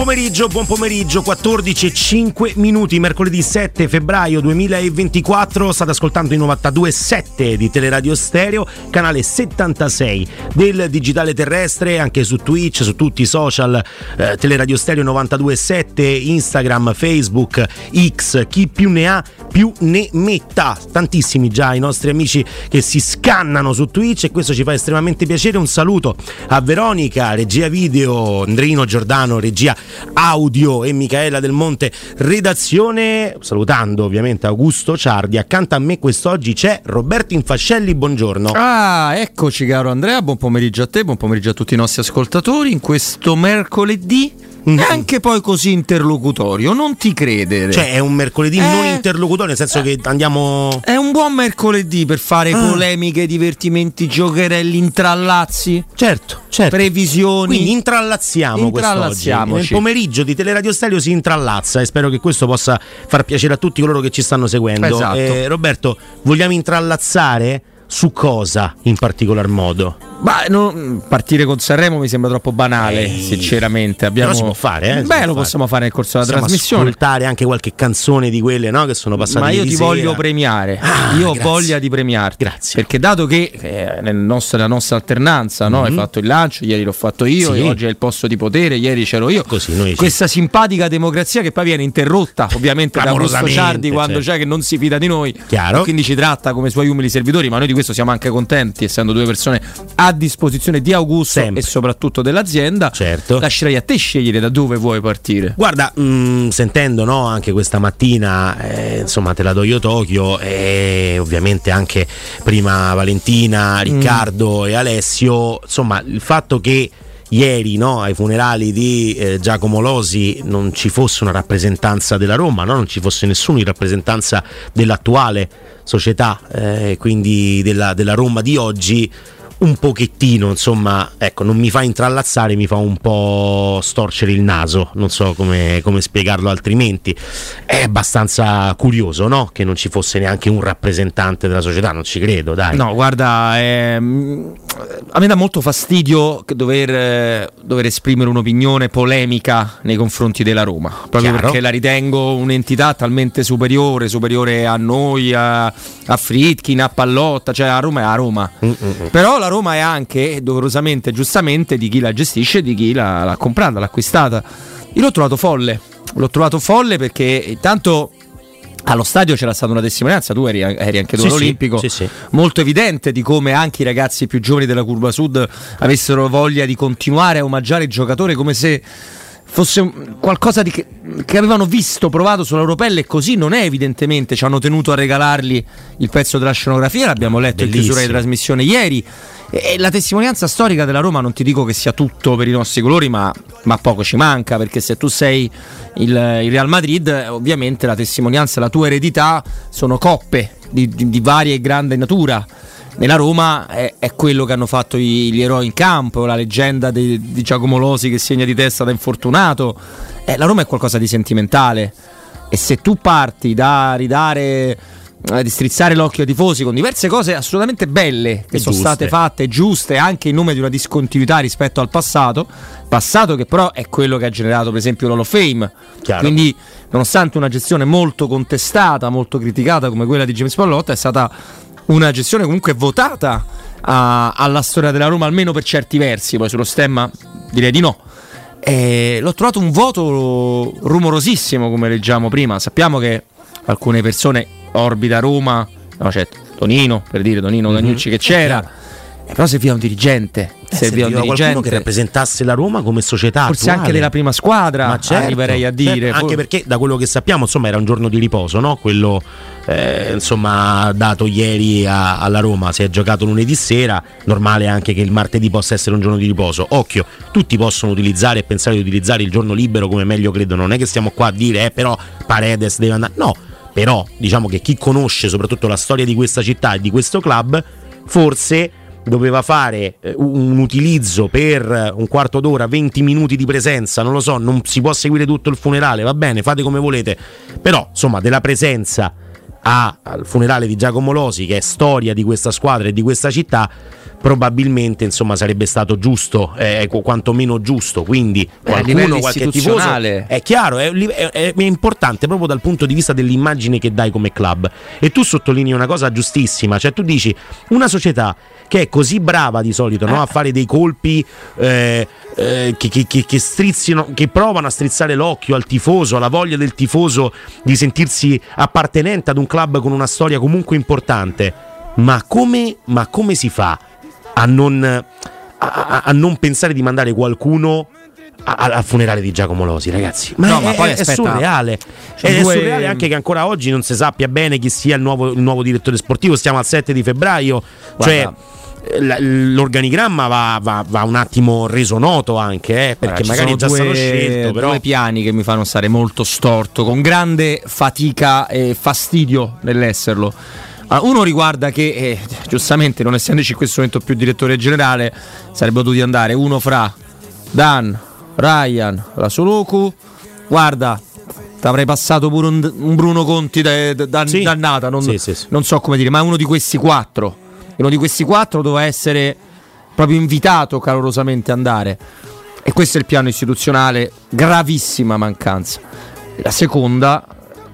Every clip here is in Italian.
pomeriggio, buon pomeriggio, 14 e 5 minuti, mercoledì 7 febbraio 2024, state ascoltando i 92.7 di Teleradio Stereo, canale 76 del digitale terrestre, anche su Twitch, su tutti i social, eh, Teleradio Stereo 92.7, Instagram, Facebook, X, chi più ne ha più ne metta, tantissimi già i nostri amici che si scannano su Twitch e questo ci fa estremamente piacere, un saluto a Veronica, regia video, Andrino Giordano, regia audio e Michaela Del Monte redazione salutando ovviamente Augusto Ciardi accanto a me quest'oggi c'è Roberto Infascelli buongiorno Ah eccoci caro Andrea buon pomeriggio a te buon pomeriggio a tutti i nostri ascoltatori in questo mercoledì Mm. e anche poi così interlocutorio non ti credere cioè è un mercoledì Eh. non interlocutore nel senso che andiamo è un buon mercoledì per fare Ah. polemiche, divertimenti, giocherelli, intrallazzi, certo certo previsioni. quindi intrallazziamo quest'oggi Intrallazziamoci. nel pomeriggio di Teleradio Stereo si intrallazza e spero che questo possa far piacere a tutti coloro che ci stanno seguendo Esatto. Eh, Roberto vogliamo intrallazzare su cosa in particolar modo? Ma no, partire con Sanremo mi sembra troppo banale, Ehi. sinceramente. Abbiamo... Però si può fare, eh, Beh, lo fare. possiamo fare nel corso della Possiamo trasmissione. ascoltare anche qualche canzone di quelle no, che sono passate Ma io ti sera. voglio premiare. Ah, io ho grazie. voglia di premiarti. Grazie. Perché dato che eh, nella nostra alternanza no, hai fatto il lancio, ieri l'ho fatto io. Sì. oggi è il posto di potere, ieri c'ero io. Così noi ci- Questa simpatica democrazia che poi viene interrotta ovviamente da Augusto Ciardi quando certo. c'è che non si fida di noi. Chiaro. Quindi ci tratta come suoi umili servitori, ma noi di questo siamo anche contenti, essendo due persone a disposizione di Augusto Sempre. e soprattutto dell'azienda. Certo. Lascerei a te scegliere da dove vuoi partire. Guarda, mh, sentendo no, anche questa mattina, eh, insomma, te la do io Tokyo e ovviamente anche prima Valentina, Riccardo e Alessio, insomma, il fatto che ieri no, ai funerali di eh, Giacomo Losi non ci fosse una rappresentanza della Roma, no? non ci fosse nessuno in rappresentanza dell'attuale società, eh, quindi della, della Roma di oggi. Un pochettino, insomma, ecco, non mi fa intrallazzare, mi fa un po' storcere il naso, non so come, come spiegarlo altrimenti. È abbastanza curioso, no? Che non ci fosse neanche un rappresentante della società, non ci credo, dai. No, guarda, ehm, a me dà molto fastidio dover, eh, dover esprimere un'opinione polemica nei confronti della Roma, proprio Chiaro. perché la ritengo un'entità talmente superiore, superiore a noi, a, a Fritkin, a Pallotta, cioè a Roma è a Roma. Mm, mm, mm. Però la Roma è anche, doverosamente, giustamente, di chi la gestisce e di chi l'ha, l'ha comprata, l'ha acquistata. Io l'ho trovato folle, l'ho trovato folle perché intanto... Allo stadio c'era stata una testimonianza, tu eri, eri anche tu Sì, all'Olimpico, sì, sì. molto evidente di come anche i ragazzi più giovani della curva sud avessero voglia di continuare a omaggiare il giocatore come se fosse qualcosa di che, che avevano visto, provato sulla loro pelle e così non è evidentemente, ci hanno tenuto a regalargli il pezzo della scenografia, l'abbiamo letto in chiusura di Bellissimo. trasmissione ieri e la testimonianza storica della Roma non ti dico che sia tutto per i nostri colori ma, ma poco ci manca perché se tu sei il, il Real Madrid ovviamente la testimonianza, la tua eredità sono coppe di, di- di varia e grande natura nella Roma è, è quello che hanno fatto i- gli eroi in campo, la leggenda di, di Giacomo Losi che segna di testa da infortunato. Eh, la Roma è qualcosa di sentimentale. E se tu parti da ridare eh, di strizzare l'occhio ai tifosi con diverse cose assolutamente belle che E sono giuste. state fatte, giuste, anche in nome di una discontinuità rispetto al passato, passato che però è quello che ha generato per esempio l'Hall of Fame. Chiaro. Quindi nonostante una gestione molto contestata, molto criticata come quella di James Pallotta, è stata una gestione comunque votata a- alla storia della Roma, almeno per certi versi, poi sullo stemma direi di no. E l'ho trovato un voto rumorosissimo, come leggiamo prima. Sappiamo che alcune persone orbita Roma, no, certo, Tonino, per dire Tonino Dagnucci che c'era. Eh, però serviva un dirigente, Eh, serviva un serviva qualcuno dirigente. che rappresentasse la Roma come società Forse attuale. anche della prima squadra, Ma certo, arriverei a dire. certo, anche perché da quello che sappiamo, insomma, era un giorno di riposo, no? Quello eh, insomma dato ieri a- alla Roma. Si è giocato lunedì sera, normale anche che il martedì possa essere un giorno di riposo. Occhio, tutti possono utilizzare e pensare di utilizzare il giorno libero come meglio credono. Non è che stiamo qua a dire, eh, però Paredes deve andare. No, però diciamo che chi conosce soprattutto la storia di questa città e di questo club, forse doveva fare eh, un utilizzo per eh, un quarto d'ora, 20 minuti di presenza, non lo so, non si può seguire tutto il funerale, va bene, fate come volete, però insomma della presenza a- al funerale di Giacomo Losi, che è storia di questa squadra e di questa città, probabilmente insomma sarebbe stato giusto, eh, qu- quantomeno giusto, quindi Eh, qualcuno, qualche tifoso, è chiaro, è, è- è importante proprio dal punto di vista dell'immagine che dai come club. E tu sottolinei una cosa giustissima, cioè tu dici una società che è così brava di solito no? a fare dei colpi eh, eh, che, che- che- che strizzino, che provano a strizzare l'occhio al tifoso, alla voglia del tifoso di sentirsi appartenente ad un club con una storia comunque importante. Ma come, ma come si fa a non, a- a- non pensare di mandare qualcuno al funerale di Giacomo Losi, ragazzi. Ma, No, è, ma poi è- è aspetta. surreale. Sono È due- surreale anche che ancora oggi non si sappia bene chi sia il nuovo, il nuovo direttore sportivo. Stiamo al 7 di febbraio. Cioè, Guarda. la- l'organigramma va, va- va un attimo reso noto anche, eh, perché ci magari sono già due, stato scelto. Però due piani che mi fanno stare molto storto, con grande fatica e fastidio nell'esserlo. Ah, Uno riguarda che, eh, giustamente, non essendoci in questo momento più direttore generale, sarebbe dovuti andare uno fra Dan, Ryan, la Soloku. Guarda, ti avrei passato pure un, un Bruno Conti da, da- Sì. dannata, non, Sì, sì, sì. non so come dire, ma uno di questi quattro. Uno di questi quattro doveva essere proprio invitato calorosamente a andare. E questo è il piano istituzionale, gravissima mancanza. La seconda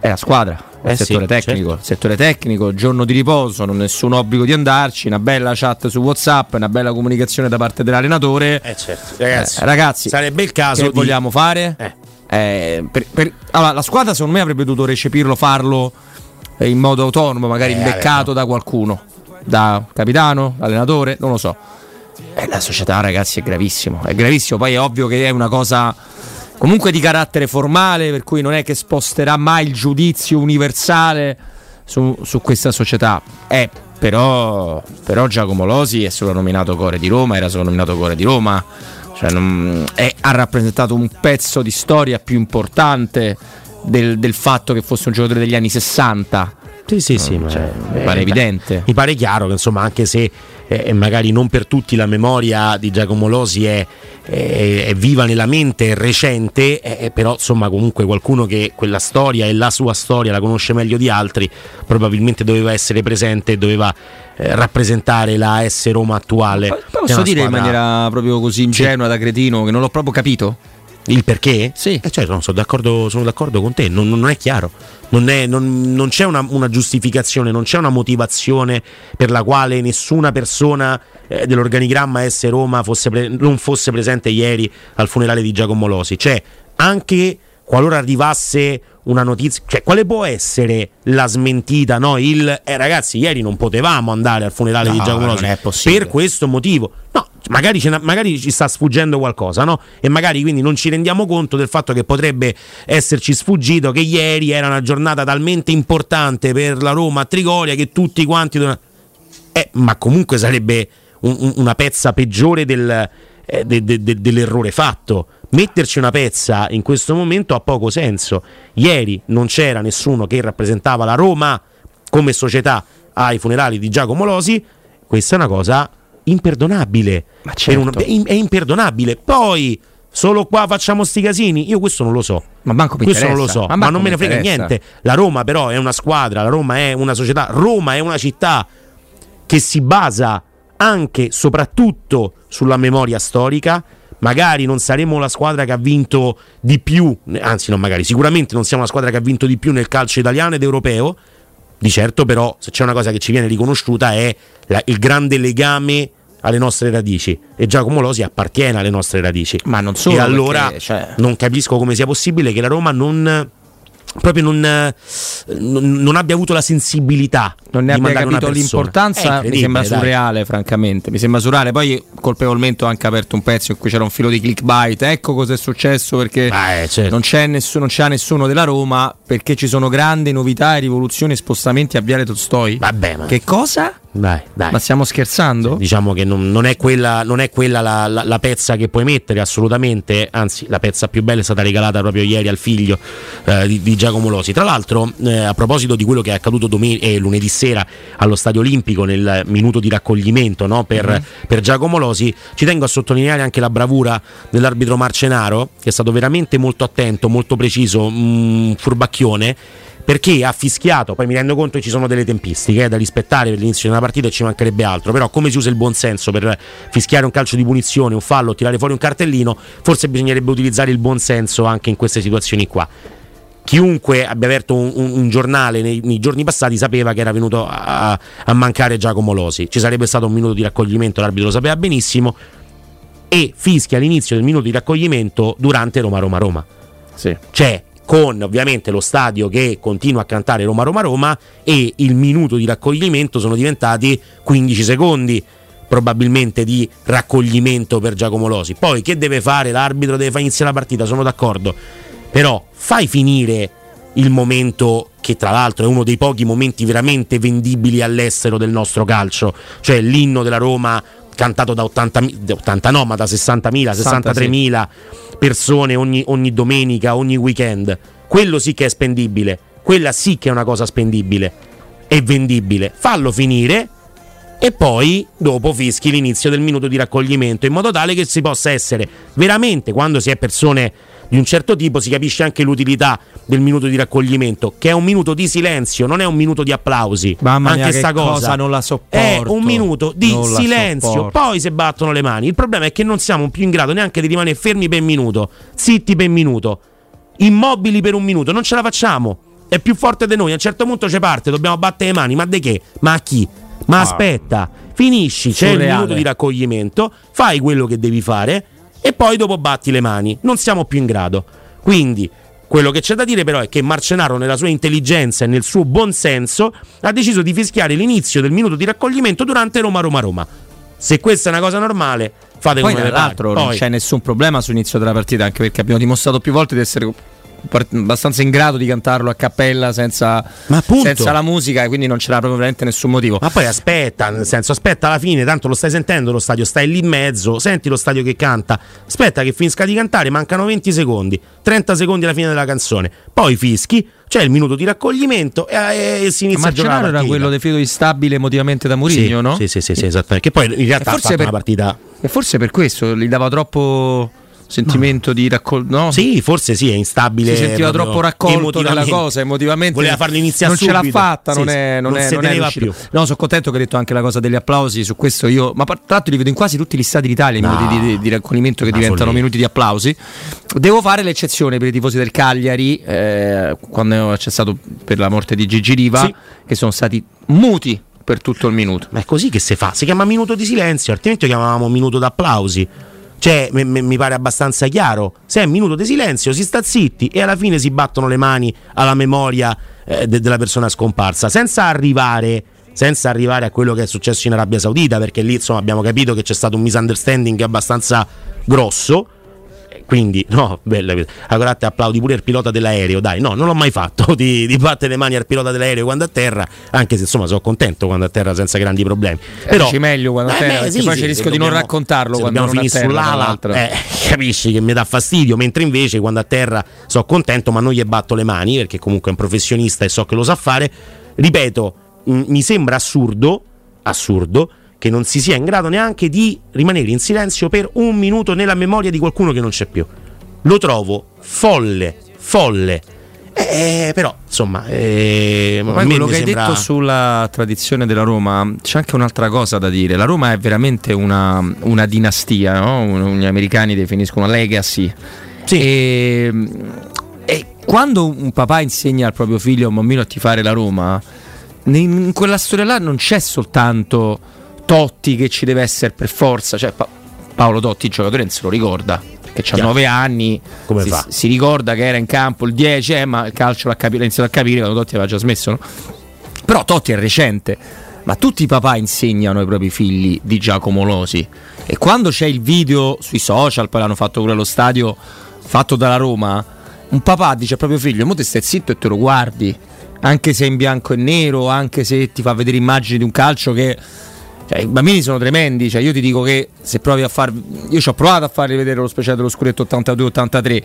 è la squadra, Eh sì, settore tecnico. certo. Settore tecnico, giorno di riposo, non nessun obbligo di andarci, una bella chat su WhatsApp, una bella comunicazione da parte dell'allenatore. Eh, certo, ragazzi, Eh, ragazzi, sarebbe il caso che di- vogliamo fare? Eh. Eh, per- per- allora, la squadra secondo me avrebbe dovuto recepirlo, farlo eh, in modo autonomo, magari vabbè, da qualcuno, da capitano, allenatore, non lo so. La società, ragazzi, è gravissimo. È gravissimo. Poi è ovvio che è una cosa comunque di carattere formale, per cui non è che sposterà mai il giudizio universale su, su questa società. Eh, però, però Giacomo Losi è soprannominato Core di Roma, era soprannominato Core di Roma. Cioè, non- è- ha rappresentato un pezzo di storia più importante del, del fatto che fosse un giocatore degli anni 60. Sì, sì, sì, ma cioè, eh, mi pare eh, evidente. Mi pare chiaro che insomma, anche se eh, magari non per tutti la memoria di Giacomo Losi è, è- è viva nella mente, è recente, eh, però insomma comunque qualcuno che quella storia e la sua storia la conosce meglio di altri, probabilmente doveva essere presente e doveva eh, rappresentare la S Roma attuale. È Posso dire in squadra- maniera proprio così ingenua da cretino che non l'ho proprio capito? Il perché? Sì. Eh, certo, no, sono, d'accordo, sono d'accordo con te, non, non è chiaro. Non, è- non- non c'è una, una giustificazione, non c'è una motivazione per la quale nessuna persona eh, dell'organigramma S Roma fosse pre- non fosse presente ieri al funerale di Giacomo Losi. Cioè, anche qualora arrivasse una notizia, cioè quale può essere la smentita? No, il eh, ragazzi, ieri non potevamo andare al funerale di No, Giacomo non Losi per questo motivo. No, magari, magari ci sta sfuggendo qualcosa, no? E magari quindi non ci rendiamo conto del fatto che potrebbe esserci sfuggito che ieri era una giornata talmente importante per la Roma a Trigoria che tutti quanti. Eh, ma comunque sarebbe un- un- una pezza peggiore del- eh, de- de- de- dell'errore fatto. Metterci una pezza in questo momento ha poco senso. Ieri non c'era nessuno che rappresentava la Roma come società ai funerali di Giacomo Losi. Questa è una cosa imperdonabile. Ma certo. è, è imperdonabile. Poi Solo qua facciamo sti casini? Io questo non lo so. Ma manco mi questo non lo so, Ma ma, non me ne frega interessa. niente. La Roma però è una squadra, la Roma è una società, Roma è una città che si basa anche soprattutto sulla memoria storica. Magari non saremo la squadra che ha vinto di più, anzi non magari, sicuramente non siamo la squadra che ha vinto di più nel calcio italiano ed europeo. Di certo però se c'è una cosa che ci viene riconosciuta è la- il grande legame alle nostre radici e Giacomo Losi appartiene alle nostre radici. Ma non solo, E allora perché, cioè- non capisco come sia possibile che la Roma non proprio non, eh, non- abbia avuto la sensibilità non ne abbia capito l'importanza, mi incredibile, sembra dai. surreale, francamente. Mi sembra surreale. Poi colpevolmente ho anche aperto un pezzo in cui c'era un filo di clickbait. Ecco cosa è successo perché Eh, certo. non, c'è nessuno, non c'è nessuno della Roma perché ci sono grandi novità e rivoluzioni e spostamenti a Viale Tolstoi. Vabbè, ma Che cosa? Dai, dai. Ma stiamo scherzando? Diciamo che non, non è quella, non è quella la, la- la pezza che puoi mettere assolutamente, anzi la pezza più bella è stata regalata proprio ieri al figlio eh, di, di Giacomo Losi. Tra l'altro eh, a proposito di quello che è accaduto domen- eh, lunedì sera allo Stadio Olimpico nel minuto di raccoglimento no, per, Mhm. per Giacomo Losi, ci tengo a sottolineare anche la bravura dell'arbitro Marcenaro che è stato veramente molto attento, molto preciso, un furbacchione perché ha fischiato, poi mi rendo conto che ci sono delle tempistiche eh, da rispettare per l'inizio di una partita e ci mancherebbe altro, però come si usa il buonsenso per fischiare un calcio di punizione, un fallo, tirare fuori un cartellino, forse bisognerebbe utilizzare il buonsenso anche in queste situazioni qua. Chiunque abbia aperto un, un- un giornale nei, nei giorni passati sapeva che era venuto a, a mancare Giacomo Losi, ci sarebbe stato un minuto di raccoglimento, l'arbitro lo sapeva benissimo, e fischia all'inizio del minuto di raccoglimento durante Roma-Roma-Roma Sì. c'è con ovviamente lo stadio che continua a cantare Roma Roma Roma e il minuto di raccoglimento sono diventati 15 secondi probabilmente di raccoglimento per Giacomo Losi. Poi che deve fare l'arbitro deve far iniziare la partita, sono d'accordo. Però fai finire il momento che tra l'altro è uno dei pochi momenti veramente vendibili all'estero del nostro calcio, cioè l'inno della Roma cantato da 80, 80 no, ma da 60.000, 63.000 persone ogni, ogni domenica, ogni weekend. Quello sì che è spendibile, quella sì che è una cosa spendibile e vendibile. Fallo finire e poi dopo fischi l'inizio del minuto di raccoglimento in modo tale che si possa essere veramente quando si è persone di un certo tipo si capisce anche l'utilità del minuto di raccoglimento che è un minuto di silenzio non è un minuto di applausi. Mamma anche mia, sta cosa, cosa, non la è sopporto. un minuto di Non silenzio. poi si battono le mani. Il problema è che non siamo più in grado neanche di rimanere fermi per un minuto zitti per un minuto. Immobili per un minuto non ce la facciamo. È più forte di noi. A un certo punto ci parte dobbiamo battere le mani. Ma di che? ma a chi? ma aspetta. Finisci c'è il Surreale. minuto di raccoglimento fai quello che devi fare e poi dopo batti le mani. Non siamo più in grado. Quindi quello che c'è da dire però è che Marcenaro nella sua intelligenza e nel suo buon senso ha deciso di fischiare l'inizio del minuto di raccoglimento durante Roma-Roma-Roma se questa è una cosa normale fate Poi come tra l'altro non Poi- c'è nessun problema sull'inizio della partita, anche perché abbiamo dimostrato più volte di essere abbastanza in grado di cantarlo a cappella senza, Ma senza la musica e quindi non c'era proprio veramente nessun motivo. Ma poi aspetta, nel senso, aspetta alla fine, tanto lo stai sentendo lo stadio, stai lì in mezzo, senti lo stadio che canta, aspetta che finisca di cantare, mancano 20 secondi, 30 secondi alla fine della canzone, poi fischi, c'è il minuto di raccoglimento e, e si inizia a giocare la era quello definito instabile emotivamente da sì, Mourinho, no? Sì, sì, sì, sì, esattamente. Che poi in realtà E forse per- una partita... E forse per questo gli dava troppo sentimento di raccolto. No? Sì, forse sì, è instabile. si sentiva troppo raccolto nella cosa emotivamente Voleva farlo iniziare non ce l'ha subito. fatta Sì, non è non, non è, se non è più. no sono contento che hai detto anche la cosa degli applausi su questo io ma tra l'altro li vedo in quasi tutti gli stati d'Italia i No. minuti di, di- di raccoglimento che diventano follia. minuti di applausi devo fare l'eccezione per i tifosi del Cagliari eh, quando c'è stato per la morte di Gigi Riva Sì. che sono stati muti per tutto il minuto Ma è così che si fa, si chiama minuto di silenzio, altrimenti lo chiamavamo minuto d'applausi. Cioè, mi pare abbastanza chiaro. Se è minuto di silenzio, si sta zitti e alla fine si battono le mani alla memoria eh, de- della persona scomparsa, senza arrivare, senza arrivare a quello che è successo in Arabia Saudita, perché lì insomma abbiamo capito che c'è stato un misunderstanding abbastanza grosso. Eh, Quindi, no, bella. Allora te applaudi pure il pilota dell'aereo, dai, no, non l'ho mai fatto di, di battere le mani al pilota dell'aereo quando a terra, anche se insomma sono contento quando a terra senza grandi problemi. Però dici meglio quando a Eh, terra, beh, perché sì, poi sì, c'è il rischio di non raccontarlo se quando dobbiamo non a finire terra, tra sull'ala, eh, capisci che mi dà fastidio, mentre invece quando a terra sono contento, ma non gli batto le mani perché comunque è un professionista e so che lo sa fare. Ripeto, mh, mi sembra assurdo, assurdo che non si sia in grado neanche di rimanere in silenzio per un minuto nella memoria di qualcuno che non c'è più. Lo trovo folle, folle. Eh, però, insomma, eh, Ma quello che sembra... hai detto sulla tradizione della Roma, c'è anche un'altra cosa da dire. La Roma è veramente una, una dinastia, no? gli americani definiscono legacy. Sì. E, e quando un papà insegna al proprio figlio, un bambino, a tifare la Roma, in quella storia là non c'è soltanto Totti che ci deve essere per forza, cioè pa- Paolo Totti il giocatore non se lo ricorda perché ha 9 anni, Come si, fa? si ricorda che era in campo il 10, eh, ma il calcio l'ha, capi- l'ha iniziato a capire quando Totti aveva già smesso. No? Però Totti è recente, ma tutti i papà insegnano ai propri figli di Giacomo Losi. E quando c'è il video sui social, poi l'hanno fatto pure allo stadio, fatto dalla Roma, un papà dice al proprio figlio: Mo te stai zitto e te lo guardi, anche se è in bianco e nero, anche se ti fa vedere immagini di un calcio che cioè, I bambini sono tremendi, cioè, io ti dico che se provi a far. Io ci ho provato a farli vedere lo speciale dello scudetto 82-83.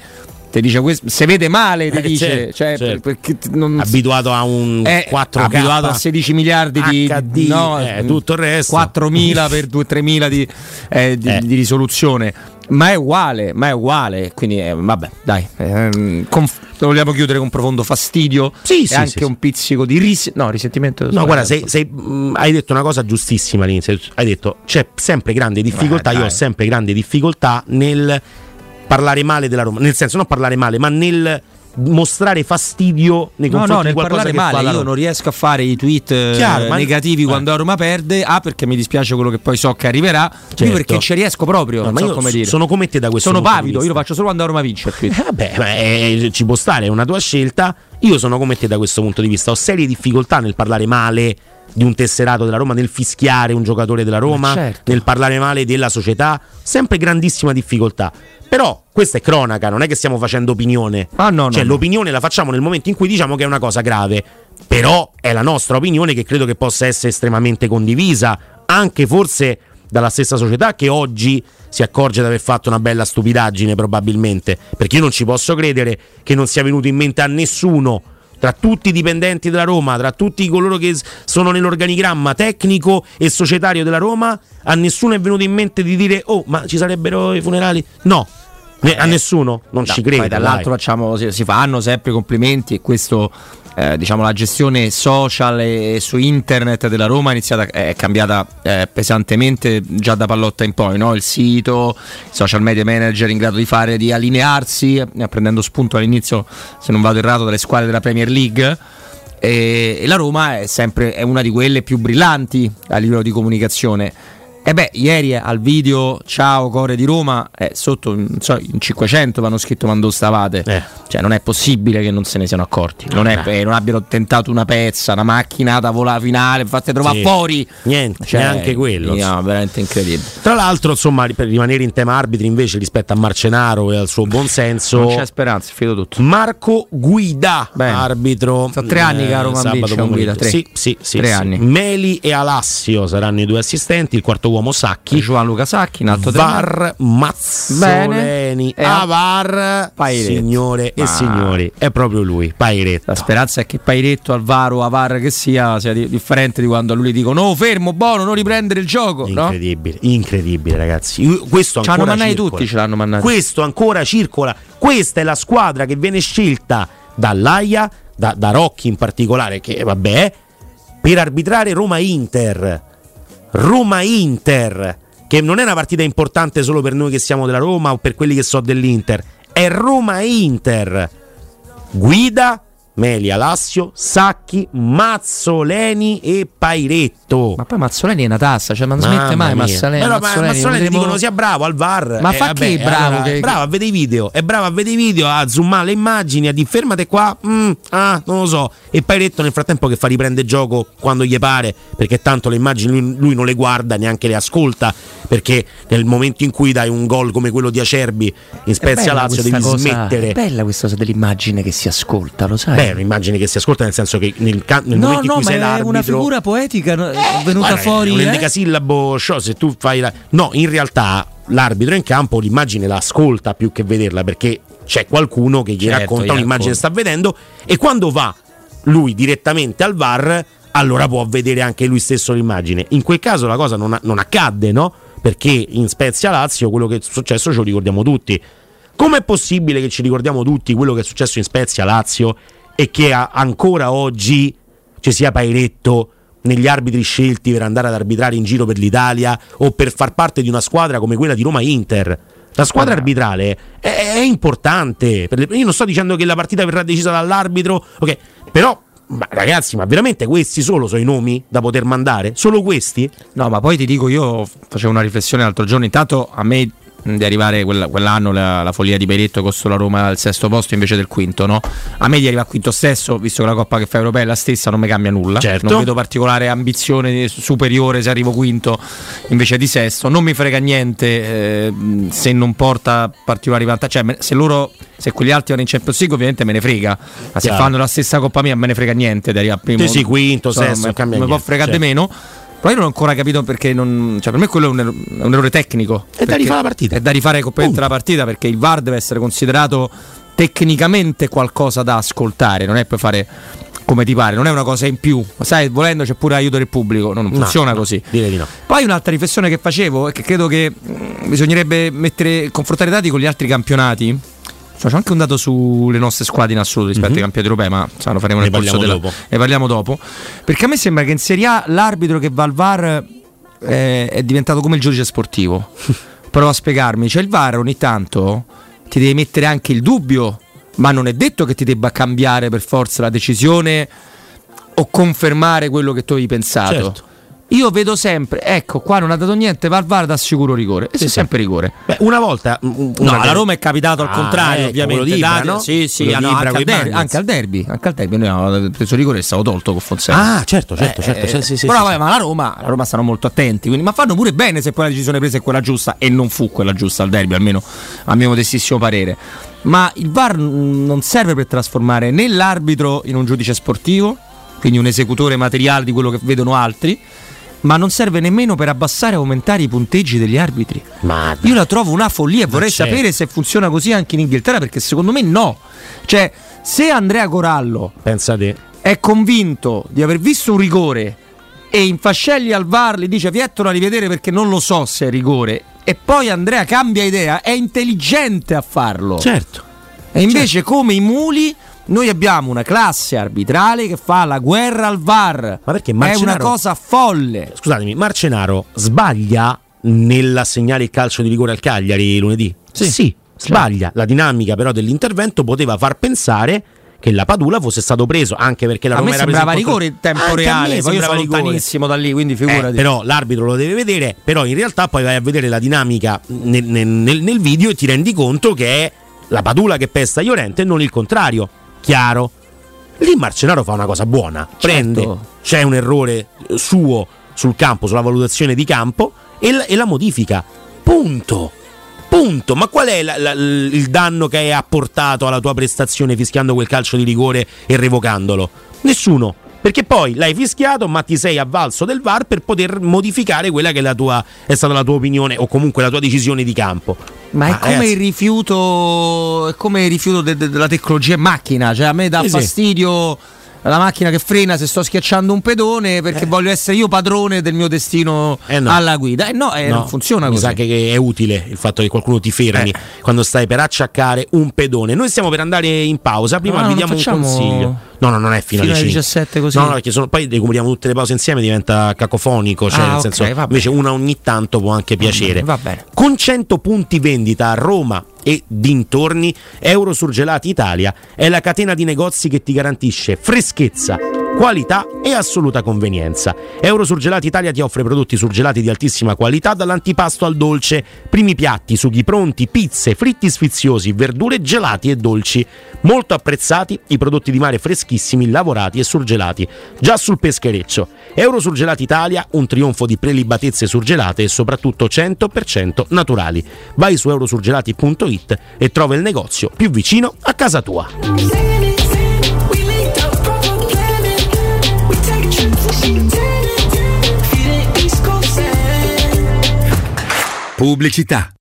Ti dice questo, se vede male, ti Eh, dice. certo, cioè, certo. perché non- abituato a un è 4K abituato a 16 miliardi di HD, no, eh, tutto il resto 4000 per 2-3000 di, eh, di, Eh. di risoluzione ma è uguale ma è uguale quindi eh, vabbè dai ehm, conf- lo vogliamo chiudere con profondo fastidio Sì, e sì, anche sì, un pizzico di ris- no risentimento No, guarda, sei- sei- mh, hai detto una cosa giustissima all'inizio. Hai detto c'è sempre grande difficoltà. Eh, io ho sempre grande difficoltà nel parlare male della Roma. Nel senso, non parlare male, ma nel mostrare fastidio nei confronti no, di qualcosa parlare male io Roma. non riesco a fare i tweet eh, Chiaro, ma- negativi eh. quando la Roma perde. A perché mi dispiace quello che poi so che arriverà. Certo. Io perché ci riesco proprio. No, ma so io come dire. sono come te da questo Sono pavido, io lo faccio solo quando la Roma vince. Eh, Vabbè, ma, eh, ci può stare, è una tua scelta. Io sono come te da questo punto di vista. Ho serie difficoltà nel parlare male di un tesserato della Roma, nel fischiare un giocatore della Roma, Ma certo. nel parlare male della società. Sempre grandissima difficoltà. Però questa è cronaca, non è che stiamo facendo opinione. Ah, no, no, cioè, no. l'opinione la facciamo nel momento in cui diciamo che è una cosa grave. Però è la nostra opinione che credo che possa essere estremamente condivisa, anche forse dalla stessa società che oggi si accorge di aver fatto una bella stupidaggine probabilmente, perché io non ci posso credere che non sia venuto in mente a nessuno tra tutti i dipendenti della Roma, tra tutti coloro che sono nell'organigramma tecnico e societario della Roma, a nessuno è venuto in mente di dire "Oh, ma ci sarebbero i funerali?". No. Ne- a nessuno, non No, ci credo. Poi dall'altro facciamo, si, si fanno sempre complimenti e questo, eh, diciamo, la gestione social e su internet della Roma è, iniziata, è cambiata eh, pesantemente già da Pallotta in poi, no? il sito, i social media manager in grado di fare, di allinearsi, eh, prendendo spunto all'inizio, se non vado errato, dalle squadre della Premier League. E, e la Roma è sempre è una di quelle più brillanti a livello di comunicazione. E beh, ieri al video Ciao Core di Roma, eh, sotto so, in 500 vanno scritto quando stavate. Eh. Cioè, non è possibile che non se ne siano accorti. Non, è, eh, non abbiano tentato una pezza, una macchinata vola finale, fate trovare Sì. fuori. Niente, Cioè, neanche quello. no, veramente incredibile. Tra l'altro, insomma, per rimanere in tema arbitri, invece, rispetto a Marcenaro e al suo buon senso, Non c'è speranza, fido tutto. Marco Guida, Bene. arbitro. Sono tre anni che a Roma vince con. Guida, tre. Sì, sì, sì, Tre sì. anni. Meli e Alassio saranno i due assistenti, il quarto uomo Sacchi. Juan Luca Sacchi, in alto VAR Mazzoleni Bene. E a- Avar Pairetto. signore e Ma- signori è proprio lui Pairetto La speranza è che Pairetto al VAR o a VAR che sia sia di- differente di quando a lui gli dicono no fermo, buono, non riprendere il gioco. No? incredibile incredibile ragazzi questo Ci hanno ancora mannati circola. tutti, ce l'hanno mannati. questo ancora circola questa è la squadra che viene scelta dall'AIA da, da Rocchi in particolare che vabbè per arbitrare Roma-Inter Roma-Inter che non è una partita importante solo per noi che siamo della Roma o per quelli che so dell'Inter. È Roma-Inter Guida, Meli Alassio, Sacchi, Mazzoleni e Pairetto. Ma poi Mazzoleni è una tassa, cioè non smette Mamma mai mia. Mazzoleni. Però ma- Mazzoleni, Mazzoleni vedremo- dicono sia bravo al VAR. Ma Eh, fa vabbè, che bravo? allora, che- è bravo a vedere i video. È bravo a vedere i video, a zoomare le immagini, a dire fermate qua. mm, ah, non lo so. E Pairetto nel frattempo che fa riprende gioco quando gli pare, perché tanto le immagini lui, lui non le guarda, neanche le ascolta. Perché nel momento in cui dai un gol come quello di Acerbi in È Spezia Lazio devi cosa- smettere. È bella questa cosa dell'immagine che si ascolta, lo sai? Beh, è un'immagine che si ascolta nel senso che nel, ca- nel no, momento in no, cui ma sei è l'arbitro una figura poetica no, venuta Guarda, fuori. Un eh? endecasillabo show, se tu fai la... No, in realtà l'arbitro in campo l'immagine la ascolta più che vederla perché c'è qualcuno che gli Certo, racconta un'immagine che sta vedendo e quando va lui direttamente al VAR allora può vedere anche lui stesso l'immagine. In quel caso la cosa non, non accadde, no? Perché in Spezia Lazio quello che è successo ce lo ricordiamo tutti. Com'è possibile che ci ricordiamo tutti quello che è successo in Spezia Lazio e che ancora oggi ci sia Pairetto negli arbitri scelti per andare ad arbitrare in giro per l'Italia o per far parte di una squadra come quella di Roma Inter? La squadra arbitrale è, è importante. Io non sto dicendo che la partita verrà decisa dall'arbitro, ok, però ma ragazzi, ma veramente questi solo sono i nomi da poter mandare? Solo questi? No, ma poi ti dico, io facevo una riflessione l'altro giorno. Intanto a me di arrivare quella, quell'anno la, la, follia di Peretto costò la Roma al sesto posto invece del quinto no? a me di arrivare al quinto stesso visto che la Coppa che fa Europea è la stessa non mi cambia nulla. Certo. non vedo particolare ambizione superiore se arrivo quinto invece di sesto. Non mi frega niente eh, se non porta particolari vantaggi. Cioè se loro se quegli altri vanno in Champions League ovviamente me ne frega. Ma se fanno la stessa Coppa mia me ne frega niente di arrivare al primo. Sì, sì, quinto, sesto me, me può fregare di meno però io non ho ancora capito perché non. Cioè, per me quello è un, errore, è un errore tecnico. È da rifare la partita. È da rifare completamente la partita perché il VAR deve essere considerato tecnicamente qualcosa da ascoltare, non è per fare come ti pare, non è una cosa in più. Sai, volendo c'è pure aiuto del pubblico, non funziona no, così. Direi di no. Poi un'altra riflessione che facevo è che credo che mh, bisognerebbe mettere, confrontare i dati con gli altri campionati Faccio anche un dato sulle nostre squadre in assoluto rispetto mm-hmm. ai campionati europei, ma sa, lo faremo ne nel corso della, dopo. Ne parliamo dopo. Perché a me sembra che in Serie A l'arbitro che va al VAR eh, è diventato come il giudice sportivo. Provo a spiegarmi, cioè il VAR ogni tanto ti deve mettere anche il dubbio, ma non è detto che ti debba cambiare per forza la decisione o confermare quello che tu avevi pensato. Certo. Io vedo sempre, ecco, qua non ha dato niente, Valvar dà sicuro rigore. E sì, sì. sempre rigore. Beh, una volta. Una no, alla Roma è capitato al ah, contrario, ecco, ovviamente. Di Ibra, no? Sì, sì, no, anche, al derby, anche, al derby, anche al derby. Noi abbiamo preso rigore e è stato tolto con Fonseca. Ah, certo, certo, eh, certo. Eh, sì, sì, però vabbè, ma la Roma, la Roma stanno molto attenti. Quindi, ma fanno pure bene se poi la decisione presa è quella giusta. E non fu quella giusta al derby, almeno a mio modestissimo parere. Ma il VAR non serve per trasformare né l'arbitro in un giudice sportivo, quindi un esecutore materiale di quello che vedono altri ma non serve nemmeno per abbassare o aumentare i punteggi degli arbitri. Ma Io la trovo una follia e vorrei c'è. sapere se funziona così anche in Inghilterra perché secondo me no. Cioè, se Andrea Corallo è convinto di aver visto un rigore e in Fascelli al VAR gli dice Viettola a rivedere perché non lo so se è rigore e poi Andrea cambia idea, è intelligente a farlo. Certo. E invece certo. come i muli noi abbiamo una classe arbitrale che fa la guerra al VAR. Ma perché Marcenaro, È una cosa folle. Scusatemi, Marcenaro sbaglia nell'assegnare il calcio di rigore al Cagliari lunedì? Sì, sì sbaglia. Certo. La dinamica però dell'intervento poteva far pensare che la Padula fosse stato preso anche perché la Roma a me era sembrava rigore in tempo anche reale poi io sono lontanissimo da lì quindi figurati eh, però l'arbitro lo deve vedere però in realtà poi vai a vedere la dinamica nel, nel, nel video e ti rendi conto che è la Padula che pesta Llorente e non il contrario chiaro. Lì Marcenaro fa una cosa buona, prende, certo. c'è un errore suo sul campo, sulla valutazione di campo e la, e la modifica. Punto. Punto. Ma qual è la, la, il danno che hai apportato alla tua prestazione fischiando quel calcio di rigore e revocandolo? Nessuno. Perché poi l'hai fischiato, ma ti sei avvalso del VAR per poter modificare quella che è, tua, è stata la tua opinione o comunque la tua decisione di campo. Ma è come ragazzi. il rifiuto, è come il rifiuto de- de- della tecnologia in macchina, cioè a me dà eh fastidio. Sì la macchina che frena se sto schiacciando un pedone perché eh. voglio essere io padrone del mio destino eh no. alla guida. Eh no, eh, no, non funziona Mi così. sa che è utile il fatto che qualcuno ti fermi eh. quando stai per acciaccare un pedone. Noi stiamo per andare in pausa, prima no, vi diamo facciamo... un consiglio. No, no, non è fino, fino alle 17 così. No, no, perché sono, poi recuperiamo tutte le pause insieme, diventa cacofonico, cioè ah, nel senso okay, invece una ogni tanto può anche piacere. Va bene. Con 100 punti vendita a Roma e dintorni, Eurosurgelati Italia è la catena di negozi che ti garantisce freschezza qualità e assoluta convenienza. Eurosurgelati Italia ti offre prodotti surgelati di altissima qualità dall'antipasto al dolce, primi piatti, sughi pronti, pizze, fritti sfiziosi, verdure gelati e dolci. Molto apprezzati i prodotti di mare freschissimi, lavorati e surgelati, già sul peschereccio. Eurosurgelati Italia, un trionfo di prelibatezze surgelate e soprattutto 100% naturali. Vai su eurosurgelati.it e trova il negozio più vicino a casa tua. Pubblicità.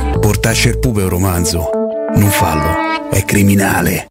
Portasce il pupe un romanzo. Non fallo, è criminale.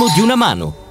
di una mano.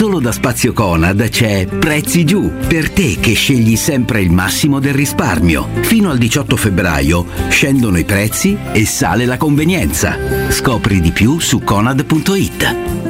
Solo da Spazio Conad c'è Prezzi Giù, per te che scegli sempre il massimo del risparmio. Fino al 18 febbraio scendono i prezzi e sale la convenienza. Scopri di più su conad.it.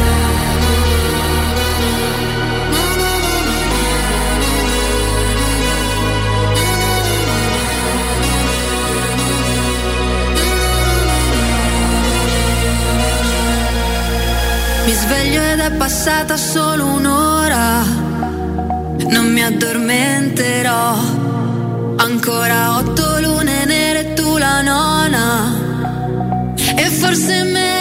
sveglio ed è passata solo un'ora. Non mi addormenterò. Ancora otto lune nere tu la nona. E forse me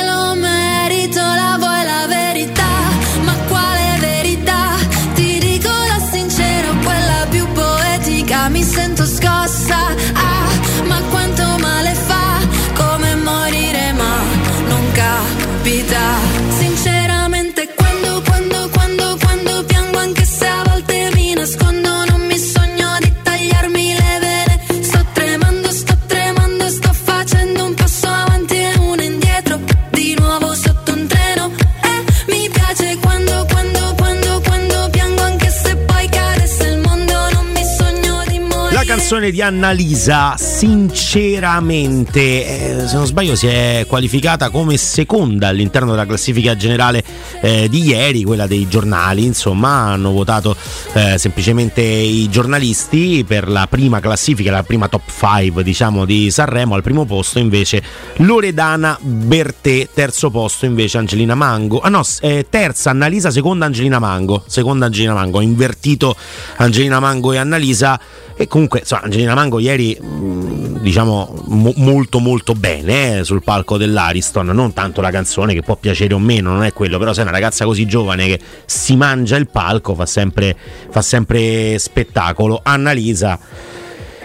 canzone di Annalisa, sinceramente, eh, se non sbaglio, si è qualificata come seconda all'interno della classifica generale eh, di ieri, quella dei giornali. Insomma, hanno votato eh, semplicemente i giornalisti per la prima classifica, la prima top 5 diciamo di Sanremo. Al primo posto invece Loredana Bertè, terzo posto invece Angelina Mango. Ah no, eh, terza Annalisa, seconda Angelina Mango. Seconda Angelina Mango, ha invertito Angelina Mango e Annalisa e comunque insomma, Angelina Mango ieri mh, diciamo mo- molto molto bene eh, sul palco dell'Ariston. Non tanto la canzone che può piacere o meno non è quello però se è una ragazza così giovane che si mangia il palco fa sempre, fa sempre spettacolo. Annalisa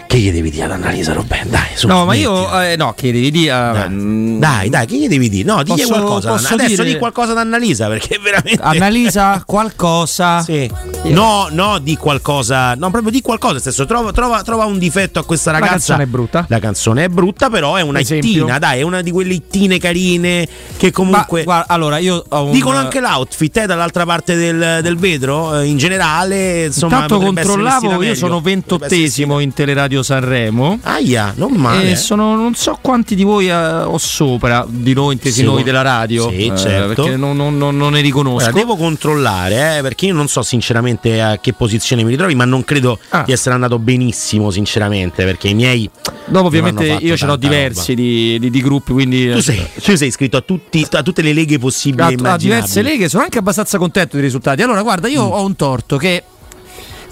che gli devi dire ad Annalisa Robben? Dai, su, No, ma io eh, no, che devi dire. eh, mm, Dai, dai, che gli devi dire? No, digli Posso- qualcosa. posso Adesso dire- di qualcosa ad Annalisa perché veramente. Annalisa qualcosa. Sì. No, no, di qualcosa. No, proprio di qualcosa. Nel senso, trova, trova- trova un difetto a questa La ragazza. canzone è brutta. La canzone è brutta, però è una Esempio. ittina, dai, è una di quelle ittine carine che comunque. Guarda, allora io ho un- Dicono anche l'outfit, eh, dall'altra parte del, del vetro, eh, in generale. Insomma, Intanto potrebbe essere controllavo, vestita io meglio. sono ventottesimo in Teleradio Sanremo. Aia, non male. E sono non so quanti di voi eh, ho sopra, di noi intesi Sì, noi della radio. sì, eh, certo. Perché non, non- non- non ne riconosco. Guarda, devo controllare, eh, perché io non so sinceramente a che posizione mi ritrovi, ma non credo Ah. di essere andato benissimo, sinceramente, perché i miei. Dopo ovviamente io ce tanta diversi di, di- di gruppi, quindi Tu sei, tu sei iscritto a, tutti- a tutte le leghe possibili a, a diverse leghe, sono anche abbastanza contento dei risultati. Allora, guarda, Mm. io ho un torto che.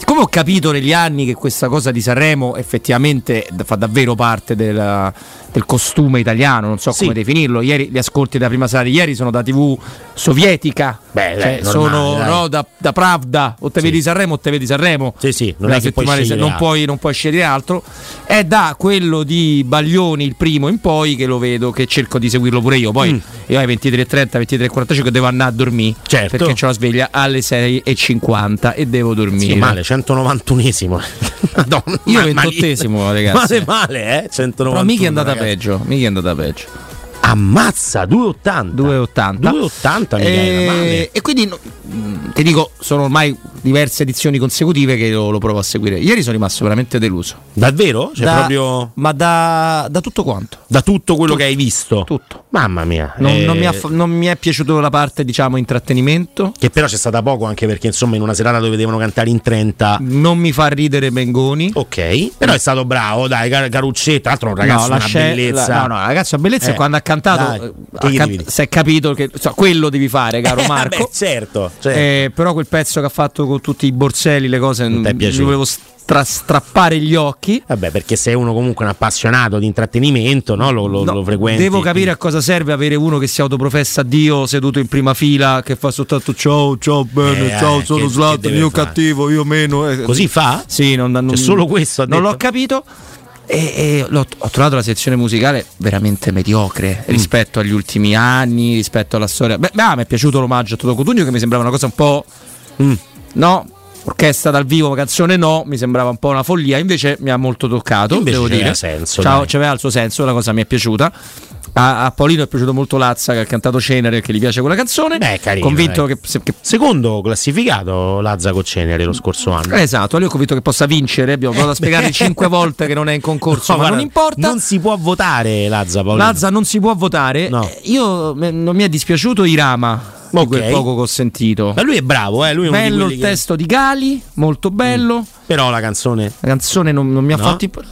Siccome ho capito negli anni che questa cosa di Sanremo effettivamente fa davvero parte del, del costume italiano, non so Sì. come definirlo. Ieri gli ascolti della prima serata di ieri sono da TV sovietica. Beh, Cioè, normale, sono no, da, da Pravda, o te Sì. vedi Sanremo o te vedi Sanremo. Sì, sì, non La è che puoi scegliere non, puoi, non puoi scegliere altro. È da quello di Baglioni, il primo in poi, che lo vedo, che cerco di seguirlo pure io. Poi Mm. io ai 23.30, 23.45 devo andare a dormire. Certo. Perché ho la sveglia alle 6.50 e devo dormire. Sì, male, 191esimo. Madonna, Io ma- ma- 28esimo, ragazzi. Male, male, eh? 191. Però mica è andata. Peggio. Mica è andata peggio. Ammazza, 2,80. 2,80. 2,80 mica era male. E, e quindi mh, ti dico, sono ormai diverse edizioni consecutive che lo, lo provo a seguire. Ieri sono rimasto veramente deluso. Davvero? Cioè, Da- proprio Ma da, da tutto quanto. da tutto quello che hai visto? Tutto. Mamma mia. Non, eh, non mi ha, fa- non mi è piaciuto la parte, diciamo, intrattenimento. Che però c'è stata poco anche perché insomma in una serata dove devono cantare in 30 Non mi fa ridere Bengoni. Ok, però è stato bravo, dai, Car- Caruccetta, tra l'altro un ragazzo la una scel- bellezza. la- no, no, ragazzo, la bellezza Eh, è quando ha cantato. dai, eh, ha can- si è capito che so, quello devi fare, caro Eh, Marco. vabbè, certo, certo. Eh, però quel pezzo che ha fatto con tutti i borselli, le cose, Non ti è volevo stra- strappare gli occhi. Vabbè, perché sei uno comunque un appassionato di intrattenimento, no? Lo, lo, No, lo frequenti. Devo capire a cosa serve avere uno che si autoprofessa Dio seduto in prima fila, che fa soltanto ciao, ciao, bene, Eh, ciao, che- sono deve io fare? cattivo, io meno. eh. Così fa? Sì, non, non- Cioè, solo questo non l'ho capito. E, e ho trovato la sezione musicale veramente mediocre Mm. rispetto agli ultimi anni, rispetto alla storia. Beh, ah, mi è piaciuto l'omaggio a Toto Cotugno che mi sembrava una cosa un po'. Mm. No, orchestra dal vivo, canzone no, mi sembrava un po' una follia. Invece mi ha molto toccato. Invece devo dire. senso, Ciao, c'aveva il suo senso, la cosa mi è piaciuta. A, a Paolino è piaciuto molto Lazza che ha cantato Cenere che gli piace quella canzone. Beh, carino, Convinto dai. che, se- che Secondo classificato Lazza Coccenere lo scorso anno. eh, Esatto, lui ho convinto che possa vincere. Abbiamo provato a spiegare cinque volte che non è in concorso, No, ma guarda, non importa. Non si può votare Lazza Paolino. Lazza non si può votare. No. Eh, Io me- non mi è dispiaciuto Irama. Di Ok. quel poco che ho sentito. Ma lui è bravo, eh? Lui è Bello il che- testo di Gali, molto bello. Però la canzone. La canzone non, non mi ha No? fatto. imp-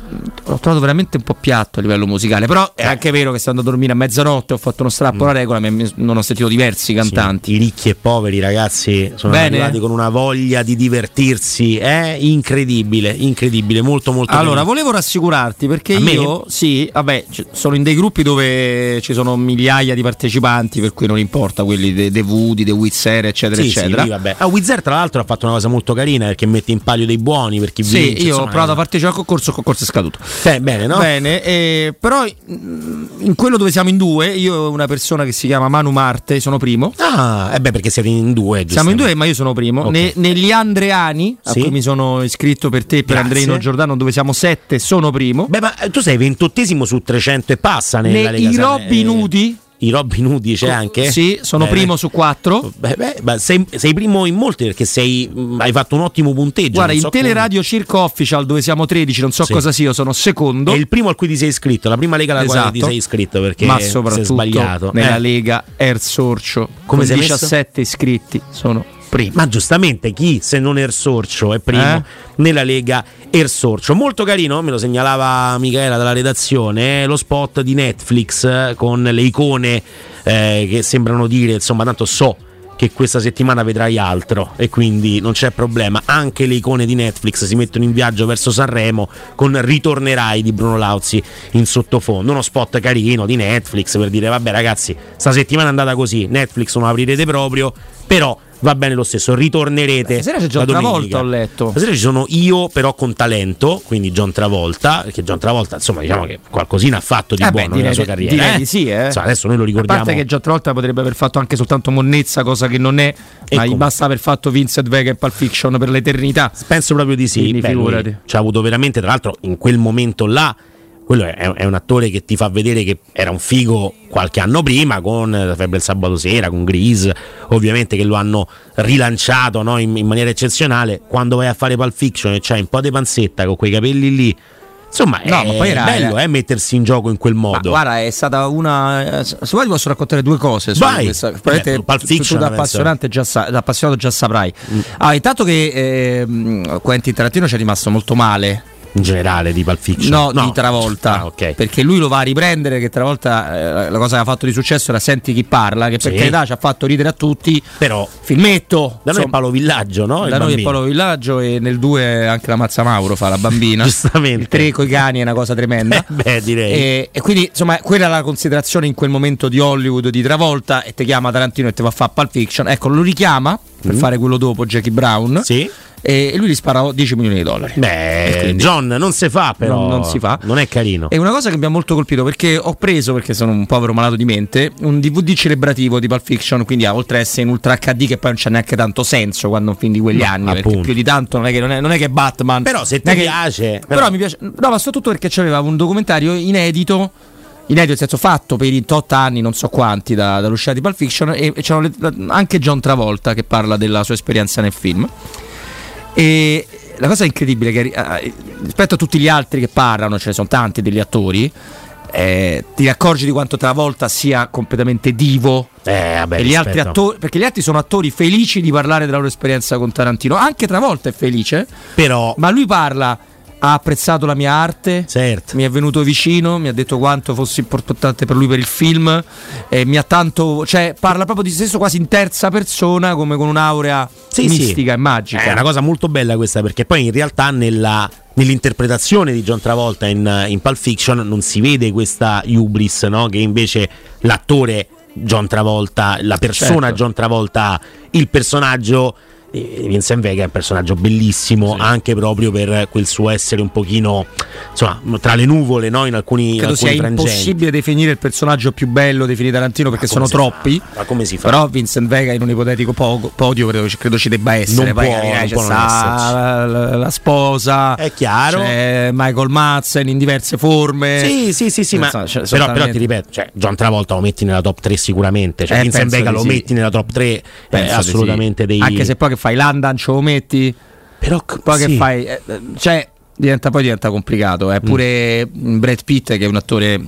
L'ho trovato veramente un po' piatto a livello musicale. Però è anche vero che stando a dormire a mezzanotte ho fatto uno strappo alla regola. mi- mi- non ho sentito diversi cantanti. I ricchi e poveri ragazzi sono Bene. arrivati con una voglia di divertirsi, è incredibile, incredibile, molto molto Allora, carino. volevo rassicurarti perché A me? io, sì, vabbè, sono in dei gruppi dove ci sono migliaia di partecipanti, per cui non importa quelli dei De Woody, dei Wizzer, eccetera, Sì, sì, eccetera. lì, vabbè. Ah, Wizard tra l'altro ha fatto una cosa molto carina perché mette in palio dei buoni per chi Sì, vince. io insomma, ho provato a partecipare al concorso, il concorso è scaduto. Eh, bene, no? Bene, eh, però in quello dove siamo in due, io e una persona che si chiama Manu Marte, sono primo. Ah, eh beh, perché siete in due, Siamo in due, ma io sono primo. Ok. Ne- negli Andreani, a Sì. cui mi sono iscritto per te, per Grazie. Andreino Giordano, dove siamo sette, sono primo. Beh, ma eh, tu sei ventottesimo su 300 e passa nella Ne- Lega I Robin eh, Hood, I Robin Hood c'è anche? Sì, sono Bene. primo su quattro. Beh, beh, beh, sei, sei primo in molti perché sei, mh, hai fatto un ottimo punteggio. Guarda, in so Teleradio Circo Official, dove siamo 13, non so Sì. cosa sia, io sono secondo. È il primo al cui ti sei iscritto, la prima lega alla quale ti Esatto. sei iscritto perché ma soprattutto sbagliato. nella Eh. Lega Ersorcio Come con sei messo? 17 iscritti sono primo. Ma giustamente chi se non Ersorcio è primo Eh? nella Lega Ersorcio. Molto carino, me lo segnalava Michela dalla redazione, eh, lo spot di Netflix eh, con le icone eh, che sembrano dire, insomma, tanto so che questa settimana vedrai altro e quindi non c'è problema. Anche le icone di Netflix si mettono in viaggio verso Sanremo con Ritornerai di Bruno Lauzi in sottofondo. Uno spot carino di Netflix per dire vabbè ragazzi, sta settimana è andata così, Netflix non aprirete proprio, però va bene lo stesso, ritornerete. Stasera c'è John. Travolta, ho letto. Stasera ci sono io però con talento, quindi John Travolta, perché John Travolta insomma diciamo che qualcosina ha fatto di Eh beh, buono direi nella sua carriera. direi eh. di sì, eh. Insomma, adesso noi lo A ricordiamo. parte che già Travolta potrebbe aver fatto anche soltanto monnezza, cosa che non è, ma gli basta aver fatto Vincent Vega e Pulp Fiction per l'eternità. Penso proprio di sì. Quindi Beh, figurati. ci ha avuto veramente, tra l'altro, in quel momento là. Quello è, è un attore che ti fa vedere che era un figo qualche anno prima con La febbre del sabato sera, con Grease, ovviamente che lo hanno rilanciato no, in, in maniera eccezionale. Quando vai a fare Pulp Fiction e c'hai un po' di panzetta con quei capelli lì, insomma, No, è ma era- bello era- eh, mettersi in gioco in quel Ma modo. guarda, è stata una. eh, Se vuoi, ti posso raccontare due cose. su Vai. questa- probabilmente Pulp tu- Fiction, tu da appassionante già sa- da appassionato già saprai. Mm. Ah, intanto che ehm, Quentin Tarantino ci è rimasto molto male. In generale di Pulp Fiction. No, di Travolta. Ah, ok. Perché lui lo va a riprendere. Che Travolta eh, la cosa che ha fatto di successo era Senti chi parla. Che per Sì. carità ci ha fatto ridere a tutti. Però Filmetto. da noi è insomma, Paolo Villaggio, no? Il da noi è. Paolo Villaggio e nel 2 anche la Mazza Mauro fa la bambina. Giustamente. Il 3 coi cani è una cosa tremenda. Eh, beh, direi. E, e quindi insomma quella era la considerazione in quel momento di Hollywood di Travolta e ti chiama Tarantino e ti va a fare Pulp Fiction. Ecco, lo richiama per Mm. fare quello dopo Jackie Brown. Sì. E lui gli spara 10 milioni di dollari. Beh, quindi- John non si fa però. Non- non si fa. Non è carino. E una cosa che mi ha molto colpito perché ho preso, perché sono un povero malato di mente, un DVD celebrativo di Pulp Fiction, quindi ah, oltre a essere in Ultra HD che poi non c'è neanche tanto senso quando un film di quegli No, anni, perché appunto. più di tanto non è che, non è, non è che è Batman. Però se ti è piace. Però, mi piace, no, ma soprattutto perché c'aveva un documentario inedito. Inedito, nel senso fatto per i tot anni, non so quanti, da- dall'uscita di Pulp Fiction, e, e c'erano anche John Travolta che parla della sua esperienza nel film. E la cosa incredibile è che eh, rispetto a tutti gli altri che parlano, ce ne sono tanti degli attori, eh, ti accorgi di quanto Travolta sia completamente divo. Eh, vabbè, e gli altri attori, perché gli altri sono attori felici di parlare della loro esperienza con Tarantino. Anche Travolta è felice, Però ma lui parla. Ha apprezzato la mia arte, Certo. mi è venuto vicino, mi ha detto quanto fosse importante per lui per il film, eh, mi ha tanto, cioè parla proprio di se stesso quasi in terza persona, come con un'aurea Sì, sì. mistica e magica. È una cosa molto bella questa perché poi in realtà nella- nell'interpretazione di John Travolta in, in Pulp Fiction non si vede questa hubris no? che invece l'attore John Travolta, la persona Certo. John Travolta ha, il personaggio Vincent Vega è un personaggio bellissimo anche proprio per quel suo essere un pochino insomma tra le nuvole no? in alcuni, in Credo sia alcuni frangenti impossibile definire il personaggio più bello di Tarantino perché sono si fa? troppi. ma come si fa? Però Vincent Vega in un ipotetico po- podio credo, credo ci debba essere. Non Poi può- non c'è può non la, la- la sposa, È chiaro. c'è Michael Madsen in diverse forme. Sì, sì, sì, sì, ma Insomma, c'è però, però ti ripeto, cioè, John Travolta lo metti nella top 3 sicuramente, cioè Eh, Vincent Vega lo sì. metti nella top 3 è Penso di assolutamente sì. dei Anche se poi che fai Landan ce lo metti. però Poi sì. che fai? eh, eh, cioè, diventa, poi diventa complicato. Mm. È pure Brad Pitt, che è un attore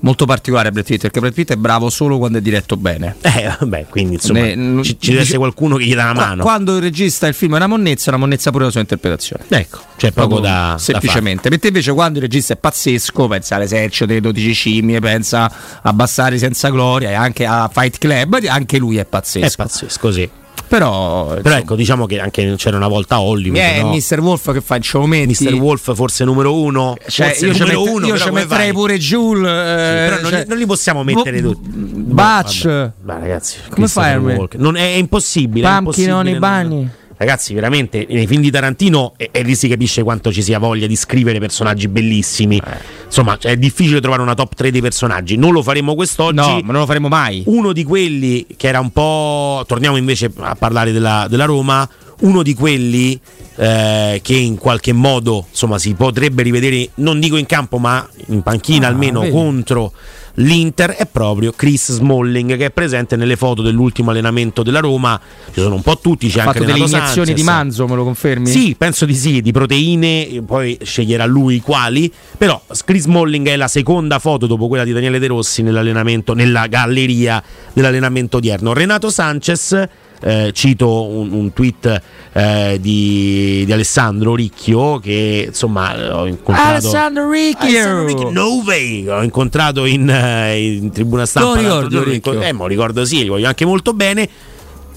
molto particolare. Brad Pitt, perché Brad Pitt è bravo solo quando è diretto bene. Eh, vabbè, quindi insomma Ne- ci, ci deve essere qualcuno che gli dà una Qua- mano. Quando il regista il film è una monnezza, è una monnezza pure la sua interpretazione. ecco, c'è poco Proprio da da semplicemente. Mentre invece quando il regista è pazzesco, pensa all'esercito delle 12 scimmie, pensa a Bassari senza gloria e anche a Fight Club, anche lui è pazzesco. È pazzesco, sì. Però, Però ecco, diciamo che anche c'era una volta Hollywood, è no? Mr. Wolf che fa il show metti. Mr. Wolf forse numero uno, Cioè, forse io ci numero mette- uno, io ci metterei fai? pure Jules. eh, Però non, cioè, li, non li possiamo mettere Bo- tutti. Batch. Ma ragazzi, Come fai a me-. Non è, è impossibile. è Pumpkin on impossibile i non- bunny. Ragazzi, veramente nei film di Tarantino e, e lì si capisce quanto ci sia voglia di scrivere personaggi bellissimi. Eh. Insomma, cioè, è difficile trovare una top 3 dei personaggi. Non lo faremo quest'oggi. No, ma non lo faremo mai. Uno di quelli che era un po'. Torniamo invece a parlare della, della Roma. Uno di quelli eh, che in qualche modo insomma, si potrebbe rivedere, non dico in campo, ma in panchina Ah, almeno vedi. contro l'Inter è proprio Chris Smalling che è presente nelle foto dell'ultimo allenamento della Roma. Ci sono un po' tutti, c'è Ha anche fatto delle Renato iniezioni Sanchez. di manzo, me lo confermi? Sì, penso di sì, di proteine, poi sceglierà lui quali. Però Chris Smalling è la seconda foto dopo quella di Daniele De Rossi nell'allenamento, nella galleria dell'allenamento odierno. Renato Sanchez. Eh, cito un, un tweet eh, di, di Alessandro Ricchio che insomma ho incontrato Alessandro Ricchio! Alessandro Ricchio, no way! Ho incontrato in, eh, in tribuna stampa Lo l'altro ricordi, giorno, Ricchio? eh, lo ricordo sì, li voglio anche molto bene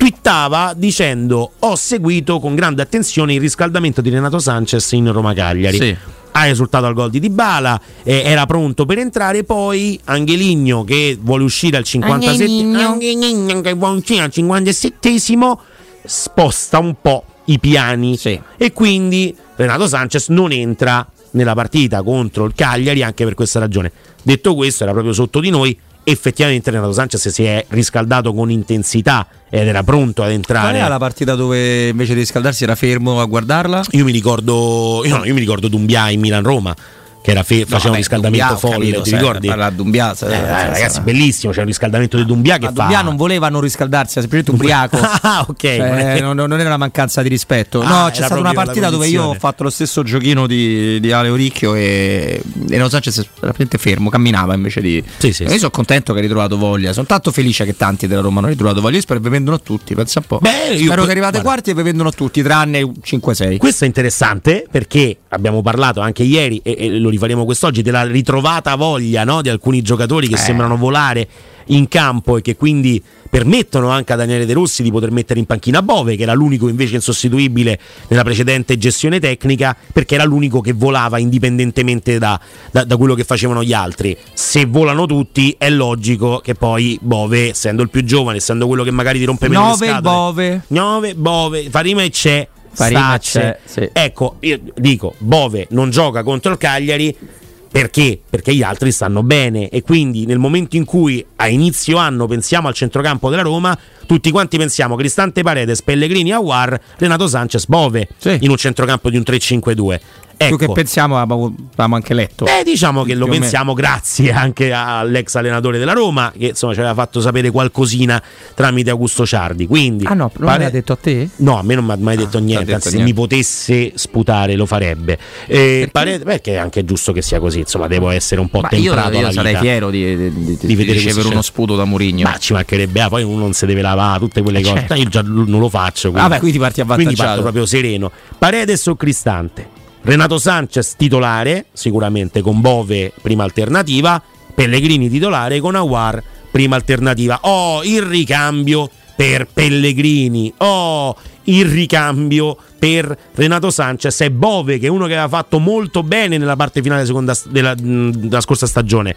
twittava dicendo ho seguito con grande attenzione il riscaldamento di Renato Sanchez in Roma Cagliari. Sì. Ha risultato al gol di Dybala, eh, era pronto per entrare, poi Angeligno che vuole uscire al 57 Angeligno che vuole uscire al 57 sposta un po' i piani e quindi Renato Sanchez non entra nella partita contro il Cagliari anche per questa ragione. Detto questo, era proprio sotto di noi. Effettivamente Renato Sanchez si è riscaldato con intensità ed era pronto ad Qual entrare. era la partita dove invece di riscaldarsi era fermo a guardarla? Io mi ricordo, io, no, io mi ricordo Dumbia in Milan-Roma. Che era fe- faceva un riscaldamento Dumbia, folle, capito, ti sai, ricordi? parla a Dumbia, Eh, sai, eh, sai, ragazzi, bellissimo. C'è un riscaldamento di Dumbia che Ma fa. Dumbia non voleva non riscaldarsi, era semplicemente ubriaco. ah, ok. Cioè, non, non era una mancanza di rispetto. Ah, no, era c'è stata una partita dove io ho fatto lo stesso giochino di, di Ale Oricchio e Renato Sanchez era veramente fermo, camminava invece di. Sì, sì, E sì. Io sono contento che hai ritrovato voglia. Sono tanto felice che tanti della Roma hanno ritrovato voglia. Io spero che vi vendono tutti. Pensa un po'. Beh, io- spero che arrivate guarda. quarti e vi vendono tutti, tranne 5-6. Questo è interessante perché abbiamo parlato anche ieri e, e lo rifaremo quest'oggi della ritrovata voglia no, di alcuni giocatori che Eh. sembrano volare in campo e che quindi permettono anche a Daniele De Rossi di poter mettere in panchina Bove, che era l'unico invece insostituibile nella precedente gestione tecnica, perché era l'unico che volava indipendentemente da, da- da quello che facevano gli altri. Se volano tutti, è logico che poi Bove, essendo il più giovane, essendo quello che magari ti rompe meno le 9 scatole, Bove. 9 Bove, Farima e c'è. Stacce. c'è, sì. Ecco, io dico, Bove non gioca contro il Cagliari perché? Perché gli altri stanno bene e quindi nel momento in cui a inizio anno pensiamo al centrocampo della Roma, tutti quanti pensiamo Cristante Paredes, Pellegrini, Aguar, Renato Sanchez, Bove in un centrocampo di un 3-5-2. Più che Ecco. pensiamo, avevamo avevamo anche letto. Beh, diciamo che lo Più pensiamo grazie anche all'ex allenatore della Roma, che insomma ci aveva fatto sapere qualcosina tramite Augusto Ciardi. Quindi, Ah no, non pare- l'ha detto a te? No, a me non mi ha mai detto niente. detto anzi, se niente. mi potesse sputare lo farebbe. Eh, pare- perché è anche giusto che sia così. Insomma, devo essere un po' Ma io, temprato. io alla sarei fiero di, di- di- di vedere ricevere uno sputo da Murigno. Ma ci mancherebbe, ah, poi uno non si deve lavare tutte quelle cose. certo. Io già non lo faccio. Quindi, Vabbè, quindi parti Quindi avvantaggiato. parto proprio sereno. Paredes o Cristante? Renato Sanchez titolare, sicuramente con Bove prima alternativa. Pellegrini titolare con Aguar prima alternativa. Oh, il ricambio per Pellegrini. Oh, il ricambio per Renato Sanchez e Bove, che è uno che aveva fatto molto bene nella parte finale seconda della, della scorsa stagione.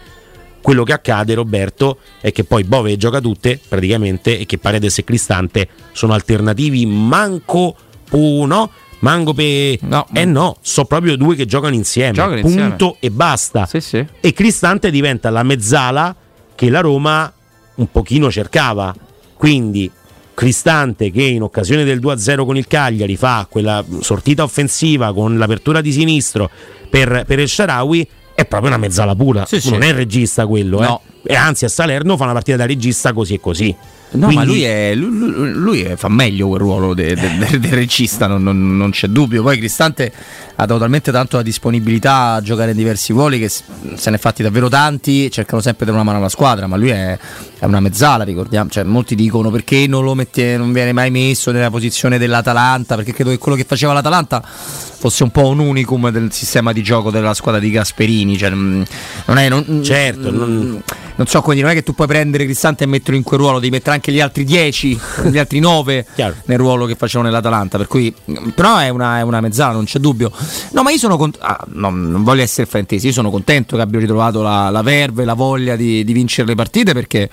Quello che accade, Roberto, è che poi Bove gioca tutte praticamente e che Paredes e Cristante sono alternativi manco uno. Manco per. No. Eh no, sono proprio due che giocano insieme. Giocano punto insieme. e basta. Sì, sì. E Cristante diventa la mezzala che la Roma un pochino cercava. Quindi Cristante che in occasione del 2-0 con il Cagliari fa quella sortita offensiva con l'apertura di sinistro per, per El Sharawi è proprio una mezzala pura. Sì, sì. Non è il regista quello, No. eh. E anzi a Salerno fa una partita da regista così e così. No, Quindi- ma lui, è, lui, lui- è- fa meglio quel ruolo de- de- de- del regista, non, non- non c'è dubbio. Poi Cristante ha dato talmente tanto la disponibilità a giocare in diversi ruoli che se ne è fatti davvero tanti, cercano sempre di dare una mano alla squadra, ma lui è, è una mezzala, ricordiamo. Cioè, molti dicono perché non lo mette, non viene mai messo nella posizione dell'Atalanta, perché credo che quello che faceva l'Atalanta fosse un po' un unicum del sistema di gioco della squadra di Gasperini. Cioè, mm, non è, non, Certo, mm, non- so come dire, non è che tu puoi prendere Cristante e metterlo in quel ruolo, devi mettere anche gli altri 10, gli altri 9 Chiaro. nel ruolo che facevano nell'Atalanta. Per cui, però è una, è una mezzala, non c'è dubbio. No, ma io sono contento, non voglio essere fraintesi, io sono contento che abbia ritrovato la, la verve, la voglia di, di vincere le partite perché.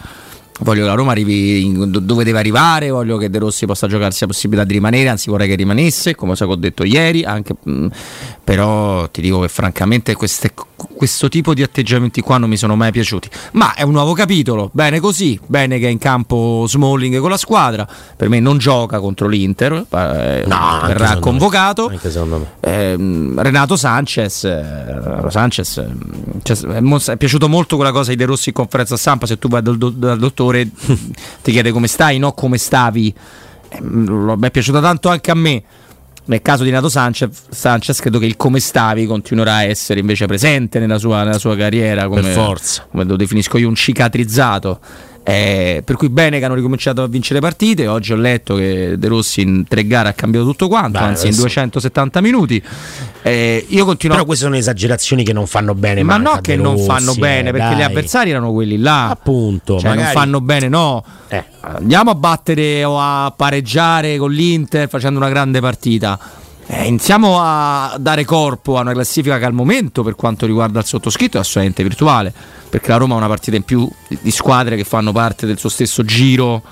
Voglio che la Roma arrivi in- do- dove deve arrivare, voglio che De Rossi possa giocarsi la possibilità di rimanere, anzi vorrei che rimanesse, come ho detto ieri, anche, mh, però ti dico che francamente queste, questo tipo di atteggiamenti qua non mi sono mai piaciuti. Ma è un nuovo capitolo, bene così, bene che è in campo Smalling con la squadra, per me non gioca contro l'Inter, eh, No, verrà convocato. Ehm, Renato Sanchez, eh, Sanchez eh, cioè, è, è piaciuto molto quella cosa di De Rossi in conferenza stampa. Se tu vai dal, dal dottore, ti chiede come stai, no come stavi. Eh, mi è piaciuta tanto anche a me. Nel caso di Renato Sanchez, Sanchez, credo che il come stavi continuerà a essere invece presente nella sua, nella sua carriera. Come, Per forza. come lo definisco io, un cicatrizzato. Eh, per cui bene che hanno ricominciato a vincere partite. Oggi ho letto che De Rossi in tre gare ha cambiato tutto quanto, Beh, anzi in adesso- 270 minuti. Eh, io continuo Però queste sono esagerazioni che non fanno bene. ma no che non Rossi, fanno eh, bene perché dai. gli avversari erano quelli là Appunto, cioè non magari- fanno bene no Eh. andiamo a battere o a pareggiare con l'Inter facendo una grande partita Eh, iniziamo a dare corpo a una classifica che al momento per quanto riguarda il sottoscritto è assolutamente virtuale perché la Roma ha una partita in più di- squadre che fanno parte del suo stesso giro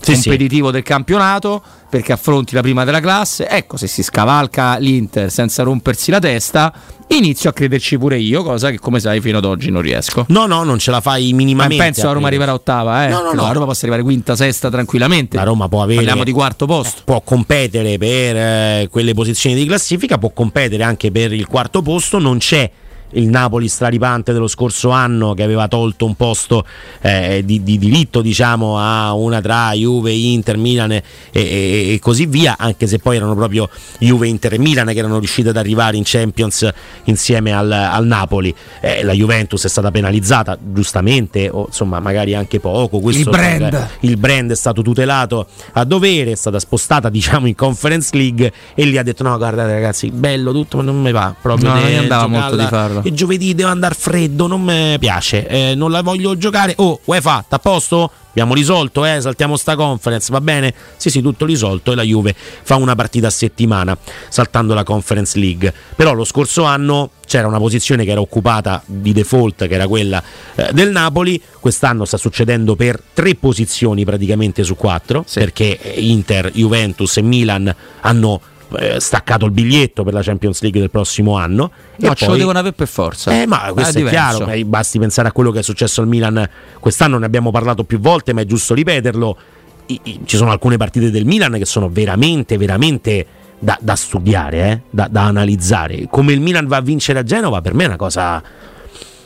Sì, sì. competitivo del campionato perché affronti la prima della classe ecco se si scavalca l'Inter senza rompersi la testa inizio a crederci pure io cosa che come sai fino ad oggi non riesco No, no, non ce la fai ma minimamente. penso la Roma a arriverà ottava, eh. No, no, no. La Roma possa arrivare quinta, sesta tranquillamente. La Roma può avere- Parliamo di quarto posto. può competere per eh, quelle posizioni di classifica, può competere anche per il quarto posto, non c'è il Napoli straripante dello scorso anno che aveva tolto un posto eh, di, di diritto diciamo a una tra Juve, Inter, Milan e, e- e così via anche se poi erano proprio Juve, Inter e Milan che erano riusciti ad arrivare in Champions insieme al, al Napoli Eh, la Juventus è stata penalizzata giustamente o insomma magari anche poco questo Il brand. il brand è stato tutelato a dovere, è stata spostata diciamo in Conference League e lì ha detto no guardate ragazzi bello tutto ma non mi va proprio No, non andava molto di farlo. E giovedì devo andare freddo non mi piace eh, non la voglio giocare oh UEFA a posto? Abbiamo risolto, eh? saltiamo sta conference, va bene? Sì, sì, tutto risolto e la Juve fa una partita a settimana saltando la Conference League. Però lo scorso anno c'era una posizione che era occupata di default, che era quella eh, del Napoli. Quest'anno sta succedendo per tre posizioni praticamente su quattro, perché Inter, Juventus e Milan hanno eh, staccato il biglietto per la Champions League del prossimo anno. No, e ce lo poi- devono avere per forza. eh, ma questo è, diverso. chiaro, eh, basti pensare a quello che è successo al Milan quest'anno, ne abbiamo parlato più volte, ma è giusto ripeterlo. I- i- ci sono alcune partite del Milan che sono veramente, veramente da, da studiare, eh, da, da analizzare. Come il Milan va a vincere a Genova, per me è una cosa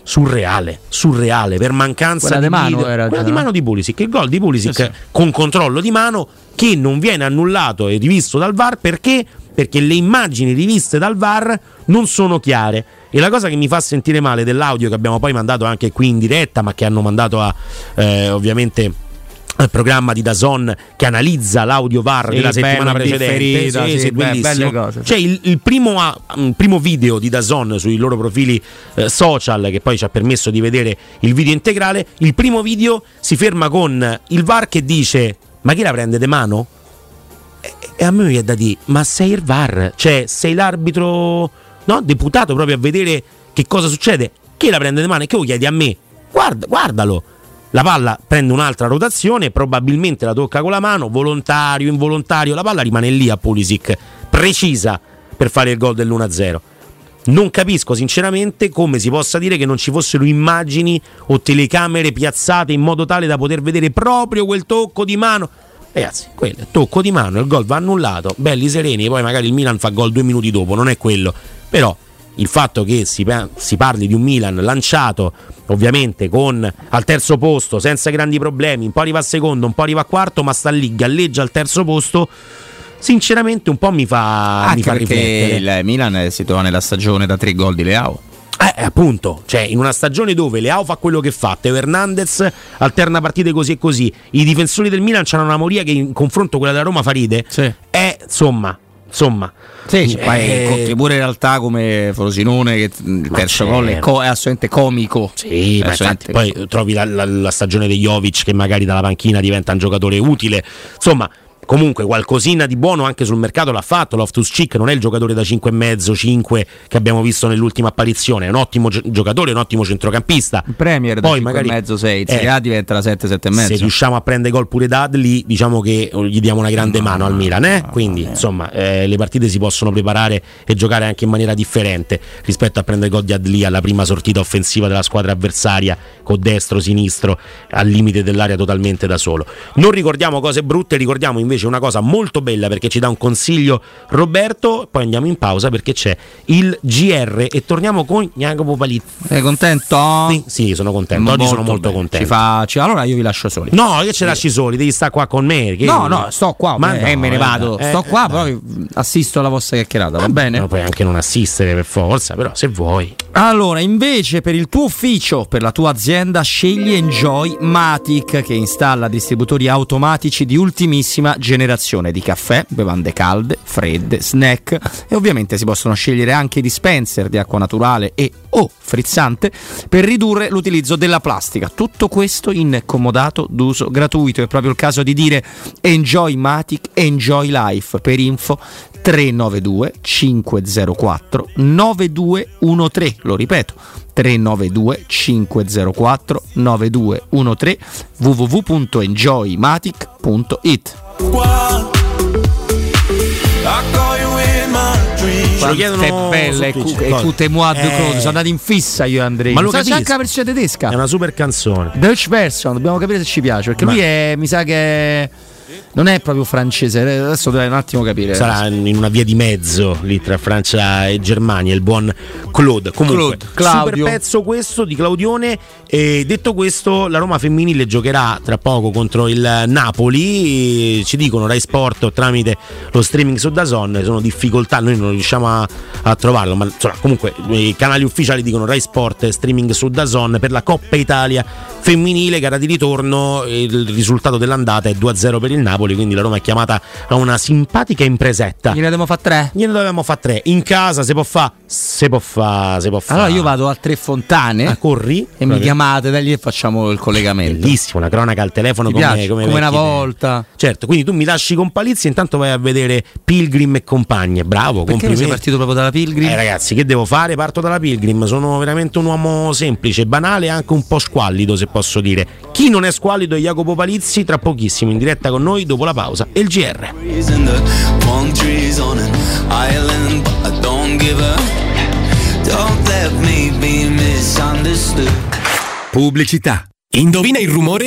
surreale, surreale, per mancanza Quella di di mano leader- era quella già, di no? mano di Pulisic, il gol di Pulisic Sì, sì. con controllo di mano che non viene annullato e rivisto dal VAR perché? Perché le immagini riviste dal VAR non sono chiare. E la cosa che mi fa sentire male dell'audio che abbiamo poi mandato anche qui in diretta, ma che hanno mandato a eh, ovviamente al programma di Dazon che analizza l'audio VAR Sì, della settimana bello, precedente. differita, sì, beh, bellissimo. cose, sì. C'è il, il primo, un primo video di Dazon sui loro profili eh, social che poi ci ha permesso di vedere il video integrale. Il primo video si ferma con il VAR che dice: Ma chi la prende de mano? E, e a me mi viene da dire: Ma sei il VAR? Cioè, sei l'arbitro no, deputato proprio a vedere che cosa succede? Chi la prende de mano? E che lo chiedi a me? Guarda, guardalo. La palla prende un'altra rotazione, probabilmente la tocca con la mano, volontario, involontario, la palla rimane lì a Pulisic, precisa per fare il gol dell'1-0. Non capisco sinceramente come si possa dire che non ci fossero immagini o telecamere piazzate in modo tale da poter vedere proprio quel tocco di mano. Ragazzi, quello è tocco di mano, il gol va annullato, belli sereni, poi magari il Milan fa gol due minuti dopo, non è quello. Però il fatto che si, si parli di un Milan lanciato ovviamente con al terzo posto senza grandi problemi, un po' arriva a secondo, un po' arriva a quarto, ma sta lì, galleggia al terzo posto. Sinceramente, un po' mi fa, mi Anche fa perché riflettere. il Milan eh, si trova nella stagione da tre gol di Leao. Eh, appunto, cioè in una stagione dove Leao fa quello che fa, Teo Hernandez alterna partite così e così, i difensori del Milan hanno una moria che in confronto con quella della Roma fa ride, è insomma, insomma. Sì, eh, poi conti pure in realtà come Frosinone che il Ma terzo gol è, co- è assolutamente comico. Sì, ma Assolutamente poi trovi la, la- la stagione di Jovic che magari dalla panchina diventa un giocatore utile. Insomma, comunque qualcosina di buono anche sul mercato l'ha fatto. Loftus Cheek non è il giocatore da 5,5 5 che abbiamo visto nell'ultima apparizione, è un ottimo gi- giocatore, un ottimo centrocampista. Il Premier Poi da magari- mezzo 6, in Eh, A diventa la 7 7 e mezzo. Se riusciamo a prendere gol pure da Adli, diciamo che gli diamo una grande mano al Milan. eh? Quindi, insomma, eh, le partite si possono preparare e giocare anche in maniera differente rispetto a prendere gol di Adli alla prima sortita offensiva della squadra avversaria, con destro, sinistro, al limite dell'area totalmente da solo. Non ricordiamo cose brutte, ricordiamo invece una cosa molto bella perché ci dà un consiglio Roberto. Poi andiamo in pausa perché c'è il GR e torniamo con Jacopo Palizzi. Sei contento? Sì, sì, sono contento. Oggi sono molto bene. contento. Ci fa, ci- allora io vi lascio soli. No, che ce lasci soli, devi stare qua con me. che- No, no, sto qua, Ma eh, no, me ne eh, vado. eh, sto eh, qua, dai. però assisto alla vostra chiacchierata, va bene? No, puoi anche non assistere per forza, però se vuoi. Allora, invece, per il tuo ufficio, per la tua azienda, scegli Enjoy Matic che installa distributori automatici di ultimissima generazione di caffè, bevande calde, fredde, snack e ovviamente si possono scegliere anche dispenser di acqua naturale e o frizzante per ridurre l'utilizzo della plastica. Tutto questo in comodato d'uso gratuito. È proprio il caso di dire Enjoy Matic, Enjoy Life per info 392 504 9213 lo ripeto 392 504 9213 www.enjoymatic.it lo chiedono su e e? Cute Moad Eh. Sono andati in fissa io e Andrea Ma lo Sa- c'è capisco. anche la versione tedesca È una super canzone. Dutch version dobbiamo capire se ci piace perché Ma- lui è mi sa che non è proprio francese adesso dovrei un attimo capire Sarà in una via di mezzo lì tra Francia e Germania, il buon Claude. Comunque, Claude, Claudio. super pezzo questo di Claudione. E detto questo, la Roma femminile giocherà tra poco contro il Napoli. Ci dicono Rai Sport tramite lo streaming su Dazon. Sono difficoltà, noi non riusciamo a, a trovarlo. Ma insomma, comunque, i canali ufficiali dicono Rai Sport streaming su Dazon per la Coppa Italia femminile, gara di ritorno. Il risultato dell'andata è 2-0 per il Napoli. Quindi la Roma è chiamata a una simpatica impresetta. gliene dobbiamo fare tre Gliene dovevamo fare tre. In casa si può fare, si può fare, si può fare. allora io vado a tre fontane Ah, corri e mi Proprio. Chiamate da lì e facciamo il collegamento Bellissimo, una cronaca al telefono Ti come, piace? come Come una volta. Certo, quindi tu mi lasci con Palizzi e intanto vai a vedere Pilgrim e compagnie. Bravo, perché non sei complimenti. partito proprio dalla Pilgrim? Eh ragazzi, che devo fare? Parto dalla Pilgrim. Sono veramente un uomo semplice, banale e anche un po' squallido, se posso dire. Chi non è squallido è Jacopo Palizzi, tra pochissimo in diretta con noi dopo la pausa e il GR. Don't let me be misunderstood. Pubblicità. Indovina il rumore?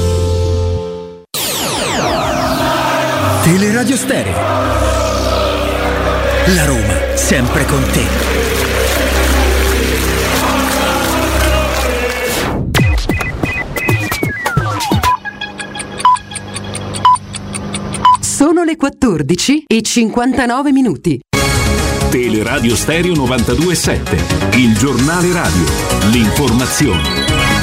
Teleradio Stereo. La Roma, sempre con te. Sono le 14 e 59 minuti. Teleradio Stereo 927, il giornale radio, l'informazione.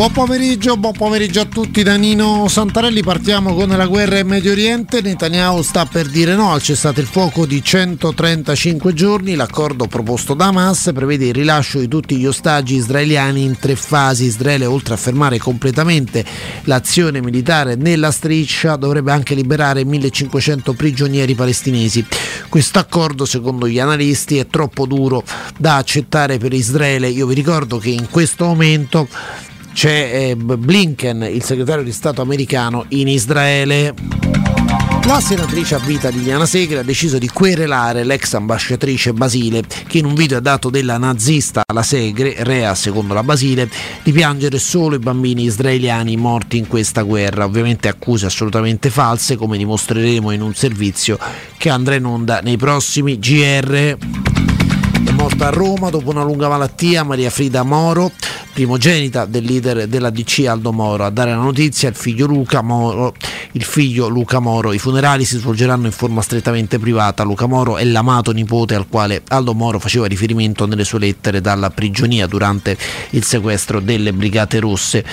Buon pomeriggio, buon pomeriggio a tutti da Nino Santarelli. Partiamo con la guerra in Medio Oriente. Netanyahu sta per dire no al cessate il fuoco di 135 giorni. L'accordo proposto da Hamas prevede il rilascio di tutti gli ostaggi israeliani in tre fasi. Israele, oltre a fermare completamente l'azione militare nella striscia, dovrebbe anche liberare 1500 prigionieri palestinesi. Questo accordo, secondo gli analisti, è troppo duro da accettare per Israele. Io vi ricordo che in questo momento c'è eh, Blinken, il segretario di Stato americano, in Israele. La senatrice a vita Liliana Segre ha deciso di querelare l'ex ambasciatrice Basile che in un video ha dato della nazista alla Segre, rea secondo la Basile, di piangere solo i bambini israeliani morti in questa guerra. Ovviamente accuse assolutamente false come dimostreremo in un servizio che andrà in onda nei prossimi GR. Morta a Roma dopo una lunga malattia Maria Frida Moro, primogenita del leader della DC Aldo Moro. A dare la notizia il figlio Luca Moro, il figlio Luca Moro. I funerali si svolgeranno in forma strettamente privata. Luca Moro è l'amato nipote al quale Aldo Moro faceva riferimento nelle sue lettere dalla prigionia durante il sequestro delle Brigate Rosse.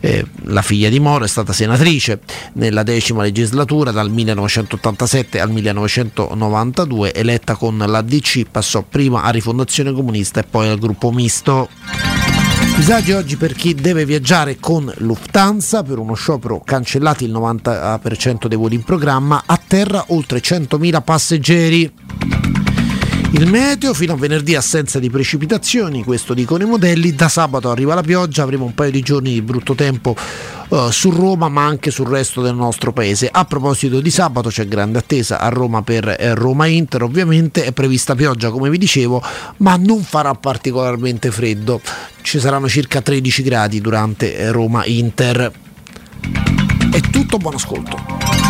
Eh, la figlia di Moro è stata senatrice nella decima legislatura dal 1987 al 1992, eletta con la DC, passò prima a Rifondazione Comunista e poi al gruppo misto. Disagi oggi per chi deve viaggiare con Lufthansa per uno sciopero cancellati il 90% dei voli in programma, a terra oltre 100.000 passeggeri. Il meteo fino a venerdì assenza di precipitazioni, questo dicono i modelli, da sabato arriva la pioggia, avremo un paio di giorni di brutto tempo uh, su Roma ma anche sul resto del nostro paese. A proposito di sabato c'è grande attesa a Roma per eh, Roma Inter, ovviamente è prevista pioggia come vi dicevo, ma non farà particolarmente freddo, ci saranno circa 13 gradi durante eh, Roma Inter. È tutto, buon ascolto.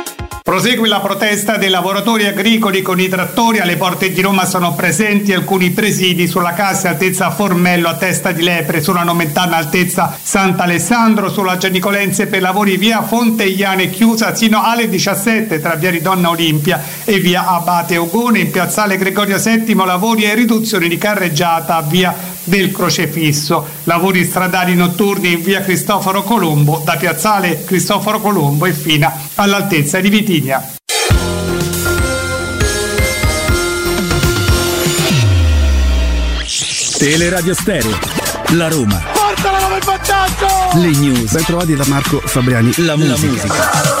Prosegue la protesta dei lavoratori agricoli con i trattori. Alle porte di Roma sono presenti alcuni presidi sulla Cassia altezza Formello a testa di Lepre, sulla Nomentana altezza Sant'Alessandro, sulla Gianicolense per lavori via Fonteiane chiusa sino alle 17 tra via Ridonna Olimpia e via Abate Ogone. In piazzale Gregorio VII lavori e riduzioni di carreggiata via del Crocefisso. Lavori stradali notturni in via Cristoforo Colombo da piazzale Cristoforo Colombo e fino all'altezza di Vitigna. Teleradio Stereo. La Roma. Portala come il vantaggio! Le news. Ben trovati da Marco Fabriani. La musica.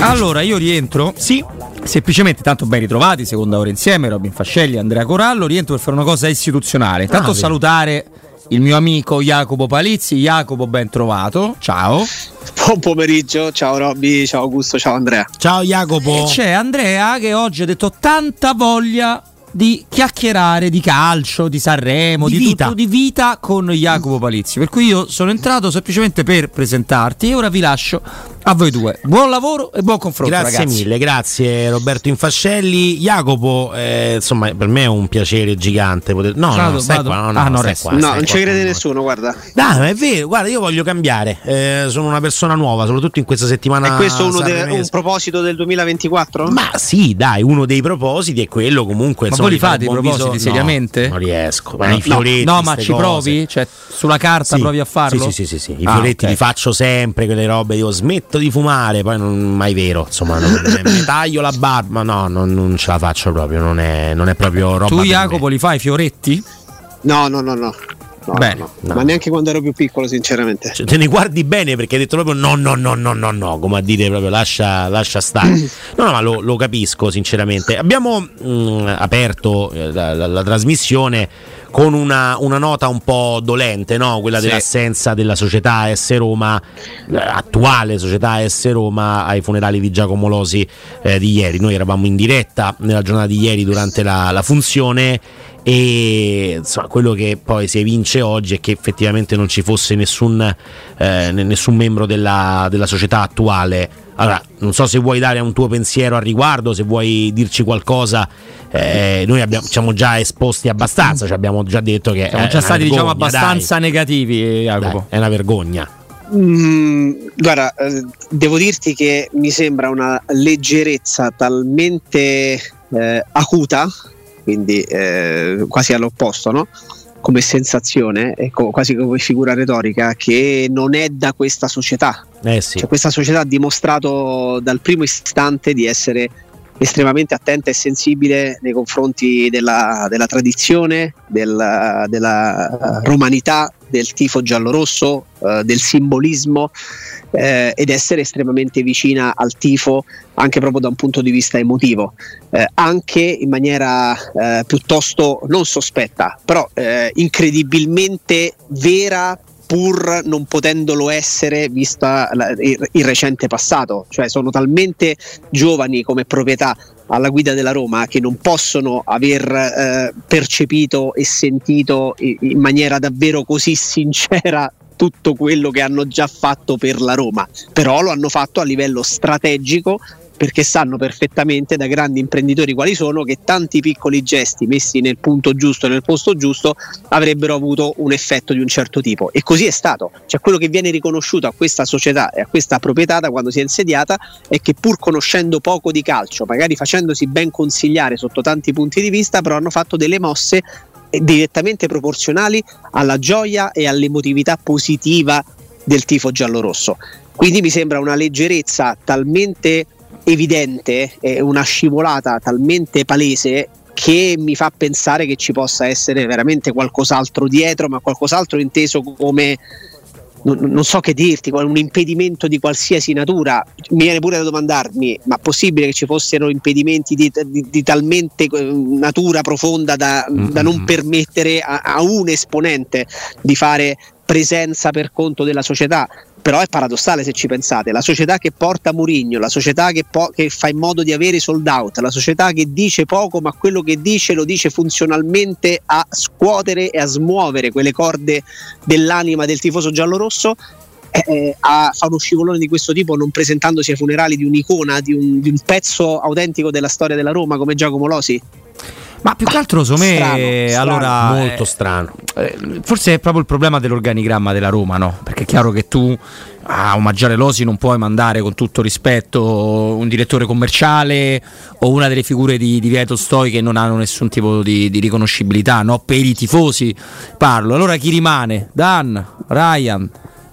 Allora, io rientro. Sì. Semplicemente, tanto ben ritrovati, seconda ora insieme, Robin Fascelli, Andrea Corallo. Rientro per fare una cosa istituzionale. Tanto Bravi. salutare il mio amico Jacopo Palizzi. Jacopo, ben trovato. Ciao. Buon pomeriggio, ciao Robby, ciao Augusto, ciao Andrea. Ciao Jacopo. E c'è Andrea che oggi ha detto tanta voglia di chiacchierare di calcio, di Sanremo, Di di, vita. tutto, di vita con Jacopo Palizzi. Per cui io sono entrato semplicemente per presentarti e ora vi lascio a voi due. Buon lavoro e buon confronto, Grazie ragazzi. mille, grazie Roberto Infascelli. Jacopo, eh, insomma, per me è un piacere gigante poter. No, Vado, no, stai vado. qua, no, no, Ah, no, stai qua, no, stai non ci crede con nessuno, guarda. Dai, ma è vero, guarda, io voglio cambiare. Eh, sono una persona nuova, soprattutto in questa settimana. È questo uno de- sanremese. un proposito del 2024? Ma sì, dai, uno dei propositi è quello comunque. Ma insomma, voi li fate i propositi viso- no, seriamente? non riesco. Ma No, i fioretti, no, ma ci cose. provi? Cioè, sulla carta Sì, provi a farlo? Sì, sì, sì, sì, sì. I Ah, fioretti ok. li faccio sempre, quelle robe. Io smetto di fumare, poi non mai vero. Insomma, non, mi taglio la barba. No, non, non ce la faccio proprio. Non è, non è proprio roba. Tu, Jacopo, li fai i fioretti? No, no, no, no. No, Bene. no, no. Ma neanche quando ero più piccolo, sinceramente. Cioè, te ne guardi bene perché hai detto proprio no, no, no, no, no, no, come a dire proprio lascia, lascia stare. No, no, ma lo, lo capisco sinceramente. Abbiamo mh, aperto eh, la, la- la trasmissione con una, una nota un po' dolente, no? quella Sì. dell'assenza della società S Roma, eh, attuale società S Roma ai funerali di Giacomo Losi eh, di ieri. Noi eravamo in diretta nella giornata di ieri durante la, la funzione e insomma, quello che poi si evince oggi è che effettivamente non ci fosse nessun, eh, ne- nessun membro della, della società attuale. Allora, non so se vuoi dare un tuo pensiero al riguardo, se vuoi dirci qualcosa. eh, noi abbiamo, siamo già esposti abbastanza, cioè abbiamo già detto che Siamo è già una stati, diciamo, vergogna, abbastanza negativi, dai. Jacopo. Dai, è una vergogna. Mm, guarda, eh, devo dirti che mi sembra una leggerezza talmente eh, acuta, quindi eh, quasi all'opposto, no? Come sensazione, e co- quasi come figura retorica, che non è da questa società. Eh sì. Cioè, questa società ha dimostrato dal primo istante di essere estremamente attenta e sensibile nei confronti della, della tradizione, della, della romanità, del tifo giallorosso, eh, del simbolismo eh, ed essere estremamente vicina al tifo anche proprio da un punto di vista emotivo, eh, anche in maniera eh, piuttosto non sospetta, però eh, incredibilmente vera pur non potendolo essere vista il, il recente passato, cioè sono talmente giovani come proprietà alla guida della Roma che non possono aver eh, percepito e sentito in, maniera davvero così sincera tutto quello che hanno già fatto per la Roma, però lo hanno fatto a livello strategico perché sanno perfettamente da grandi imprenditori quali sono che tanti piccoli gesti messi nel punto giusto nel posto giusto avrebbero avuto un effetto di un certo tipo e così è stato. Cioè quello che viene riconosciuto a questa società e a questa proprietà da quando si è insediata è che pur conoscendo poco di calcio, magari facendosi ben consigliare sotto tanti punti di vista, però hanno fatto delle mosse direttamente proporzionali alla gioia e all'emotività positiva del tifo giallorosso. Quindi mi sembra una leggerezza talmente evidente, e una scivolata talmente palese che mi fa pensare che ci possa essere veramente qualcos'altro dietro, ma qualcos'altro inteso come non, non, so che dirti, un impedimento di qualsiasi natura. Mi viene pure da domandarmi: ma è possibile che ci fossero impedimenti di, di, di talmente eh, natura profonda da, mm-hmm. da non permettere a, a un esponente di fare presenza per conto della società? Però è paradossale se ci pensate, la società che porta Murigno, la società che, po- che, fa in modo di avere sold out, la società che dice poco ma quello che dice lo dice funzionalmente a scuotere e a smuovere quelle corde dell'anima del tifoso giallorosso, eh, eh a, fa uno scivolone di questo tipo non presentandosi ai funerali di un'icona, di un, di un pezzo autentico della storia della Roma come Giacomo Losi? Ma più che altro, secondo me, strano, allora. molto eh, strano. Eh, forse è proprio il problema dell'organigramma della Roma, no? Perché è chiaro che tu a omaggiare Losi non puoi mandare con tutto rispetto un direttore commerciale o una delle figure di, di Vieto Stoi che non hanno nessun tipo di, di riconoscibilità, no? Per i tifosi parlo. Allora chi rimane? Dan, Ryan,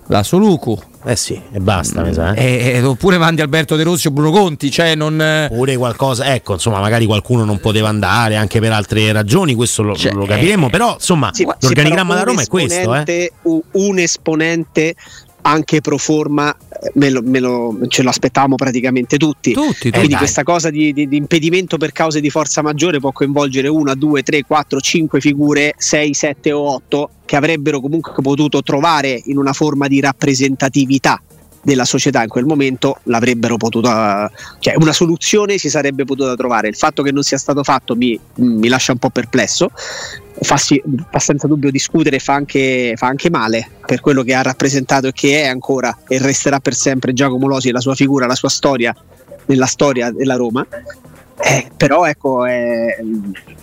la Soluku, eh sì, e basta, mi sa. Eh. Eh, eh, oppure mandi Alberto De Rossi o Bruno Conti, cioè non... Oppure qualcosa, ecco, insomma, magari qualcuno non poteva andare anche per altre ragioni, questo lo, cioè, lo capiremo, però insomma, sì, l'organigramma sì, da Roma è questo. Eh. Un esponente anche pro forma me lo, me lo, ce lo aspettavamo praticamente tutti. tutti, tutti. Quindi questa cosa di, di, di, impedimento per cause di forza maggiore può coinvolgere una, due, tre, quattro, cinque figure, sei, sette o otto che avrebbero comunque potuto trovare in una forma di rappresentatività della società in quel momento l'avrebbero potuta cioè una soluzione si sarebbe potuta trovare il fatto che non sia stato fatto mi, mi lascia un po' perplesso fa, fa, senza dubbio discutere fa anche, fa anche male per quello che ha rappresentato e che è ancora e resterà per sempre Giacomo Losi la sua figura, la sua storia nella storia della Roma eh, però ecco, eh,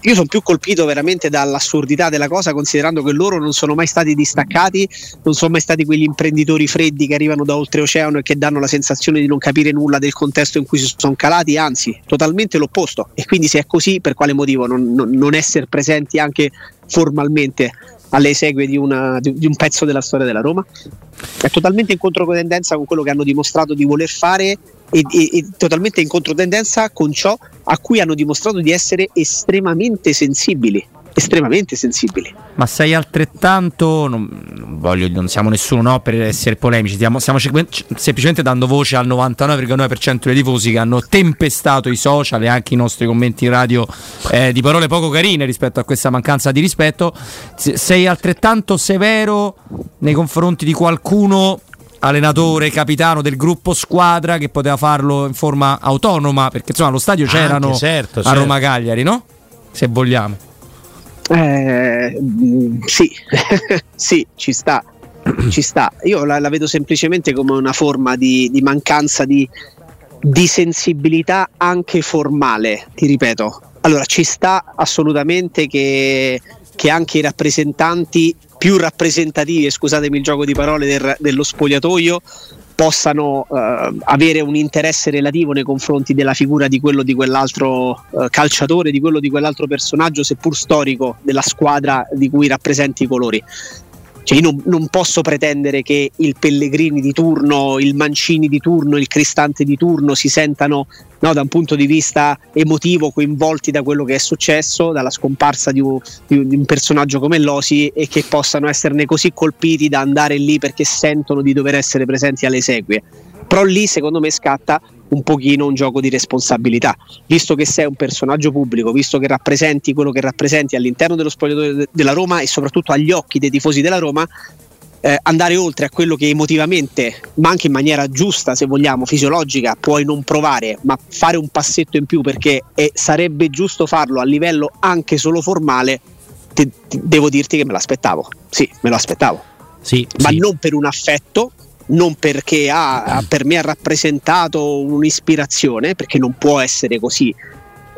io sono più colpito veramente dall'assurdità della cosa, considerando che loro non sono mai stati distaccati, non sono mai stati quegli imprenditori freddi che arrivano da oltreoceano e che danno la sensazione di non capire nulla del contesto in cui si sono calati, anzi, totalmente l'opposto. E quindi se è così, per quale motivo non, non, non essere presenti anche formalmente alle esegue di, una, di, un pezzo della storia della Roma? È totalmente in controtendenza con quello che hanno dimostrato di voler fare e, e, e, totalmente in controtendenza con ciò a cui hanno dimostrato di essere estremamente sensibili estremamente sensibili. Ma sei altrettanto, non, non, voglio, non siamo nessuno no, per essere polemici, stiamo, stiamo semplicemente dando voce al 99,9% dei tifosi che hanno tempestato i social e anche i nostri commenti in radio eh, di parole poco carine rispetto a questa mancanza di rispetto. Sei altrettanto severo nei confronti di qualcuno allenatore, capitano del gruppo squadra che poteva farlo in forma autonoma, perché insomma allo stadio c'erano certo, certo. a Roma Cagliari, no? Se vogliamo. Eh, sì, sì, ci sta. ci sta. Io la, la, vedo semplicemente come una forma di, di mancanza di, di sensibilità anche formale, ti ripeto. Allora, ci sta assolutamente che, che anche i rappresentanti più rappresentativi, scusatemi il gioco di parole, del, dello spogliatoio possano uh, avere un interesse relativo nei confronti della figura di quello di quell'altro uh, calciatore, di quello di quell'altro personaggio, seppur storico, della squadra di cui rappresenti i colori. Cioè io non, non, posso pretendere che il Pellegrini di turno, il Mancini di turno, il Cristante di turno si sentano no, da un punto di vista emotivo coinvolti da quello che è successo, dalla scomparsa di un, di un personaggio come Losi e che possano esserne così colpiti da andare lì perché sentono di dover essere presenti alle esequie. Però lì secondo me scatta un pochino un gioco di responsabilità. Visto che sei un personaggio pubblico, visto che rappresenti quello che rappresenti all'interno dello spogliatoio della Roma e soprattutto agli occhi dei tifosi della Roma, eh, andare oltre a quello che emotivamente, ma anche in maniera giusta, se vogliamo, fisiologica, puoi non provare, ma fare un passetto in più perché eh, sarebbe giusto farlo a livello anche solo formale, te- te- devo dirti che me l'aspettavo. Sì, me lo aspettavo. Sì, ma non per un affetto, non perché ha- per me ha rappresentato un'ispirazione, perché non può essere così.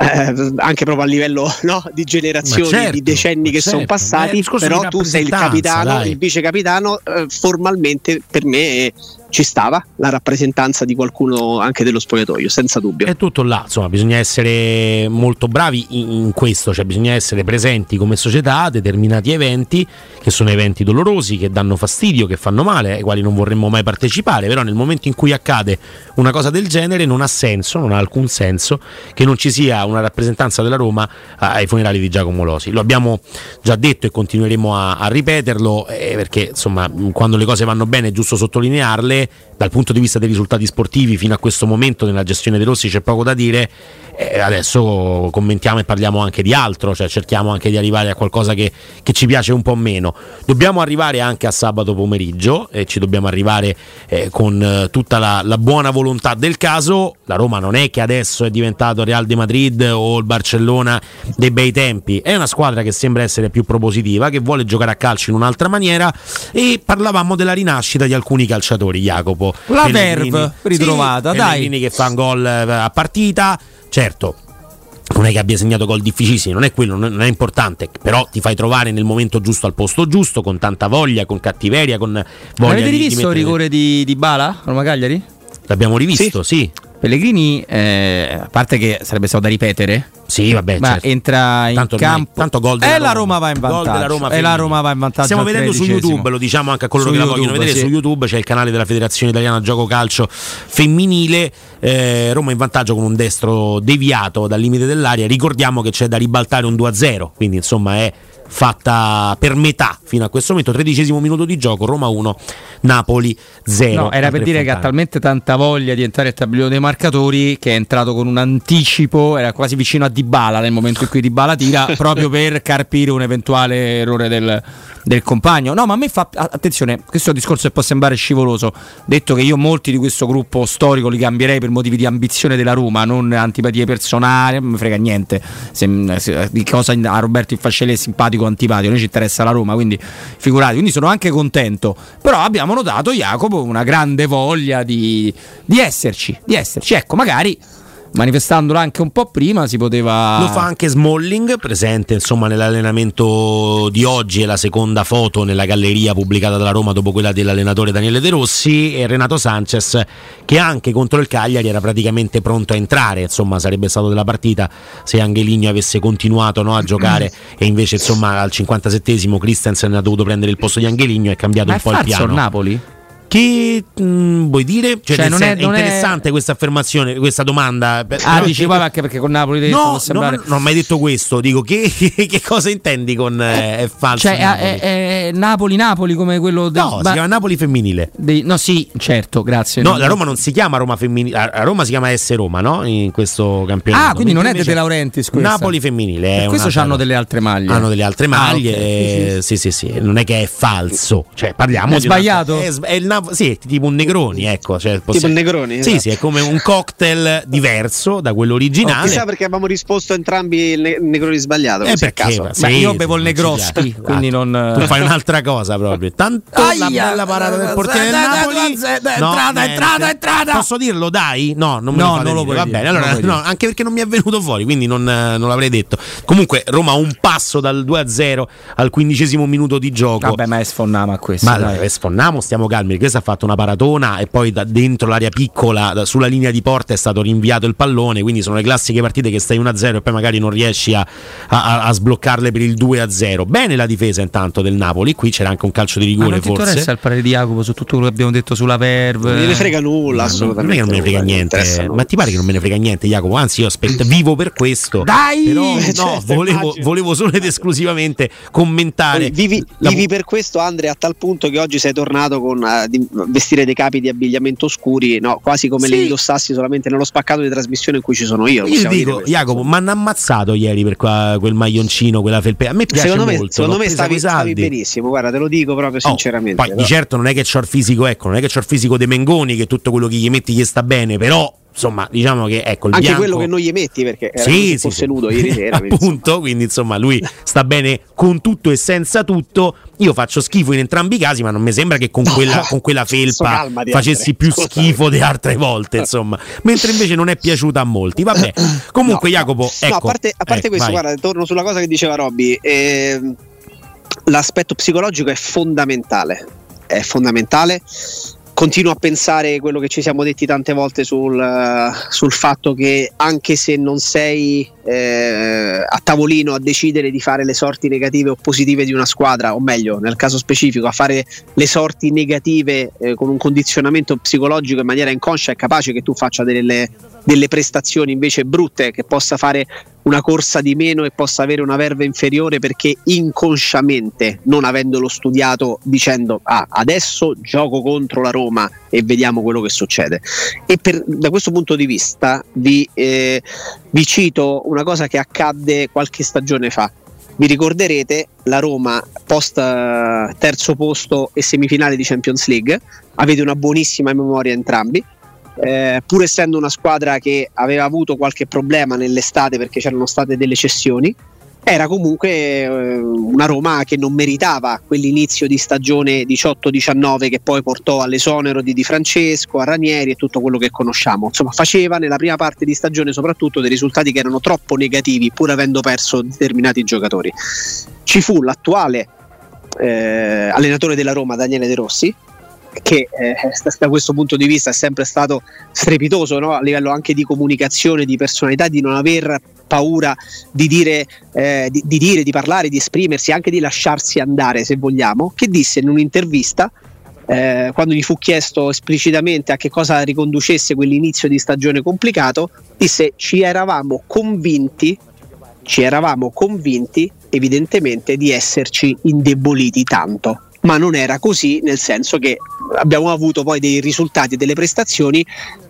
eh, anche proprio a livello no, di generazioni, Ma certo, di decenni che sono certo, è passati, però tu sei il capitano, dai. il vice capitano, eh, formalmente per me eh, ci stava la rappresentanza di qualcuno anche dello spogliatoio, senza dubbio. È tutto là, insomma, bisogna essere molto bravi in, questo, cioè bisogna essere presenti come società a determinati eventi che sono eventi dolorosi, che danno fastidio, che fanno male, ai quali non vorremmo mai partecipare, però nel momento in cui accade una cosa del genere non ha senso, non ha alcun senso che non ci sia una rappresentanza della Roma ai funerali di Giacomo Losi. Lo abbiamo già detto e continueremo a, a ripeterlo eh, perché insomma quando le cose vanno bene è giusto sottolinearle, fare dal punto di vista dei risultati sportivi fino a questo momento nella gestione dei Rossi c'è poco da dire, eh, adesso commentiamo e parliamo anche di altro, cioè cerchiamo anche di arrivare a qualcosa che, che ci piace un po' meno. Dobbiamo arrivare anche a sabato pomeriggio e ci dobbiamo arrivare eh, con eh, tutta la, la buona volontà del caso. La Roma non è che adesso è diventato Real de Madrid o il Barcellona dei bei tempi, è una squadra che sembra essere più propositiva, che vuole giocare a calcio in un'altra maniera e parlavamo della rinascita di alcuni calciatori, Jacopo. La verve ritrovata, sì, dai. Che fa un gol eh, a partita, certo. Non è che abbia segnato gol difficilissimi, non è quello, non è importante, però ti fai trovare nel momento giusto al posto giusto, con tanta voglia, con cattiveria, con voglia Avete rivisto il mettere- rigore di, di Bala? Roma Cagliari? L'abbiamo rivisto, sì. Pellegrini, eh, a parte che sarebbe stato da ripetere, Sì, vabbè, ma certo. entra in Tanto ormai- campo. tanto gol e della la Roma. Va in vantaggio. della Roma e la femminile. Roma va in vantaggio. Stiamo vedendo su. YouTube, lo diciamo anche a coloro Su che la vogliono YouTube, vedere. sì. Su YouTube c'è il canale della Federazione Italiana Gioco Calcio Femminile. eh, Roma in vantaggio con un destro deviato dal limite dell'aria. Ricordiamo che c'è da ribaltare un 2-0, quindi insomma è fatta per metà fino a questo momento. Tredicesimo minuto di gioco, Roma 1, Napoli 0. No, era per dire che ha talmente tanta voglia di entrare al tabellone dei marcatori che è entrato con un anticipo, era quasi vicino a Dybala nel momento in cui Dybala tira, proprio per carpire un eventuale errore del, del compagno. No, ma a me fa attenzione, questo discorso che può sembrare scivoloso, detto che io molti di questo gruppo storico li cambierei per motivi di ambizione della Roma, non antipatie personali, non mi frega niente se- se- di cosa a Roberto Infascelli è simpatico o antipatico, a noi ci interessa la Roma, quindi figurati, quindi sono anche contento, però abbiamo notato Jacopo una grande voglia di, di esserci, di esserci, ecco, magari manifestandola anche un po' prima si poteva... Lo fa anche Smalling, presente insomma nell'allenamento di oggi, è la seconda foto nella galleria pubblicata dalla Roma dopo quella dell'allenatore Daniele De Rossi e Renato Sanchez che anche contro il Cagliari era praticamente pronto a entrare, insomma sarebbe stato della partita se Angeligno avesse continuato no, a giocare e invece insomma al 57esimo Christensen ha dovuto prendere il posto di Angeligno e è cambiato Ma un po' il piano. Napoli? Che mh, vuoi dire? Cioè, Cioè, non è- non è- interessante questa affermazione, questa domanda. Ah, però- dici poi anche perché con Napoli No, può no, sembrare... no, non ho mai detto questo. Dico che, che- cosa intendi con eh, è falso? Cioè, Napoli? è, è- è Napoli-Napoli come quello del... no, si ba- chiama Napoli femminile. dei- no, sì, certo, grazie. No, la Roma non si chiama Roma femminile, a a Roma si chiama S Roma, no? In questo campionato. Ah, quindi non è De questa. Napoli femminile. È questo hanno delle altre maglie. Hanno delle altre Ah, maglie. ok. eh, sì, sì, sì. Non è che è falso. Cioè, parliamo È di una- sbagliato? è, s- è il Nap- sì, è tipo un Negroni, ecco. Cioè, Tipo il Negroni, Sì, esatto. sì, è come un cocktail diverso da quello originale. Chissà perché avevamo risposto entrambi il ne- Negroni sbagliato. Eh, perché? caso. Sì, Beh, io sì, bevo il Negroschi, quindi Esatto. non... Tu fai un'altra cosa proprio. Tanto la Aia, bella parata del portiere del Napoli. No, entrata, entrata, entrata. Posso dirlo, dai? No, non me No, lo non lo puoi Va bene, allora no, anche perché non mi è venuto fuori, quindi non, non l'avrei detto. Comunque Roma ha un passo dal 2-0 al quindicesimo minuto di gioco. Vabbè, ma è sfonnama a questo. Ma dai. sfonniamo, stiamo calmi. Questo ha fatto una paratona e poi da dentro l'area piccola, da- sulla linea di porta, è stato rinviato il pallone. Quindi sono le classiche partite che stai 1-0 e poi magari non riesci a, a- a sbloccarle per il 2-0. Bene la difesa intanto del Napoli. Qui c'era anche un calcio di Ma rigore, ti forse. interessa il parere di Jacopo su tutto quello che abbiamo detto sulla Verve? Non gliene frega nulla, Ma assolutamente. Non è che non me ne frega niente. Ma ti pare che non me ne frega niente, Jacopo? Anzi, io aspetto, vivo per questo. Dai! Però, no, Certo, volevo, volevo solo ed esclusivamente commentare. Vivi, la- vivi per questo, Andrea, a tal punto che oggi sei tornato con, di in- vestire dei capi di abbigliamento oscuri, no, quasi come Sì. le indossassi solamente nello spaccato di trasmissione in cui ci sono io. Io dico, Jacopo, mi hanno ammazzato ieri per qua- quel maglioncino, quella felpe. A me piace Secondo me, molto. secondo me stavi, stavi benissimo, guarda, te lo dico proprio Oh, sinceramente. Poi di però- certo non è che c'ho il fisico, ecco, non è che c'ho il fisico dei Mengoni, che tutto quello che gli metti gli sta bene, però insomma, diciamo che ecco il Anche bianco... quello che non gli metti perché era Sì, sì, fosse sì. nudo ieri sera. appunto, quindi insomma lui sta bene con tutto e senza tutto. Io faccio schifo in entrambi i casi, ma non mi sembra che con quella, con quella felpa facessi più schifo di altre volte, insomma. Mentre invece non è piaciuta a molti. Vabbè, comunque Jacopo, ecco. No, a parte, a parte eh, questo, vai. guarda, torno sulla cosa che diceva Robby. ehm, l'aspetto psicologico è fondamentale. È fondamentale. Continuo a pensare quello che ci siamo detti tante volte sul, eh, sul fatto che anche se non sei eh, a tavolino a decidere di fare le sorti negative o positive di una squadra, o meglio, nel caso specifico, a fare le sorti negative eh, con un condizionamento psicologico in maniera inconscia, è capace che tu faccia delle, delle prestazioni invece brutte, che possa fare una corsa di meno e possa avere una verve inferiore perché inconsciamente, non avendolo studiato, dicendo ah, adesso gioco contro la Roma e vediamo quello che succede. E per- da questo punto di vista vi, eh, vi cito una cosa che accadde qualche stagione fa. Vi ricorderete la Roma post eh, terzo posto e semifinale di Champions League, avete una buonissima memoria entrambi. Eh, pur essendo una squadra che aveva avuto qualche problema nell'estate perché c'erano state delle cessioni, era comunque eh, una Roma che non meritava quell'inizio di stagione 18-19 che poi portò all'esonero di Di Francesco, a Ranieri e tutto quello che conosciamo. Insomma, faceva nella prima parte di stagione soprattutto dei risultati che erano troppo negativi pur avendo perso determinati giocatori. Ci fu l'attuale eh, allenatore della Roma, Daniele De Rossi, che eh, da- questo punto di vista è sempre stato strepitoso no? a livello anche di comunicazione, di personalità, di non aver paura di dire, eh, di, di dire, di parlare, di esprimersi, anche di lasciarsi andare se vogliamo, che disse in un'intervista eh, quando gli fu chiesto esplicitamente a che cosa riconducesse quell'inizio di stagione complicato, disse ci eravamo convinti, ci eravamo convinti evidentemente di esserci indeboliti tanto. Ma non era così, nel senso che abbiamo avuto poi dei risultati e delle prestazioni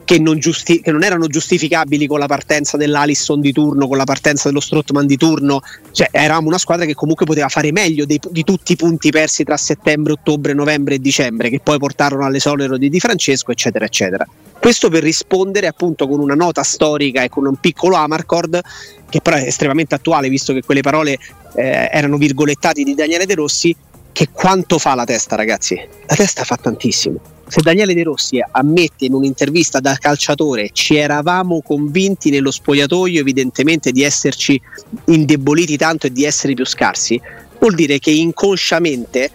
che non, giusti- che non erano giustificabili con la partenza dell'Alisson di turno, con la partenza dello Strottman di turno. Cioè, eravamo una squadra che comunque poteva fare meglio dei- di tutti i punti persi tra settembre, ottobre, novembre e dicembre, che poi portarono all'esonero di Di Francesco, eccetera, eccetera. Questo per rispondere appunto con una nota storica e con un piccolo Amarcord, che però è estremamente attuale, visto che quelle parole eh, erano virgolettati di Daniele De Rossi, che quanto fa la testa, ragazzi? La testa fa tantissimo. Se Daniele De Rossi ammette in un'intervista da calciatore ci eravamo convinti nello spogliatoio evidentemente di esserci indeboliti tanto e di essere più scarsi, vuol dire che inconsciamente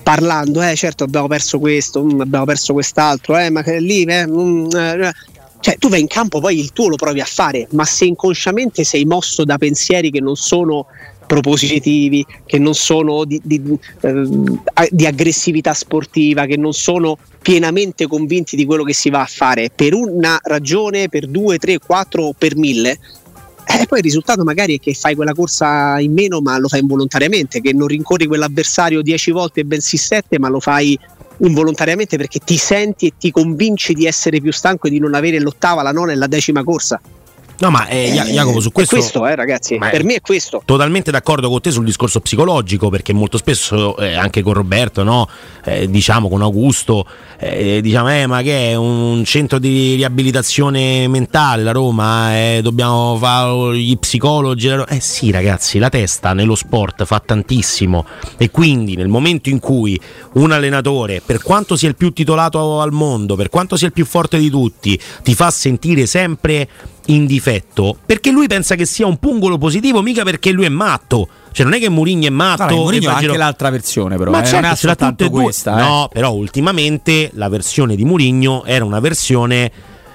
parlando, eh certo abbiamo perso questo, mm, abbiamo perso quest'altro, eh ma lì, eh, mm, eh, cioè tu vai in campo poi il tuo lo provi a fare, ma se inconsciamente sei mosso da pensieri che non sono propositivi, che non sono di, di, a- di aggressività sportiva, che non sono pienamente convinti di quello che si va a fare per una ragione, per due, tre, quattro o per mille, eh, poi il risultato magari è che fai quella corsa in meno ma lo fai involontariamente, che non rincorri quell'avversario 10 volte bensì 7 ma lo fai involontariamente perché ti senti e ti convinci di essere più stanco e di non avere l'ottava, la nona e la decima corsa. No, ma eh, Ja- Jacopo, su È questo. questo, eh, ragazzi, per me è questo. Totalmente d'accordo con te sul discorso psicologico, perché molto spesso, eh, anche con Roberto, no? Eh, diciamo con Augusto, eh, diciamo, eh, ma che è un centro di riabilitazione mentale la Roma, eh, dobbiamo fare gli psicologi. la Ro-". Eh sì, ragazzi, la testa nello sport fa tantissimo e quindi nel momento in cui un allenatore, per quanto sia il più titolato al mondo, per quanto sia il più forte di tutti, ti fa sentire sempre in difetto perché lui pensa che sia un pungolo positivo, mica perché lui è matto. Cioè, non è che Mourinho è matto. Vabbè, Mourinho ha anche giro- l'altra versione, però. Ma eh, certo, non è ce l'ha tutte soltanto questa. eh. No, però ultimamente la versione di Mourinho era una versione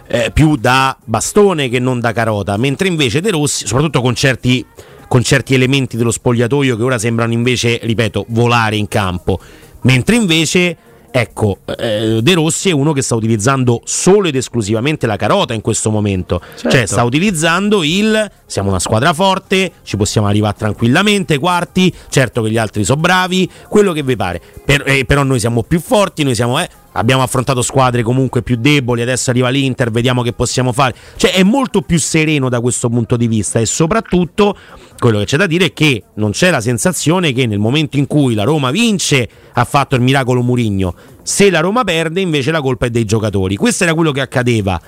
eh, più da bastone che non da carota, mentre invece De Rossi, soprattutto con certi, con certi elementi dello spogliatoio che ora sembrano invece, ripeto, volare in campo, mentre invece Ecco, eh, De Rossi è uno che sta utilizzando solo ed esclusivamente la carota in questo momento. Certo. Cioè, sta utilizzando il siamo una squadra forte, ci possiamo arrivare tranquillamente, quarti, certo che gli altri sono bravi, quello che vi pare. Per- eh, però noi siamo più forti, noi siamo. eh, abbiamo affrontato squadre comunque più deboli, adesso arriva l'Inter, vediamo che possiamo fare. Cioè è molto più sereno da questo punto di vista e soprattutto quello che c'è da dire è che non c'è la sensazione che nel momento in cui la Roma vince ha fatto il miracolo Murigno, se la Roma perde invece la colpa è dei giocatori. Questo era quello che accadeva.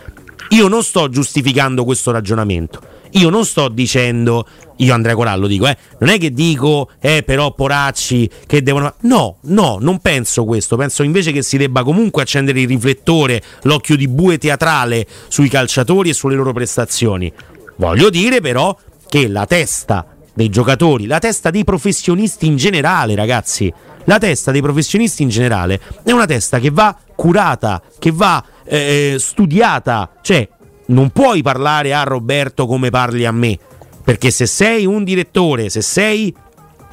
Io non sto giustificando questo ragionamento. Io non sto dicendo, io Andrea Corallo dico, eh, non è che dico, eh, però poracci che devono... No, no, non penso questo, penso invece che si debba comunque accendere il riflettore, l'occhio di bue teatrale sui calciatori e sulle loro prestazioni. Voglio dire però che la testa dei giocatori, la testa dei professionisti in generale, ragazzi, la testa dei professionisti in generale è una testa che va curata, che va eh, studiata, cioè non puoi parlare a Roberto come parli a me, perché se sei un direttore, se sei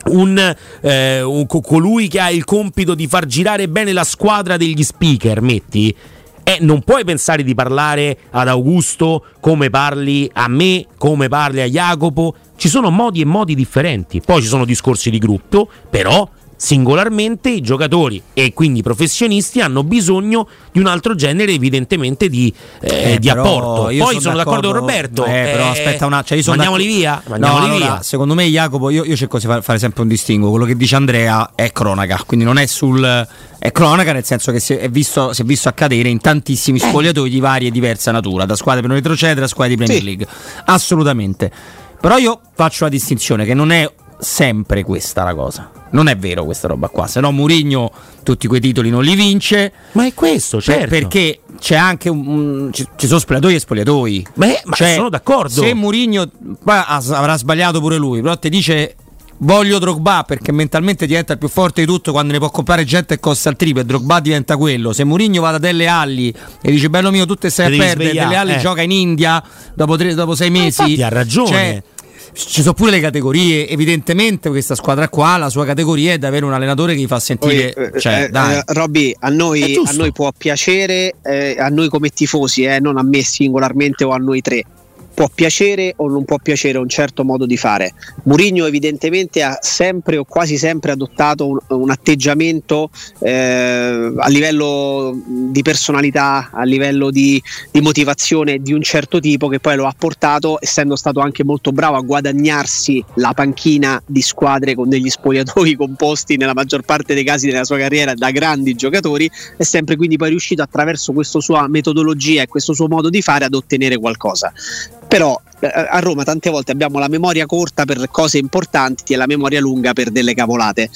un, eh, un, colui che ha il compito di far girare bene la squadra degli speaker, metti, eh, non puoi pensare di parlare ad Augusto come parli a me, come parli a Jacopo. Ci sono modi e modi differenti. Poi ci sono discorsi di gruppo, però singolarmente i giocatori e quindi i professionisti hanno bisogno di un altro genere evidentemente di, eh, Eh, di apporto. io Poi sono sono d'accordo con Roberto. Eh, però eh, aspetta una cioè io sono mandiamoli via, No, mandiamoli allora, via. secondo me Jacopo io, io cerco di far- fare sempre un distinguo. Quello che dice Andrea è cronaca, quindi non è sul è cronaca nel senso che si è visto, si è visto accadere in tantissimi spogliatoi di varia e diversa natura, da squadre per non retrocedere a squadre di Premier Sì. League. Assolutamente. Però io faccio la distinzione che non è sempre questa la cosa. Non è vero questa roba qua, se no Murigno tutti quei titoli non li vince. Ma è questo, Per- certo. perché c'è anche un, un- ci, ci sono spogliatoi e spogliatoi. Beh, ma sono d'accordo. Se Murigno avrà sbagliato pure lui, però ti dice voglio Drogba perché mentalmente diventa il più forte di tutto quando ne può comprare gente che costa il triplo e Drogba diventa quello. Se Murigno va da Delle Alli e dice bello mio tu te stai a perdere, Delle Alli eh. gioca in India dopo, tre- dopo sei mesi. infatti ha ragione. Cioè, ci sono pure le categorie, evidentemente questa squadra qua, la sua categoria è di avere un allenatore che gli fa sentire... Poi, eh, cioè, eh, eh, Robby, a a noi può piacere, eh, a noi come tifosi, eh, non a me singolarmente o a noi tre. Può piacere o non può piacere un certo modo di fare. Mourinho evidentemente ha sempre o quasi sempre adottato un, un atteggiamento eh, a livello di personalità, a livello di, di motivazione di un certo tipo che poi lo ha portato, essendo stato anche molto bravo a guadagnarsi la panchina di squadre con degli spogliatoi composti nella maggior parte dei casi della sua carriera da grandi giocatori, è sempre quindi poi riuscito attraverso questa sua metodologia e questo suo modo di fare ad ottenere qualcosa. Però eh, a Roma tante volte abbiamo la memoria corta per cose importanti e la memoria lunga per delle cavolate.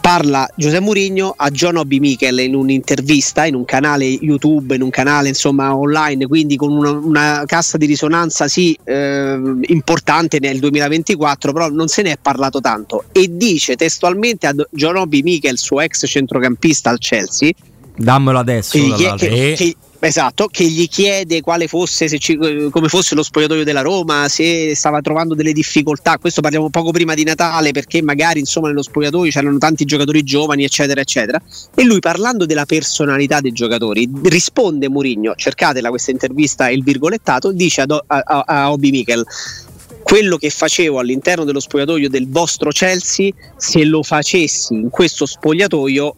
Parla Giuseppe Mourinho a John Obi Mikel in un'intervista in un canale YouTube, in un canale insomma online, quindi con una, una cassa di risonanza sì eh, importante nel 2024, però non se ne è parlato tanto. E dice testualmente a John Obi Mikel, suo ex centrocampista al Chelsea, Dammelo adesso. che che- che- esatto, che gli chiede quale fosse, se ci- come fosse lo spogliatoio della Roma, se stava trovando delle difficoltà. Questo parliamo poco prima di Natale perché magari insomma nello spogliatoio c'erano tanti giocatori giovani, eccetera, eccetera. E lui parlando della personalità dei giocatori, risponde Murigno, cercatela questa intervista e il virgolettato, dice a, a, a Obi Mikel quello che facevo all'interno dello spogliatoio del vostro Chelsea, se lo facessi in questo spogliatoio,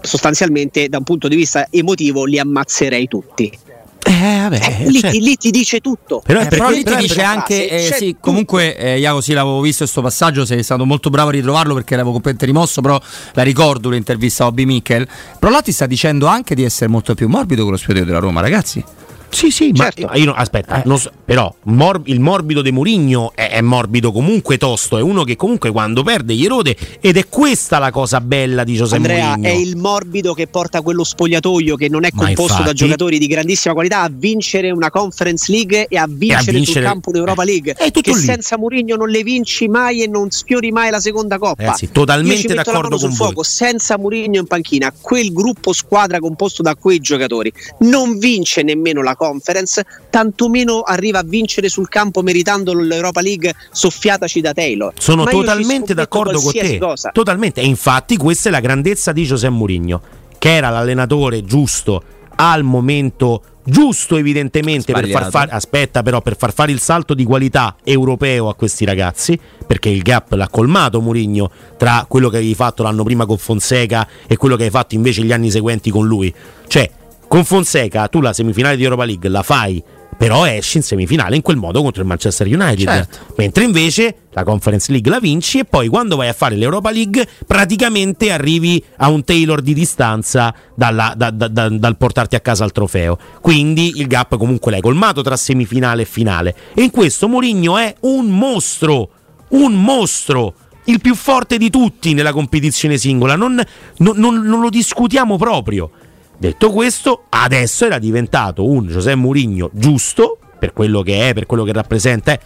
sostanzialmente da un punto di vista emotivo li ammazzerei tutti. Eh, vabbè, lì, certo. lì ti dice tutto. Però Eh, però lì ti dice anche, eh, c'è sì, comunque eh, Iago sì l'avevo visto questo passaggio, sei stato molto bravo a ritrovarlo perché l'avevo completamente rimosso, però la ricordo l'intervista a Obi Mikel. Però là ti sta dicendo anche di essere molto più morbido con lo spogliatoio della Roma, ragazzi. Sì, sì, Certo. ma io aspetta, non so- però mor- il morbido di Murigno è, è morbido comunque tosto, è uno che comunque quando perde gli rode ed è questa la cosa bella di Giuseppe Andrea Mourinho. è il morbido che porta quello spogliatoio che non è Ma composto da infatti- giocatori di grandissima qualità a vincere una Conference League e a vincere, vincere- sul campo un'Europa League È tutto che lì. senza Mourinho non le vinci mai e non sfiori mai la seconda coppa Ragazzi, totalmente d'accordo con voi. fuoco, senza Mourinho in panchina quel gruppo squadra composto da quei giocatori non vince nemmeno la Conference tantomeno arriva a vincere sul campo meritando l'Europa League soffiataci da Taylor Sono Ma totalmente d'accordo con te. cosa. Totalmente. E infatti questa è la grandezza di Giuseppe Mourinho, che era l'allenatore giusto al momento giusto evidentemente per far fare aspetta però per far fare il salto di qualità europeo a questi ragazzi perché il gap l'ha colmato Mourinho tra quello che avevi fatto l'anno prima con Fonseca e quello che hai fatto invece gli anni seguenti con lui cioè con Fonseca tu la semifinale di Europa League la fai però esci in semifinale in quel modo contro il Manchester United. Certo. mentre invece la Conference League la vinci e poi quando vai a fare l'Europa League praticamente arrivi a un Taylor di distanza dalla- da- da- da- dal portarti a casa il trofeo. Quindi il gap comunque l'hai colmato tra semifinale e finale. E in questo Mourinho è un mostro un mostro il più forte di tutti nella competizione singola. Non, non- non- non lo discutiamo proprio Detto questo, adesso era diventato un José Mourinho giusto per quello che è, per quello che rappresenta, eh,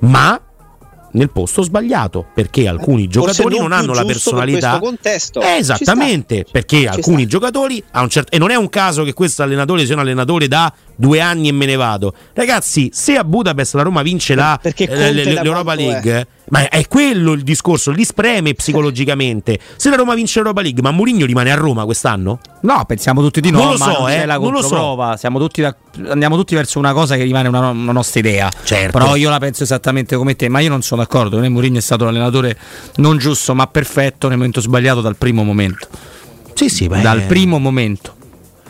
ma nel posto sbagliato perché alcuni giocatori non, non hanno la per personalità. questo contesto. Eh, esattamente, perché Ci alcuni sta. giocatori a un certo e non è un caso che questo allenatore sia un allenatore da due anni e me ne vado. Ragazzi, se a Budapest la Roma vince la, eh, l'Europa League, è? ma è quello il discorso, li spreme psicologicamente. Se la Roma vince l'Europa League, ma Mourinho rimane a Roma quest'anno? No, pensiamo tutti di no, Non lo ma so, non eh, la non lo so. Siamo tutti da- andiamo tutti verso una cosa che rimane una, una nostra idea. Certo. Però io la penso esattamente come te, ma io non sono d'accordo. Me Mourinho è stato l'allenatore non giusto, ma perfetto nel momento sbagliato dal primo momento. Sì, sì, beh. Dal primo momento.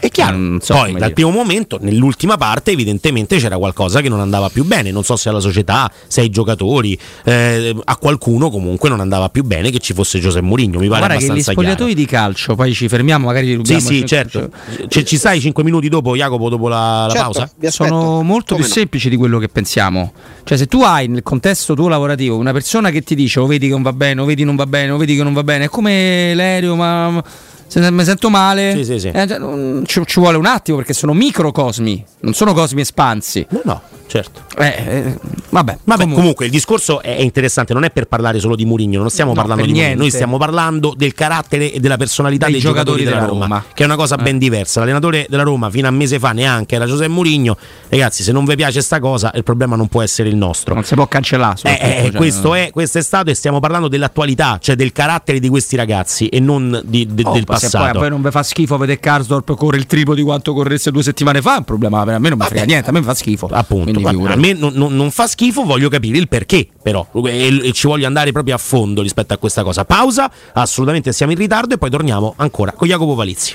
È chiaro. Non so Poi dal dire. primo momento, nell'ultima parte, evidentemente c'era qualcosa che non andava più bene. Non so se alla società, se ai giocatori, eh, a qualcuno comunque non andava più bene che ci fosse Giuseppe Mourinho. Mi pare Guarda che gli abbastanza spogliatoi di calcio, poi ci fermiamo, magari li Sì, rubiamo sì, cinque- certo. C- ci stai 5 minuti dopo, Jacopo, dopo la, la Certo, pausa? sono molto Come più no? semplici di quello che pensiamo. Cioè, se tu hai nel contesto tuo lavorativo una persona che ti dice o vedi che non va bene, o vedi non va bene, o vedi che non va bene, è come l'aereo, ma- se mi sento male. Sì, sì, sì. Eh, cioè, ci, ci vuole un attimo perché sono microcosmi, non sono cosmi espansi. No, no, certo. Eh, eh, vabbè, Vabbè, comunque. comunque. il discorso è interessante, non è per parlare solo di Mourinho, non stiamo No, parlando di Mourinho, noi stiamo parlando del carattere e della personalità Dei dei, giocatori, giocatori della, Roma, Roma. che è una cosa Eh. ben diversa. L'allenatore della Roma fino a un mese fa neanche era Giuseppe Mourinho. Ragazzi, se non vi piace sta cosa, il problema non può essere il nostro. non si può cancellare. Cioè, questo, è, questo è stato e stiamo parlando dell'attualità, cioè del carattere di questi ragazzi e non di- de- Oh, del ma se passato. Poi, poi non vi fa schifo vedere Karsdorp corre il triplo di quanto corresse due settimane fa, è un problema. A me non mi frega niente, a me mi fa schifo. Appunto, Quindi guarda, a me non, non- non fa schifo, voglio capire il perché, però, e, e ci voglio andare proprio a fondo rispetto a questa cosa. Pausa, assolutamente siamo in ritardo e poi torniamo ancora con Jacopo Palizzi.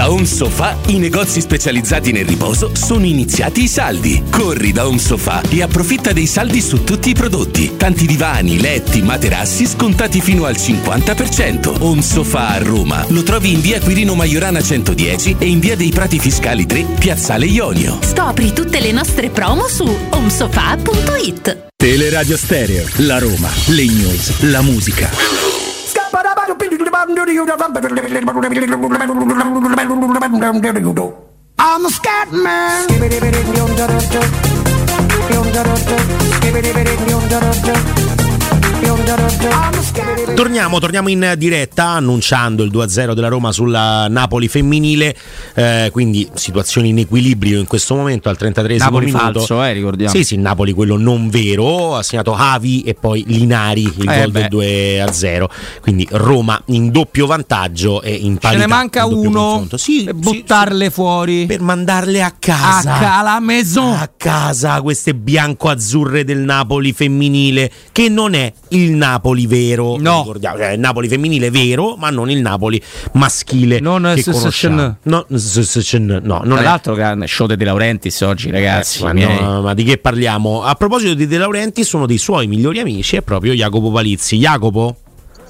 Da Home Sofa i negozi specializzati nel riposo sono iniziati i saldi. Corri da Home Sofa e approfitta dei saldi su tutti i prodotti. Tanti divani, letti, materassi scontati fino al 50%. Home Sofa a Roma. Lo trovi in via Quirino Maiorana 110 e in via dei Prati Fiscali 3, Piazzale Ionio. Scopri tutte le nostre promo su omsofa.it. Teleradio Stereo, la Roma, le news, la musica. I'm a scat man. Torniamo, torniamo in diretta annunciando il 2-0 della Roma sulla Napoli femminile, eh, quindi situazione in equilibrio in questo momento al 33 Napoli minuto. falso, eh, ricordiamo. Sì, sì, Napoli quello non vero, ha segnato Avi e poi Linari il Eh, gol beh. del 2-0, quindi Roma in doppio vantaggio e in Ce parità. ne manca uno. Sì, per buttarle fuori. Per mandarle a casa. A ca- la maison. A casa queste bianco-azzurre del Napoli femminile, che non è il Napoli vero. No. ricordiamo, cioè, il Napoli femminile vero, ma non il Napoli maschile. Non che SSCN. conosciamo. No, SSCN, no, non Tra è. l'altro, grande show di De Laurentiis oggi, ragazzi. Eh, ma, miei. no, ma di che parliamo? A proposito di De Laurentiis, uno dei suoi migliori amici è proprio Jacopo Palizzi. Jacopo?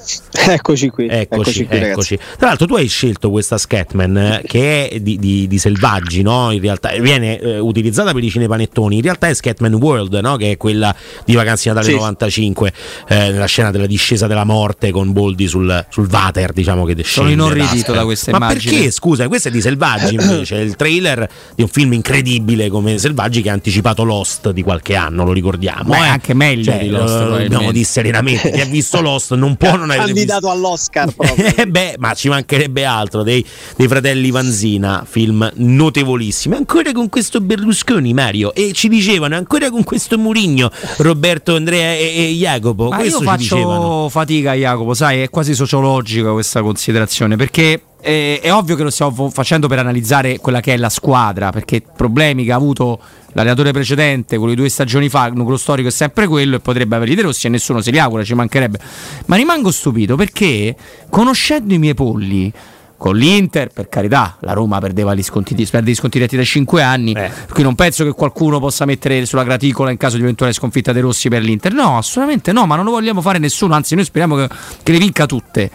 Eccoci qui. Eccoci, eccoci qui, eccoci. Tra l'altro, tu hai scelto questa Scatman eh, che è di, di- di selvaggi, no? In realtà viene eh, utilizzata per i cinepanettoni. In realtà è Scatman World, no? Che è quella di Vacanze Natale Sì. 95, eh, nella scena della discesa della morte con Boldi sul, sul water, diciamo che Sono scende inorridito da- da questa Ma perché? Scusa, questo è di Selvaggi invece, è il trailer di un film incredibile come Selvaggi che ha anticipato Lost di qualche anno, lo ricordiamo. Beh, eh. anche meglio di Lost, eh. Dobbiamo dire serenamente, chi ha visto Lost non può non aver visto Candidato all'Oscar proprio. eh beh, ma ci mancherebbe altro dei, dei fratelli Vanzina, film notevolissimi. Ancora con questo Berlusconi, Mario. E ci dicevano, ancora con questo Murigno, Roberto, Andrea e, e Jacopo. Ma questo io ci dicevano. faccio fatica, Jacopo, sai, è quasi sociologica questa considerazione, perché eh, è ovvio che lo stiamo facendo per analizzare quella che è la squadra, perché problemi che ha avuto l'allenatore precedente, quello di due stagioni fa, il nucleo storico è sempre quello e potrebbe avere i De Rossi e nessuno se li augura, ci mancherebbe. Ma rimango stupito perché, conoscendo i miei polli, con l'Inter, per carità, la Roma perdeva gli sconti, perde gli sconti diretti da 5 anni, qui non penso che qualcuno possa mettere sulla graticola in caso di eventuale sconfitta dei Rossi per l'Inter. No, assolutamente no, ma non lo vogliamo fare nessuno, anzi noi speriamo che, che le vinca tutte.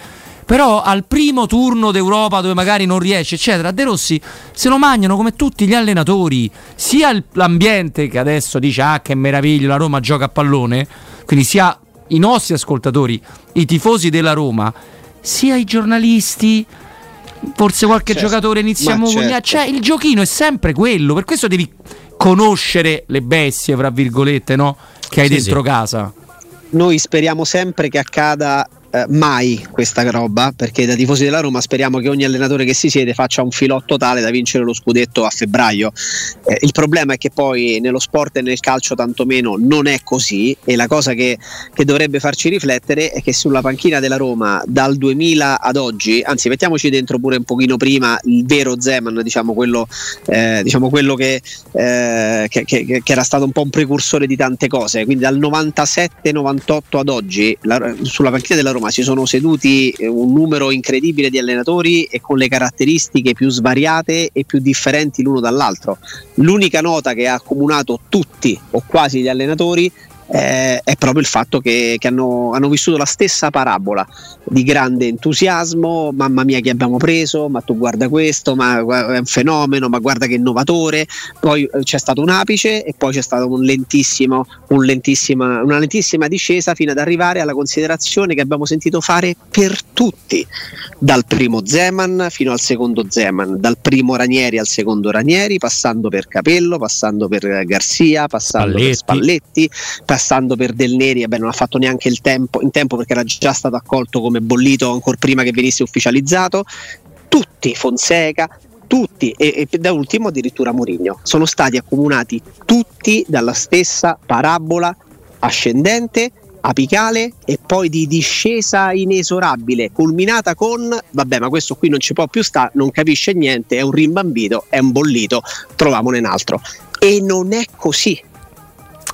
Però al primo turno d'Europa dove magari non riesce, eccetera, De Rossi se lo mangiano come tutti gli allenatori, sia l'ambiente che adesso dice ah che meraviglia la Roma gioca a pallone, quindi sia i nostri ascoltatori, i tifosi della Roma, sia i giornalisti, forse qualche Certo, giocatore iniziamo con certo. cioè il giochino è sempre quello, per questo devi conoscere le bestie, fra virgolette, no? Che hai Sì, dentro sì. casa. Noi speriamo sempre che accada eh, mai questa roba, perché da tifosi della Roma speriamo che ogni allenatore che si siede faccia un filotto tale da vincere lo scudetto a febbraio. Eh, il problema è che poi nello sport e nel calcio tantomeno non è così e la cosa che, che dovrebbe farci riflettere è che sulla panchina della Roma dal 2000 ad oggi, anzi mettiamoci dentro pure un pochino prima il vero Zeman, diciamo quello, eh, diciamo quello che, eh, che- che- era stato un po' un precursore di tante cose, quindi dal 97-98 ad oggi la- sulla panchina della Roma si sono seduti eh, un numero incredibile di allenatori e con le caratteristiche più svariate e più differenti l'uno dall'altro. L'unica nota che ha accomunato tutti o quasi gli allenatori eh, è proprio il fatto che, che hanno, hanno vissuto la stessa parabola di grande entusiasmo, mamma mia che abbiamo preso, ma tu guarda questo, ma è un fenomeno, ma guarda che innovatore, poi eh, c'è stato un apice e poi c'è stata un lentissimo, un lentissima, una lentissima discesa fino ad arrivare alla considerazione che abbiamo sentito fare per tutti, dal primo Zeman fino al secondo Zeman, dal primo Ranieri al secondo Ranieri, passando per Capello, passando per Garzia, passando per Spalletti, passando per Del Neri, vabbè, non ha fatto neanche il tempo, in tempo perché era già stato accolto come bollito ancora prima che venisse ufficializzato. Tutti, Fonseca, tutti, e, e da ultimo addirittura Mourinho, sono stati accomunati tutti dalla stessa parabola ascendente apicale e poi di discesa inesorabile, culminata con vabbè, ma questo qui non ci può più stare, non capisce niente, è un rimbambito, è un bollito, troviamone un altro. E non è così.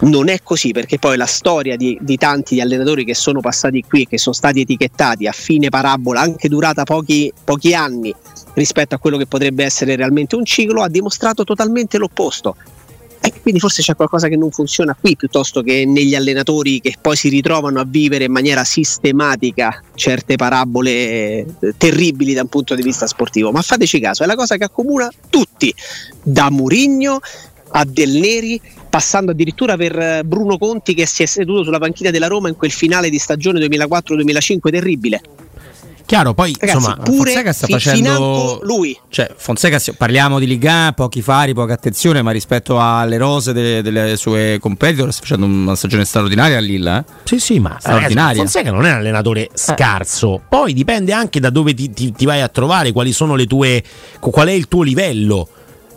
Non è così perché poi la storia di, di tanti allenatori che sono passati qui, che sono stati etichettati a fine parabola, anche durata pochi, pochi anni rispetto a quello che potrebbe essere realmente un ciclo, ha dimostrato totalmente l'opposto. E quindi forse c'è qualcosa che non funziona qui piuttosto che negli allenatori che poi si ritrovano a vivere in maniera sistematica certe parabole eh, terribili da un punto di vista sportivo. Ma fateci caso, è la cosa che accomuna tutti, da Murigno a Del Neri, passando addirittura per eh, Bruno Conti che si è seduto sulla panchina della Roma in quel finale di stagione 2004-2005 terribile. Chiaro, poi Ragazzi, insomma, pure Fonseca sta fi- facendo lui. Cioè, Fonseca, parliamo di Liga, 1, pochi fari, poca attenzione, ma rispetto alle rose delle, delle sue competitor sta facendo una stagione straordinaria a Lilla. Eh? Sì, sì, ma ragazzi, straordinaria. Fonseca non è un allenatore scarso. Poi dipende anche da dove ti, ti- ti vai a trovare, quali sono le tue. qual è il tuo livello.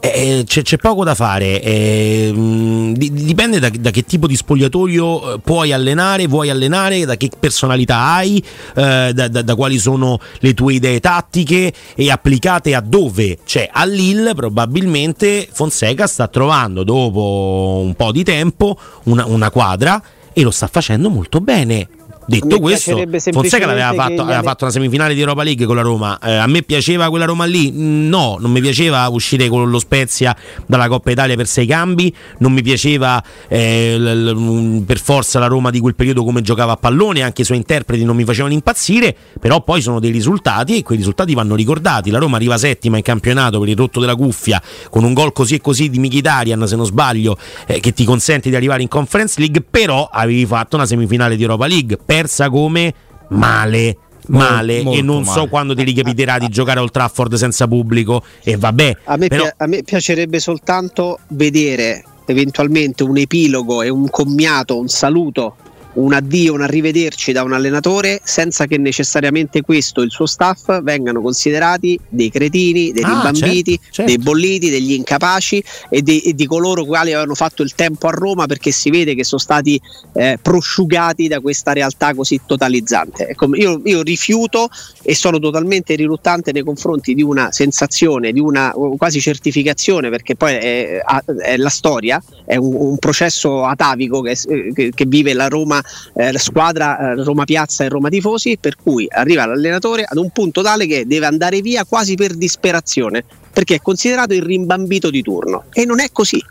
Eh, c'è, c'è poco da fare, eh, di- dipende da, da che tipo di spogliatoio eh, puoi allenare, vuoi allenare, da che personalità hai, eh, da, da- da quali sono le tue idee tattiche e applicate a dove. Cioè a Lille probabilmente Fonseca sta trovando dopo un po' di tempo una, una quadra e lo sta facendo molto bene. Detto questo, Fonseca l'aveva fatto, aveva fatto una semifinale di Europa League con la Roma. Eh, a me piaceva quella Roma lì? Mm, No, non mi piaceva uscire con lo Spezia dalla Coppa Italia per sei cambi. Non mi piaceva eh, l- l- mm, per forza la Roma di quel periodo come giocava a pallone. Anche i suoi interpreti non mi facevano impazzire. Però poi sono dei risultati e quei risultati vanno ricordati. La Roma arriva settima in campionato per il rotto della cuffia con un gol così e così di Mkhitaryan, se non sbaglio, eh, che ti consente di arrivare in Conference League. Però avevi fatto una semifinale di Europa League, persa come male. Male Molto e non so male. quando ti ricapiterà di giocare a Old Trafford senza pubblico e vabbè A me, però pia- a me piacerebbe soltanto vedere eventualmente un epilogo e un commiato, un saluto, un addio, un arrivederci da un allenatore senza che necessariamente questo e il suo staff vengano considerati dei cretini, dei Ah, rimbambiti, certo, certo. dei bolliti, degli incapaci e, di- e di coloro quali avevano fatto il tempo a Roma perché si vede che sono stati eh, prosciugati da questa realtà così totalizzante. Ecco, io, io rifiuto e sono totalmente riluttante nei confronti di una sensazione, di una quasi certificazione, perché poi è, è la storia, è un, un processo atavico che, che- che vive la Roma, eh, squadra eh, Roma Piazza e Roma Tifosi, per cui arriva l'allenatore ad un punto tale che deve andare via quasi per disperazione, perché è considerato il rimbambito di turno. E non è così.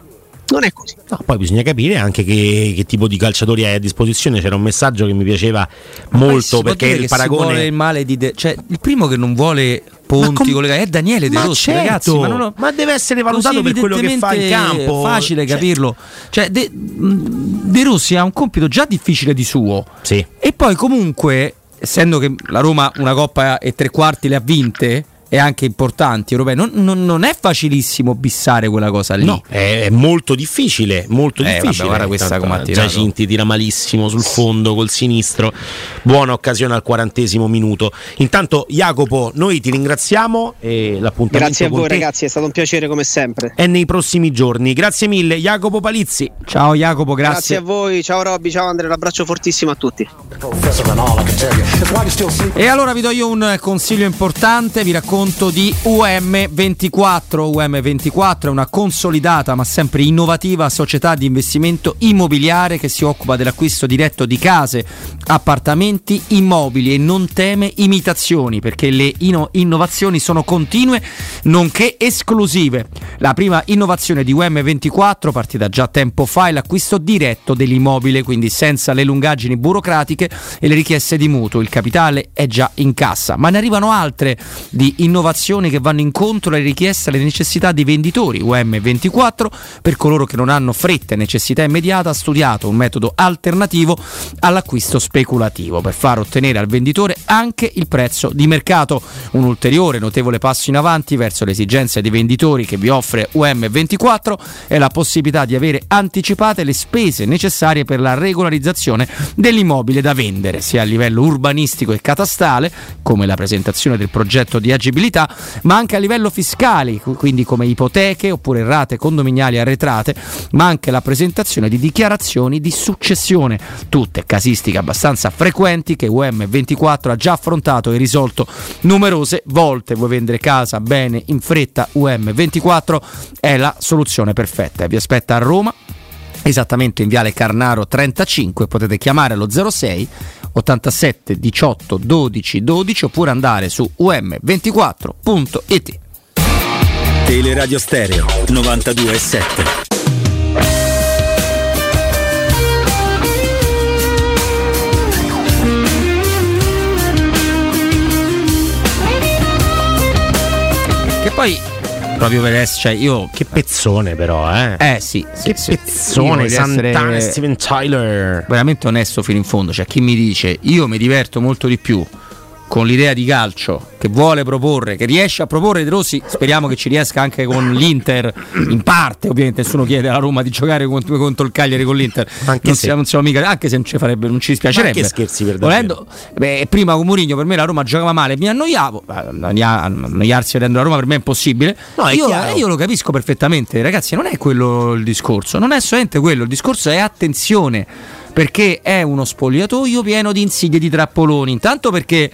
Non è così. No, poi bisogna capire anche che, che tipo di calciatori hai a disposizione. C'era un messaggio che mi piaceva molto perché il paragone. il male di De- cioè, il primo che non vuole Ponti com- è Daniele De ma Rossi, certo, ragazzi. Ma, non ho- ma deve essere valutato così per quello che fa in campo. facile Cioè- capirlo. Cioè, De, De Rossi ha un compito già difficile di suo. Sì. E poi, comunque, essendo che la Roma una coppa e tre quarti le ha vinte. E anche importanti europei, non, non- non è facilissimo bissare quella cosa lì. No, è, è molto difficile, molto Eh, difficile. vabbè, guarda questa come eh. Giacinti tira malissimo sul fondo col sinistro. Buona occasione al quarantesimo minuto. Intanto, Jacopo, noi ti ringraziamo e l'appuntamento Grazie a voi te ragazzi, è stato un piacere come sempre. è nei prossimi giorni. Grazie mille, Jacopo Palizzi. Ciao Jacopo, Grazie a voi, ciao Robby, ciao Andrea, un abbraccio fortissimo a tutti. E allora vi do io un consiglio importante, vi racconto di UM24. UM24 è una consolidata ma sempre innovativa società di investimento immobiliare che si occupa dell'acquisto diretto di case, appartamenti, immobili e non teme imitazioni perché le inno- innovazioni sono continue nonché esclusive. La prima innovazione di UM24 partita già tempo fa è l'acquisto diretto dell'immobile, quindi senza le lungaggini burocratiche e le richieste di mutuo. Il capitale è già in cassa, ma ne arrivano altre di innovazioni che vanno incontro alle richieste e alle necessità dei venditori. UM24 per coloro che non hanno fretta e necessità immediata ha studiato un metodo alternativo all'acquisto speculativo per far ottenere al venditore anche il prezzo di mercato. Un ulteriore notevole passo in avanti verso le esigenze dei venditori che vi offre UM24 è la possibilità di avere anticipate le spese necessarie per la regolarizzazione dell'immobile da vendere, sia a livello urbanistico e catastale, come la presentazione del progetto di agibilità, ma anche a livello fiscale, quindi come ipoteche oppure rate condominiali arretrate, ma anche la presentazione di dichiarazioni di successione, tutte casistiche abbastanza frequenti che UM24 ha già affrontato e risolto numerose volte. Vuoi vendere casa bene in fretta? UM24 è la soluzione perfetta. Vi aspetta a Roma esattamente in Viale Carnaro 35, potete chiamare allo 06 87 18 12 12 oppure andare su um24.it. Teleradio Stereo 92.7 Che poi proprio per essere, cioè io Che pezzone però, eh. Eh sì, sì, Che sì. pezzone, Santana essere Steven Tyler. Veramente onesto fino in fondo, cioè chi mi dice io mi diverto molto di più con l'idea di calcio che vuole proporre, che riesce a proporre De Rossi, speriamo che ci riesca anche con l'Inter in parte, ovviamente nessuno chiede alla Roma di giocare contro, contro il Cagliari con l'Inter, Anche non, se- siamo, non siamo mica, anche se non ci farebbe, non ci dispiacerebbe. Ma che scherzi per Volendo, beh, prima con Mourinho per me la Roma giocava male, mi annoiavo, annoia- annoiarsi vedendo la Roma per me è impossibile. No, è io, io lo capisco perfettamente, ragazzi, non è quello il discorso, non è solamente quello, il discorso è attenzione, perché è uno spogliatoio pieno di insidie di trappoloni, intanto perché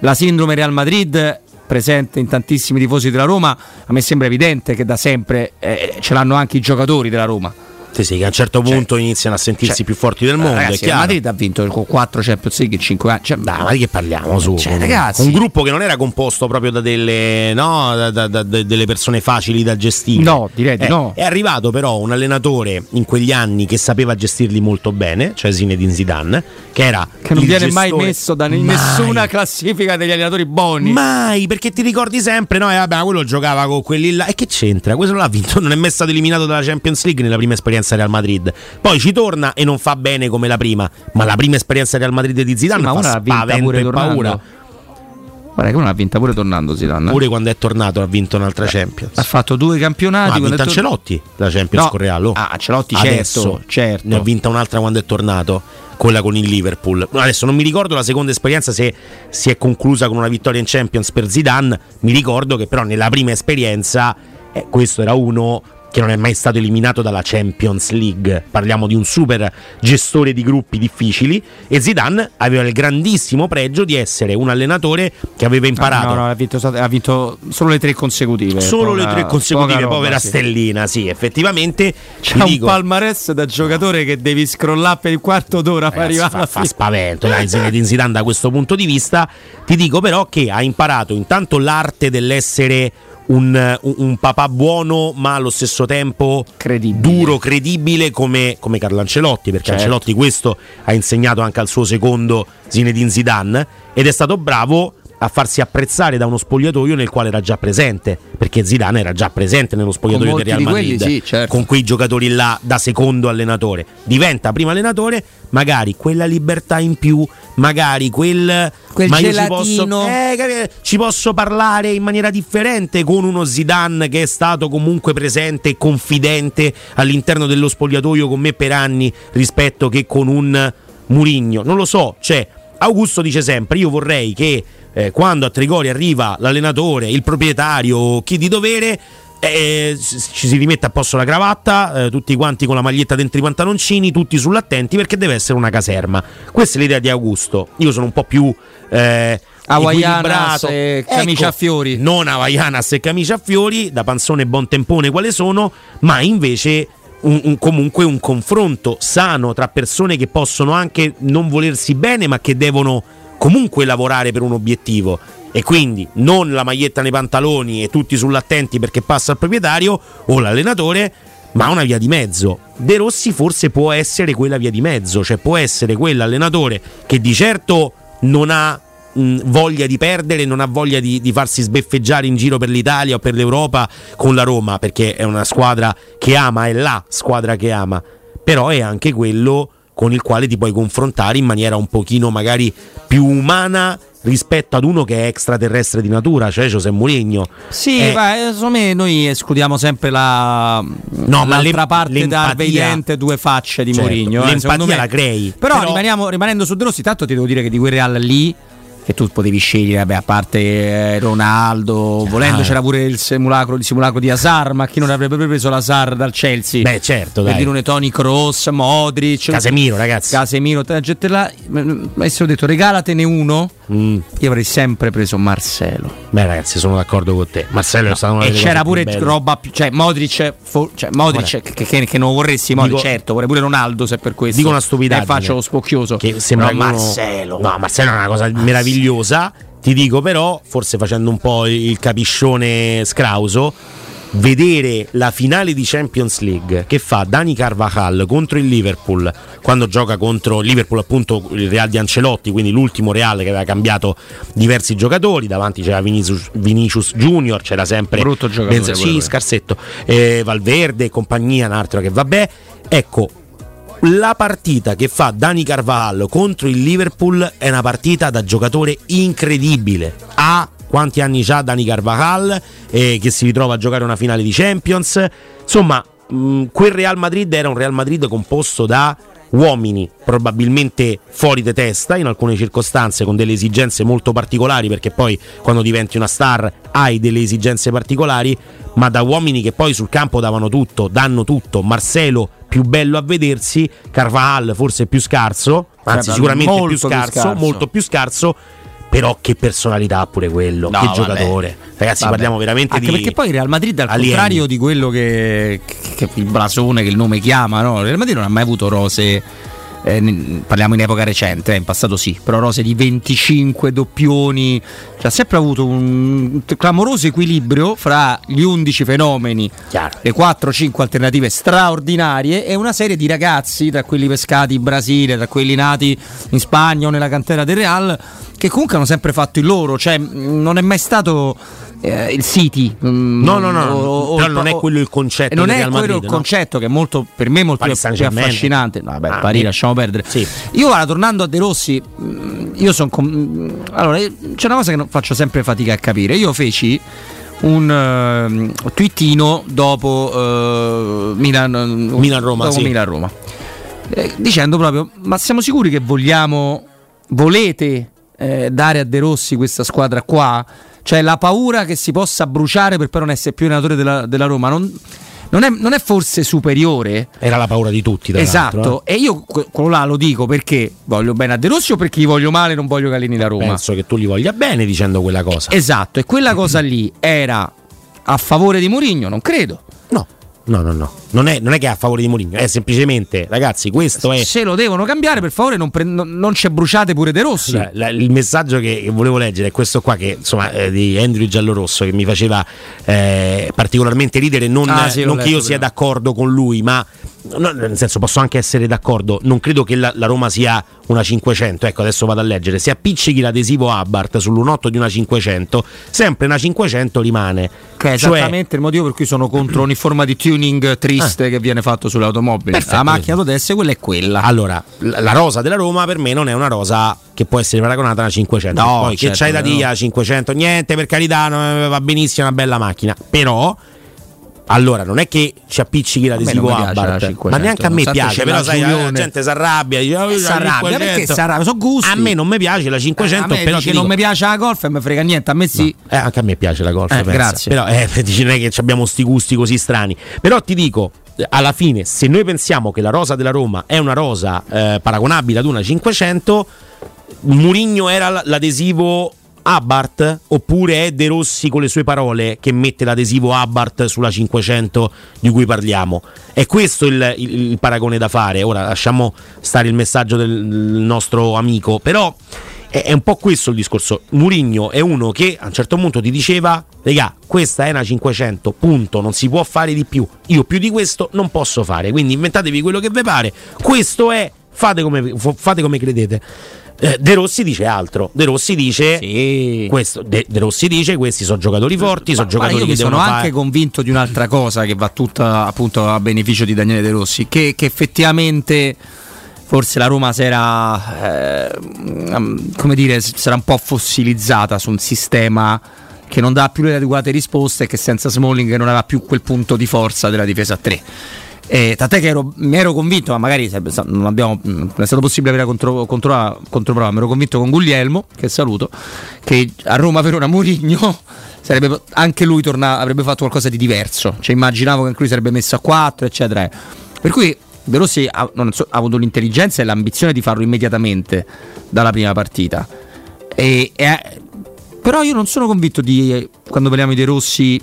la sindrome Real Madrid presente in tantissimi tifosi della Roma, a me sembra evidente che da sempre eh, ce l'hanno anche i giocatori della Roma. Sì, sì, che a un certo punto iniziano a sentirsi cioè, più forti del mondo. Ragazzi, il. Madrid ha vinto con 4 Champions League in 5 anni. Cioè, Dai, ma di che parliamo su? Cioè, Un- ragazzi. Un gruppo che non era composto proprio da delle, no, da- da- da- da- delle persone facili da gestire. No, direi di Eh, no. È arrivato però un allenatore in quegli anni che sapeva gestirli molto bene, cioè Zinedine Zidane, che era che non viene mai gestore- messo da Mai. nessuna classifica degli allenatori buoni. Mai, perché ti ricordi sempre, no? E vabbè, quello giocava con quelli là. E che c'entra? Questo non l'ha vinto, non è mai stato eliminato dalla Champions League nella prima esperienza Real Madrid. Poi ci torna e non fa bene come la prima. Ma la prima esperienza Real Madrid di Zidane Sì, ma fa spavento e paura. Guarda che uno l'ha vinta pure tornando Zidane. Pure quando è tornato ha vinto un'altra Champions. Ha fatto due campionati. No, ha vinto è tor- Ancelotti la Champions No. con Real. oh. Ah, Ancelotti, Adesso certo, certo. Ne ha vinta un'altra quando è tornato, quella con il Liverpool. Adesso non mi ricordo la seconda esperienza se si è conclusa con una vittoria in Champions per Zidane. Mi ricordo che però nella prima esperienza eh, questo era uno che non è mai stato eliminato dalla Champions League. Parliamo di un super gestore di gruppi difficili e Zidane aveva il grandissimo pregio di essere un allenatore che aveva imparato No, no, ha vinto, ha vinto solo le tre consecutive. Solo Poca- le tre consecutive, roba, povera sì. stellina, sì, effettivamente. Ti un dico, palmarès da giocatore che devi scrollare per il quarto d'ora per arrivare fa, fa spavento, dai, Zinedine Zidane da questo punto di vista. Ti dico però che ha imparato intanto l'arte dell'essere un, un- un papà buono, ma allo stesso tempo duro, credibile come, come Carlo Ancelotti, perché Certo. Ancelotti questo ha insegnato anche al suo secondo Zinedine Zidane ed è stato bravo a farsi apprezzare da uno spogliatoio nel quale era già presente, perché Zidane era già presente nello spogliatoio del Real Madrid, quelli, sì, certo. con quei giocatori là da secondo allenatore. Diventa primo allenatore, magari quella libertà in più, magari quel, Quel ma io ci posso, eh, ci posso parlare in maniera differente con uno Zidane che è stato comunque presente e confidente all'interno dello spogliatoio con me per anni rispetto che con un Murigno. Non lo so, cioè Augusto dice sempre io vorrei che eh, quando a Trigori arriva l'allenatore, il proprietario, chi di dovere eh, ci si rimette a posto la cravatta, eh, tutti quanti con la maglietta dentro i pantaloncini, tutti sull'attenti perché deve essere una caserma. Questa è l'idea di Augusto. Io sono un po' più eh, Hawaianas e camicia a fiori. Non Havaianas e camicia a fiori, da panzone buon tempone quale sono, ma invece un- un- comunque un confronto sano tra persone che possono anche non volersi bene, ma che devono comunque lavorare per un obiettivo. E quindi non la maglietta nei pantaloni e tutti sull'attenti perché passa il proprietario o l'allenatore, ma una via di mezzo. De Rossi forse può essere quella via di mezzo, cioè può essere quell'allenatore che di certo non ha voglia di perdere, non ha voglia di, di farsi sbeffeggiare in giro per l'Italia o per l'Europa con la Roma, perché è una squadra che ama, è la squadra che ama, però è anche quello con il quale ti puoi confrontare in maniera un pochino magari più umana rispetto ad uno che è extraterrestre di natura, cioè José Mourinho. Sì, Eh, ma eh, secondo me noi escludiamo sempre la No, l'altra parte da evidente due facce di Certo, Mourinho. eh, l'empatia me. la crei, Però, però- rimaniamo- rimanendo su De Rossi, tanto ti devo dire che di quel Real lì che tu potevi scegliere, vabbè, a parte eh, Ronaldo, volendo Ah. c'era pure il simulacro, il simulacro di Hazard, ma chi non avrebbe preso l'Hazard dal Chelsea? Beh, certo, per dai. dire un Tony Cross, Modric, Casemiro, ragazzi. Casemiro, te- gente là, ma se ho detto regalatene uno, io avrei sempre preso Marcelo. Mm. Beh, ragazzi, sono d'accordo con te. Marcello è stato una E c'era più pure belle. roba più. Cioè, Modric, fo- cioè, Modric che, che- che non vorresti Modric, Dico- certo, vorrei pure Ronaldo se per questo. Dico una stupidaggine. E faccio lo spocchioso. Che sembra che uno- Marcelo. No, Marcelo è una cosa meravigliosa. Ti dico però, forse facendo un po' il capiscione scrauso, vedere la finale di Champions League che fa Dani Carvajal contro il Liverpool quando gioca contro Liverpool appunto il Real di Ancelotti quindi l'ultimo Real che aveva cambiato diversi giocatori davanti c'era Vinicius, Vinicius Junior c'era sempre Brutto giocatore Benze- sì, scarsetto eh, Valverde e compagnia un altro che vabbè ecco la partita che fa Dani Carvajal contro il Liverpool è una partita da giocatore incredibile. Ha quanti anni ha Dani Carvajal eh, che si ritrova a giocare una finale di Champions. Insomma, mh, quel Real Madrid era un Real Madrid composto da uomini probabilmente fuori di testa in alcune circostanze con delle esigenze molto particolari perché poi quando diventi una star hai delle esigenze particolari ma da uomini che poi sul campo davano tutto danno tutto Marcelo più bello a vedersi Carvajal forse più scarso anzi sicuramente molto più più scarso, scarso. molto più scarso però che personalità pure quello No, che vabbè. giocatore ragazzi Vabbè. parliamo veramente Anche di perché poi il Real Madrid, al alieni. contrario di quello che, che- che il blasone, che il nome chiama, no? il Real Madrid non ha mai avuto rose. Eh, parliamo in epoca recente, eh, in passato sì, però rose di 25 doppioni, cioè, ha sempre avuto un clamoroso equilibrio fra gli 11 fenomeni, le 4-5 alternative straordinarie e una serie di ragazzi, tra quelli pescati in Brasile, tra quelli nati in Spagna o nella cantera del Real, che comunque hanno sempre fatto il loro, cioè non è mai stato eh, il City. mm, No, no, no, o- o- però non è quello il concetto e non è quello il no? concetto che è molto, per me molto più, più affascinante. No, vabbè, Ah, Parì, lasciamo perdere. Io guarda, tornando a De Rossi, mh, io sono allora, eh, c'è una cosa che faccio sempre fatica a capire. Io feci un ehm, twittino dopo eh, Milan, Milan-Roma, dopo sì. Milan-Roma. Eh, dicendo proprio, ma siamo sicuri che vogliamo, volete eh, dare a De Rossi questa squadra qua? Cioè la paura che si possa bruciare per poi non essere più allenatore della, della Roma non, non è, non è forse superiore? era la paura di tutti Esatto, eh. e io que- quello là lo dico perché voglio bene a De Rossi o perché gli voglio male e non voglio che alleni la Roma? penso che tu gli voglia bene dicendo quella cosa Esatto, e quella cosa lì era a favore di Mourinho? Non credo. No. No, no, no. Non è, non è che è a favore di Mourinho, è semplicemente, ragazzi, questo è. Se lo devono cambiare, per favore, non, pre- non, c'è bruciate pure De Rossi. Cioè, la- il messaggio che, volevo leggere è questo qua che insomma eh, di Andrew Giallorosso che mi faceva eh, particolarmente ridere non, Ah, sì, non che io letto sia prima. d'accordo con lui ma no, nel senso posso anche essere d'accordo non credo che la, la Roma sia una 500 ecco adesso vado a leggere se appiccichi l'adesivo Abarth sull'1.8 di una 500 sempre una 500 rimane Che è Cioè- esattamente il motivo per cui sono contro ogni forma di tuning triste che viene fatto sulle automobili. Perfetto. La macchina d'Odesse quella è quella. Allora, la rosa della Roma per me non è una rosa che può essere paragonata a una 500. No, Poi certo che c'hai da che dire no. a 500? Niente, per carità, va benissimo, è una bella macchina. Però allora, non è che ci appiccichi l'adesivo la Abarth, 500, ma neanche a me piace. Però sai, la gente si arrabbia. Dice, "Oh, la Si arrabbia 500". perché si arrabbia? Sono gusti. A me non mi piace la 500, Eh, a però dice ti non mi piace la golf e mi frega niente, a me sì. eh, anche a me piace la golf. Eh, grazie. Però eh, dici, non è che abbiamo sti gusti così strani. Però ti dico, eh, alla fine, se noi pensiamo che la rosa della Roma è una rosa eh, paragonabile ad una 500, Murigno era l'adesivo Abarth oppure è De Rossi con le sue parole che mette l'adesivo Abarth sulla 500 di cui parliamo? È questo il, il- il paragone da fare. Ora lasciamo stare il messaggio del nostro amico, però è, è un po' questo il discorso. Murigno è uno che a un certo punto ti diceva: Regà, questa è una 500, punto, non si può fare di più. Io più di questo non posso fare. Quindi inventatevi quello che vi pare. Questo è, fate come, fate come credete. Eh, De Rossi dice altro. De Rossi dice questo. De, De Rossi dice questi sono giocatori forti, sono giocatori che sono anche fare. convinto di un'altra cosa che va tutta appunto a beneficio di Daniele De Rossi, che, che effettivamente forse la Roma si era, eh, come dire, si era un po' fossilizzata su un sistema che non dà più le adeguate risposte e che senza Smalling non aveva più quel punto di forza della difesa a 3. Eh, tant'è che ero- mi ero convinto, ma magari non, abbiamo, non è stato possibile avere contro, controprova, controprova, mi ero convinto con Guglielmo, che saluto, che a Roma Verona Murigno sarebbe anche lui torna- avrebbe fatto qualcosa di diverso. Cioè, immaginavo che anche lui sarebbe messo a 4, eccetera. Per cui De Rossi ha, so- ha avuto l'intelligenza e l'ambizione di farlo immediatamente dalla prima partita. E- e- però io non sono convinto di, quando parliamo di De Rossi,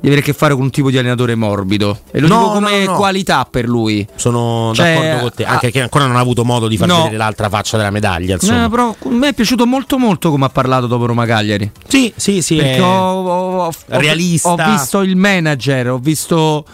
di avere a che fare con un tipo di allenatore morbido. E lo No, dico come no, no, no. qualità per lui. Sono Cioè, d'accordo con te, anche perché ancora non ha avuto modo di far No. vedere l'altra faccia della medaglia. Insomma. Eh, però a me è piaciuto molto molto come ha parlato dopo Roma Cagliari. Sì, sì, sì. Perché è ho, ho- ho- realista. ho visto il manager, ho visto.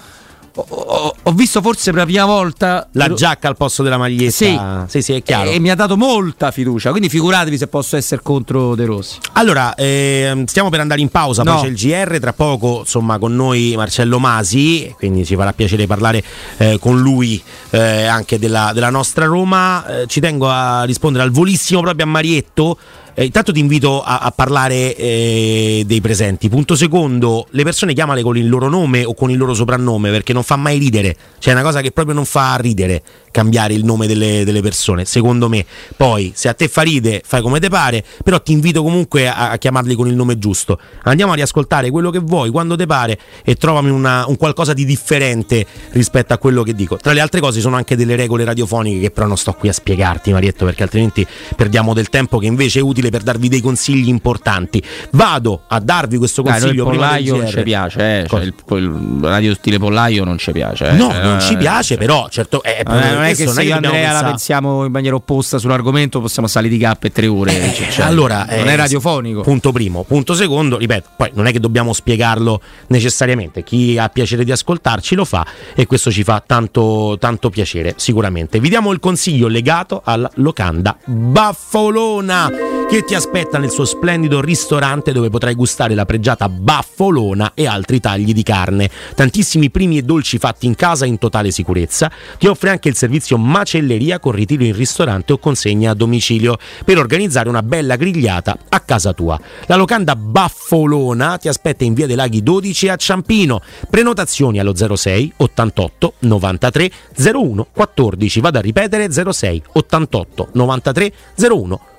Ho, ho- visto forse per la prima volta La giacca al posto della maglietta. Sì. sì, sì, è chiaro. E, e mi ha dato molta fiducia. Quindi figuratevi se posso essere contro De Rossi. Allora, ehm, stiamo per andare in pausa, No. poi c'è il GR, tra poco insomma con noi Marcello Masi, quindi ci farà piacere parlare eh, con lui eh, anche della, della nostra Roma. Eh, ci tengo a rispondere al volissimo proprio a Marietto. Eh, intanto ti invito a, a parlare eh, dei presenti. Punto secondo, le persone chiamale con il loro nome o con il loro soprannome perché non fa mai ridere. C'è una cosa che proprio non fa ridere cambiare il nome delle, delle persone, secondo me. Poi, se a te fa ride, fai come te pare, però ti invito comunque a, a chiamarli con il nome giusto. Andiamo a riascoltare quello che vuoi, quando te pare, e trovami una- un qualcosa di differente rispetto a quello che dico. Tra le altre cose sono anche delle regole radiofoniche che però non sto qui a spiegarti, Marietto, perché altrimenti perdiamo del tempo che invece è utile per darvi dei consigli importanti. Vado a darvi questo Dai, consiglio prima del pollaio non ci piace, eh. Cioè, il, il radio stile pollaio non ci piace. eh. No, Cioè, non ci eh, piace, però certo è, Eh, non è questo che se io e dobbiamo Andrea la pensiamo in maniera opposta sull'argomento, possiamo stare di per tre ore. cioè, cioè, allora, non eh, è radiofonico. Punto primo. Punto secondo, ripeto, poi non è che dobbiamo spiegarlo necessariamente. Chi ha piacere di ascoltarci lo fa e questo ci fa tanto, tanto piacere, sicuramente. Vi diamo il consiglio legato alla locanda Baffolona che ti aspetta nel suo splendido ristorante dove potrai gustare la pregiata baffolona e altri tagli di carne. Tantissimi primi e dolci fatti in casa in totale sicurezza. Ti offre anche il servizio macelleria con ritiro in ristorante o consegna a domicilio per organizzare una bella grigliata a casa tua. La locanda Baffolona ti aspetta in via dei Laghi 12 a Ciampino. Prenotazioni allo 06 88 93 01 14. Vado a ripetere 06 88 93 01 14.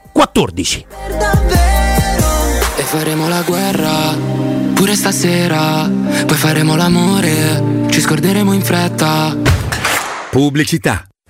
E faremo la guerra pure stasera. Poi faremo l'amore, ci scorderemo in fretta. Pubblicità.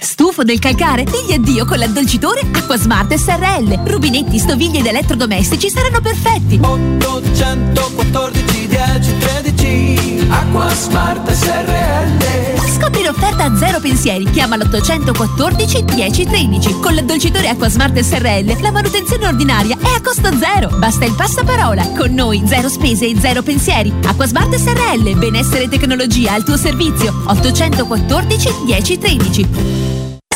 Stufo del calcare? Digli addio con l'addolcitore Acquasmart SRL. Rubinetti, stoviglie ed elettrodomestici saranno perfetti. 814 10 13 Acqua Smart SRL Scopri l'offerta a zero pensieri. Chiama l'814 10 13. Con l'addolcitore Acquasmart SRL la manutenzione ordinaria è a costo zero. Basta il passaparola. Con noi zero spese e zero pensieri. Acquasmart SRL. Benessere e tecnologia al tuo servizio. 814 10 13.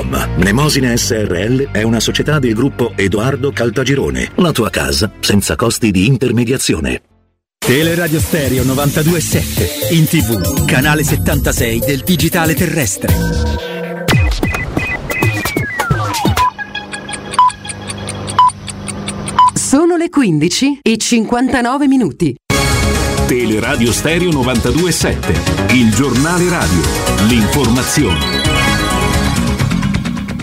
www.keicalt.com. Mnemosine SRL è una società del gruppo Edoardo Caltagirone. La tua casa senza costi di intermediazione. Teleradio Stereo 927 in tv, canale 76 del digitale terrestre. Sono le 15 e 59 minuti. Teleradio Stereo 927, il giornale radio, l'informazione.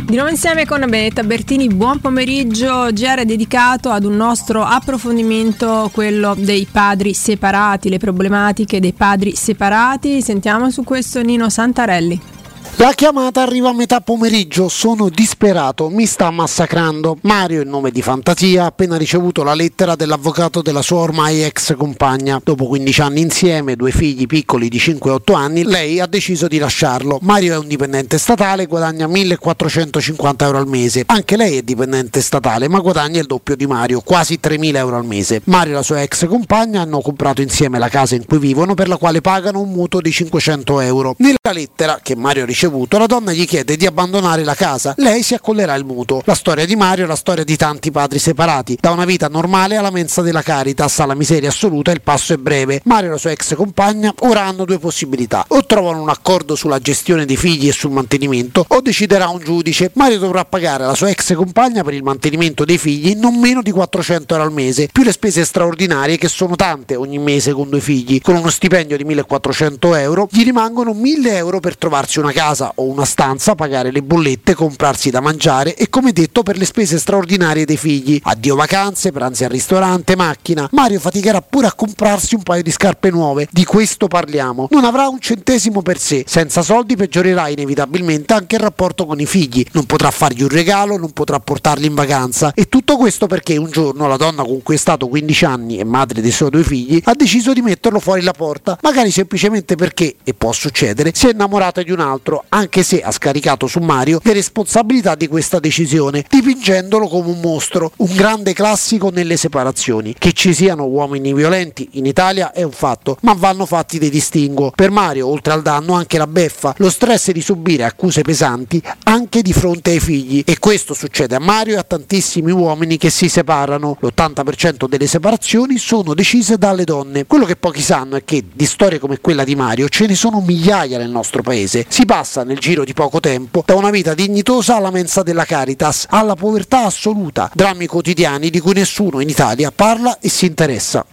Di nuovo insieme con Benetta Bertini, buon pomeriggio. GR dedicato ad un nostro approfondimento, quello dei padri separati, le problematiche dei padri separati. Sentiamo su questo Nino Santarelli. La chiamata arriva a metà pomeriggio, sono disperato, mi sta massacrando. Mario, il nome di fantasia, ha appena ricevuto la lettera dell'avvocato della sua ormai ex compagna. Dopo 15 anni insieme, due figli piccoli di 5 e 8 anni, lei ha deciso di lasciarlo. Mario è un dipendente statale, guadagna 1450 euro al mese. Anche lei è dipendente statale, ma guadagna il doppio di Mario, quasi 3000 euro al mese. Mario e la sua ex compagna hanno comprato insieme la casa in cui vivono, per la quale pagano un mutuo di 500 euro. Nella lettera che Mario ha ricevuto, la donna gli chiede di abbandonare la casa. Lei si accollerà il mutuo. La storia di Mario è la storia di tanti padri separati. Da una vita normale alla mensa della Caritas, alla miseria assoluta, il passo è breve. Mario e la sua ex compagna ora hanno due possibilità. O trovano un accordo sulla gestione dei figli e sul mantenimento, o deciderà un giudice. Mario dovrà pagare alla sua ex compagna per il mantenimento dei figli non meno di 400 euro al mese, più le spese straordinarie che sono tante ogni mese con due figli. Con uno stipendio di 1400 euro gli rimangono 1000 euro per trovarsi una casa o una stanza, pagare le bollette, comprarsi da mangiare e come detto per le spese straordinarie dei figli. Addio vacanze, pranzi al ristorante, macchina. Mario faticherà pure a comprarsi un paio di scarpe nuove. Di questo parliamo. Non avrà un centesimo per sé. Senza soldi peggiorerà inevitabilmente anche il rapporto con i figli. Non potrà fargli un regalo, non potrà portarli in vacanza. E tutto questo perché un giorno la donna con cui è stato 15 anni e madre dei suoi due figli ha deciso di metterlo fuori la porta. Magari semplicemente perché, e può succedere, si è innamorata di un altro anche se ha scaricato su Mario le responsabilità di questa decisione, dipingendolo come un mostro, un grande classico nelle separazioni. Che ci siano uomini violenti in Italia è un fatto, ma vanno fatti dei distinguo. Per Mario, oltre al danno, anche la beffa, lo stress di subire accuse pesanti anche di fronte ai figli. E questo succede a Mario e a tantissimi uomini che si separano. L'80% delle separazioni sono decise dalle donne. Quello che pochi sanno è che di storie come quella di Mario ce ne sono migliaia nel nostro paese. Si passa nel giro di poco tempo da una vita dignitosa alla mensa della Caritas, alla povertà assoluta, drammi quotidiani di cui nessuno in Italia parla e si interessa.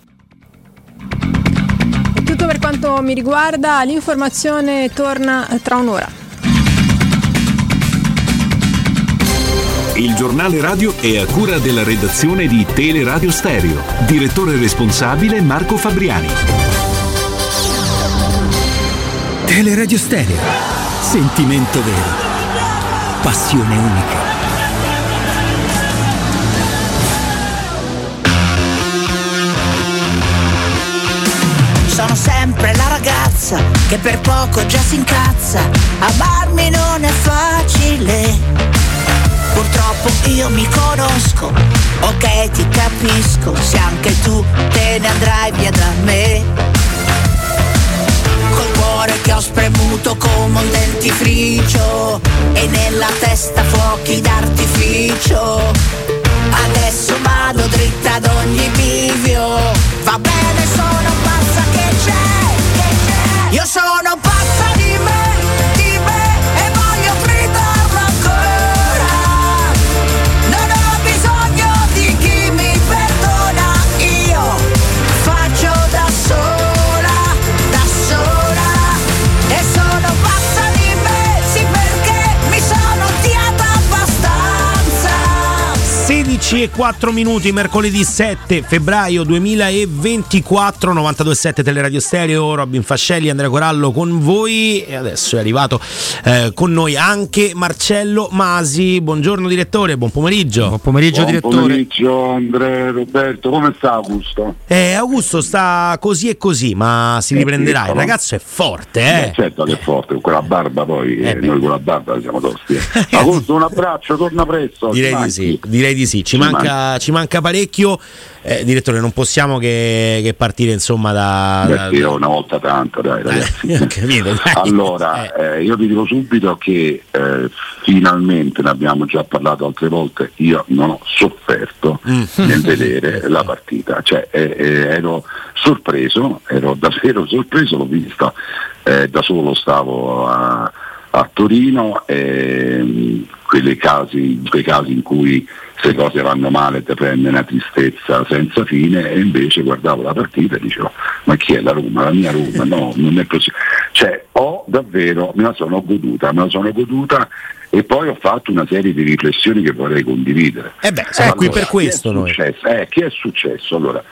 È tutto per quanto mi riguarda, l'informazione torna tra un'ora. Il giornale radio è a cura della redazione di Teleradio Stereo. Direttore responsabile Marco Fabriani. Teleradio Stereo. Sentimento vero. Passione unica. Sono sempre la ragazza che per poco già si incazza. Amarmi non è facile. Purtroppo io mi conosco, ok ti capisco, se anche tu te ne andrai via da me. Cuore che ho spremuto come un dentifricio e nella testa fuochi d'artificio. Adesso vado dritta ad ogni bivio, va bene sono pazza che c'è, che c'è. Io sono pazza di me, 16 e 4 minuti, mercoledì 7 febbraio 2024, 92.7 Teleradio Stereo, Robin Fascelli, Andrea Corallo con voi e adesso è arrivato eh, con noi anche Marcello Masi. Buongiorno direttore, buon pomeriggio. Buon pomeriggio Buon pomeriggio Andrea Roberto, come sta Augusto? Eh, Augusto sta così e così, ma si riprenderà. Il ragazzo è forte, eh. Eh, certo che è forte, con quella barba poi, eh, noi con la barba siamo tosti. eh. Augusto un abbraccio, torna presto. Direi di sì, direi di sì. Ci, manca, ci manca parecchio. Eh, direttore, non possiamo che, che partire insomma da. Da- sì, una volta tanto, dai ragazzi. capito, dai. Allora, eh, io vi dico subito che eh, finalmente, ne abbiamo già parlato altre volte, io non ho sofferto Mm. nel vedere la partita, cioè eh, eh, ero sorpreso, ero davvero sorpreso, l'ho vista eh, da solo, stavo a, a Torino, e, casi, quei casi in cui se cose vanno male ti prende una tristezza senza fine e invece guardavo la partita e dicevo ma chi è la Roma? La mia Roma? No, non è così. Cioè ho davvero, me la sono goduta, me la sono goduta e poi ho fatto una serie di riflessioni che vorrei condividere. Eh beh, siamo qui per questo che è successo? Eh, che è successo? Allora,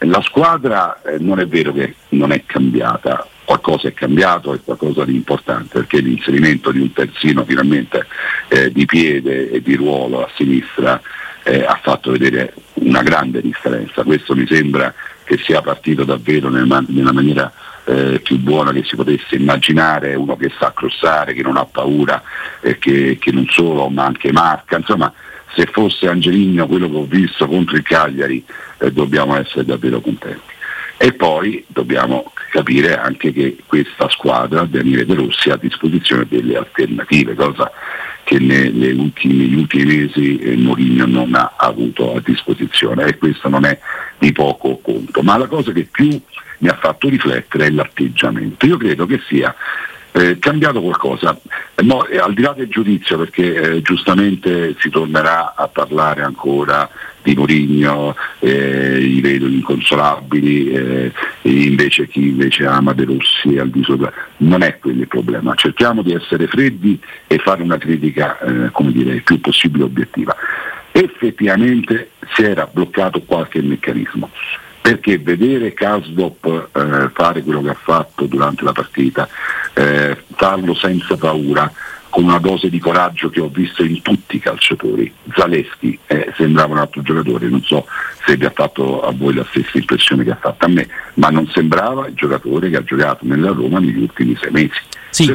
La squadra eh, non è vero che non è cambiata, qualcosa è cambiato, è qualcosa di importante perché l'inserimento di un terzino finalmente eh, di piede e di ruolo a sinistra eh, ha fatto vedere una grande differenza. Questo mi sembra che sia partito davvero nel nella maniera eh, più buona che si potesse immaginare, uno che sa crossare, che non ha paura, eh, che, che non solo ma anche marca, insomma se fosse Angelino quello che ho visto contro il Cagliari eh, dobbiamo essere davvero contenti. E poi dobbiamo capire anche che questa squadra, Daniele De Rossi, ha a disposizione delle alternative, cosa che negli ultimi, ultimi, mesi eh, Mourinho non ha avuto a disposizione e questo non è di poco conto. Ma la cosa che più mi ha fatto riflettere è l'atteggiamento. Io credo che sia eh, cambiato qualcosa, eh, no, eh, al di là del giudizio perché eh, giustamente si tornerà a parlare ancora di Mourinho, eh, i vedo inconsolabili, eh, invece chi invece ama De Rossi al di sopra. Non è quello il problema, cerchiamo di essere freddi e fare una critica come dire, il più possibile obiettiva. Effettivamente si era bloccato qualche meccanismo perché vedere Kasdop eh, fare quello che ha fatto durante la partita, eh, farlo senza paura, con una dose di coraggio che ho visto in tutti i calciatori. Zaleschi eh, sembrava un altro giocatore, non so se vi ha fatto a voi la stessa impressione che ha fatto a me, ma non sembrava il giocatore che ha giocato nella Roma negli ultimi sei mesi. Sì,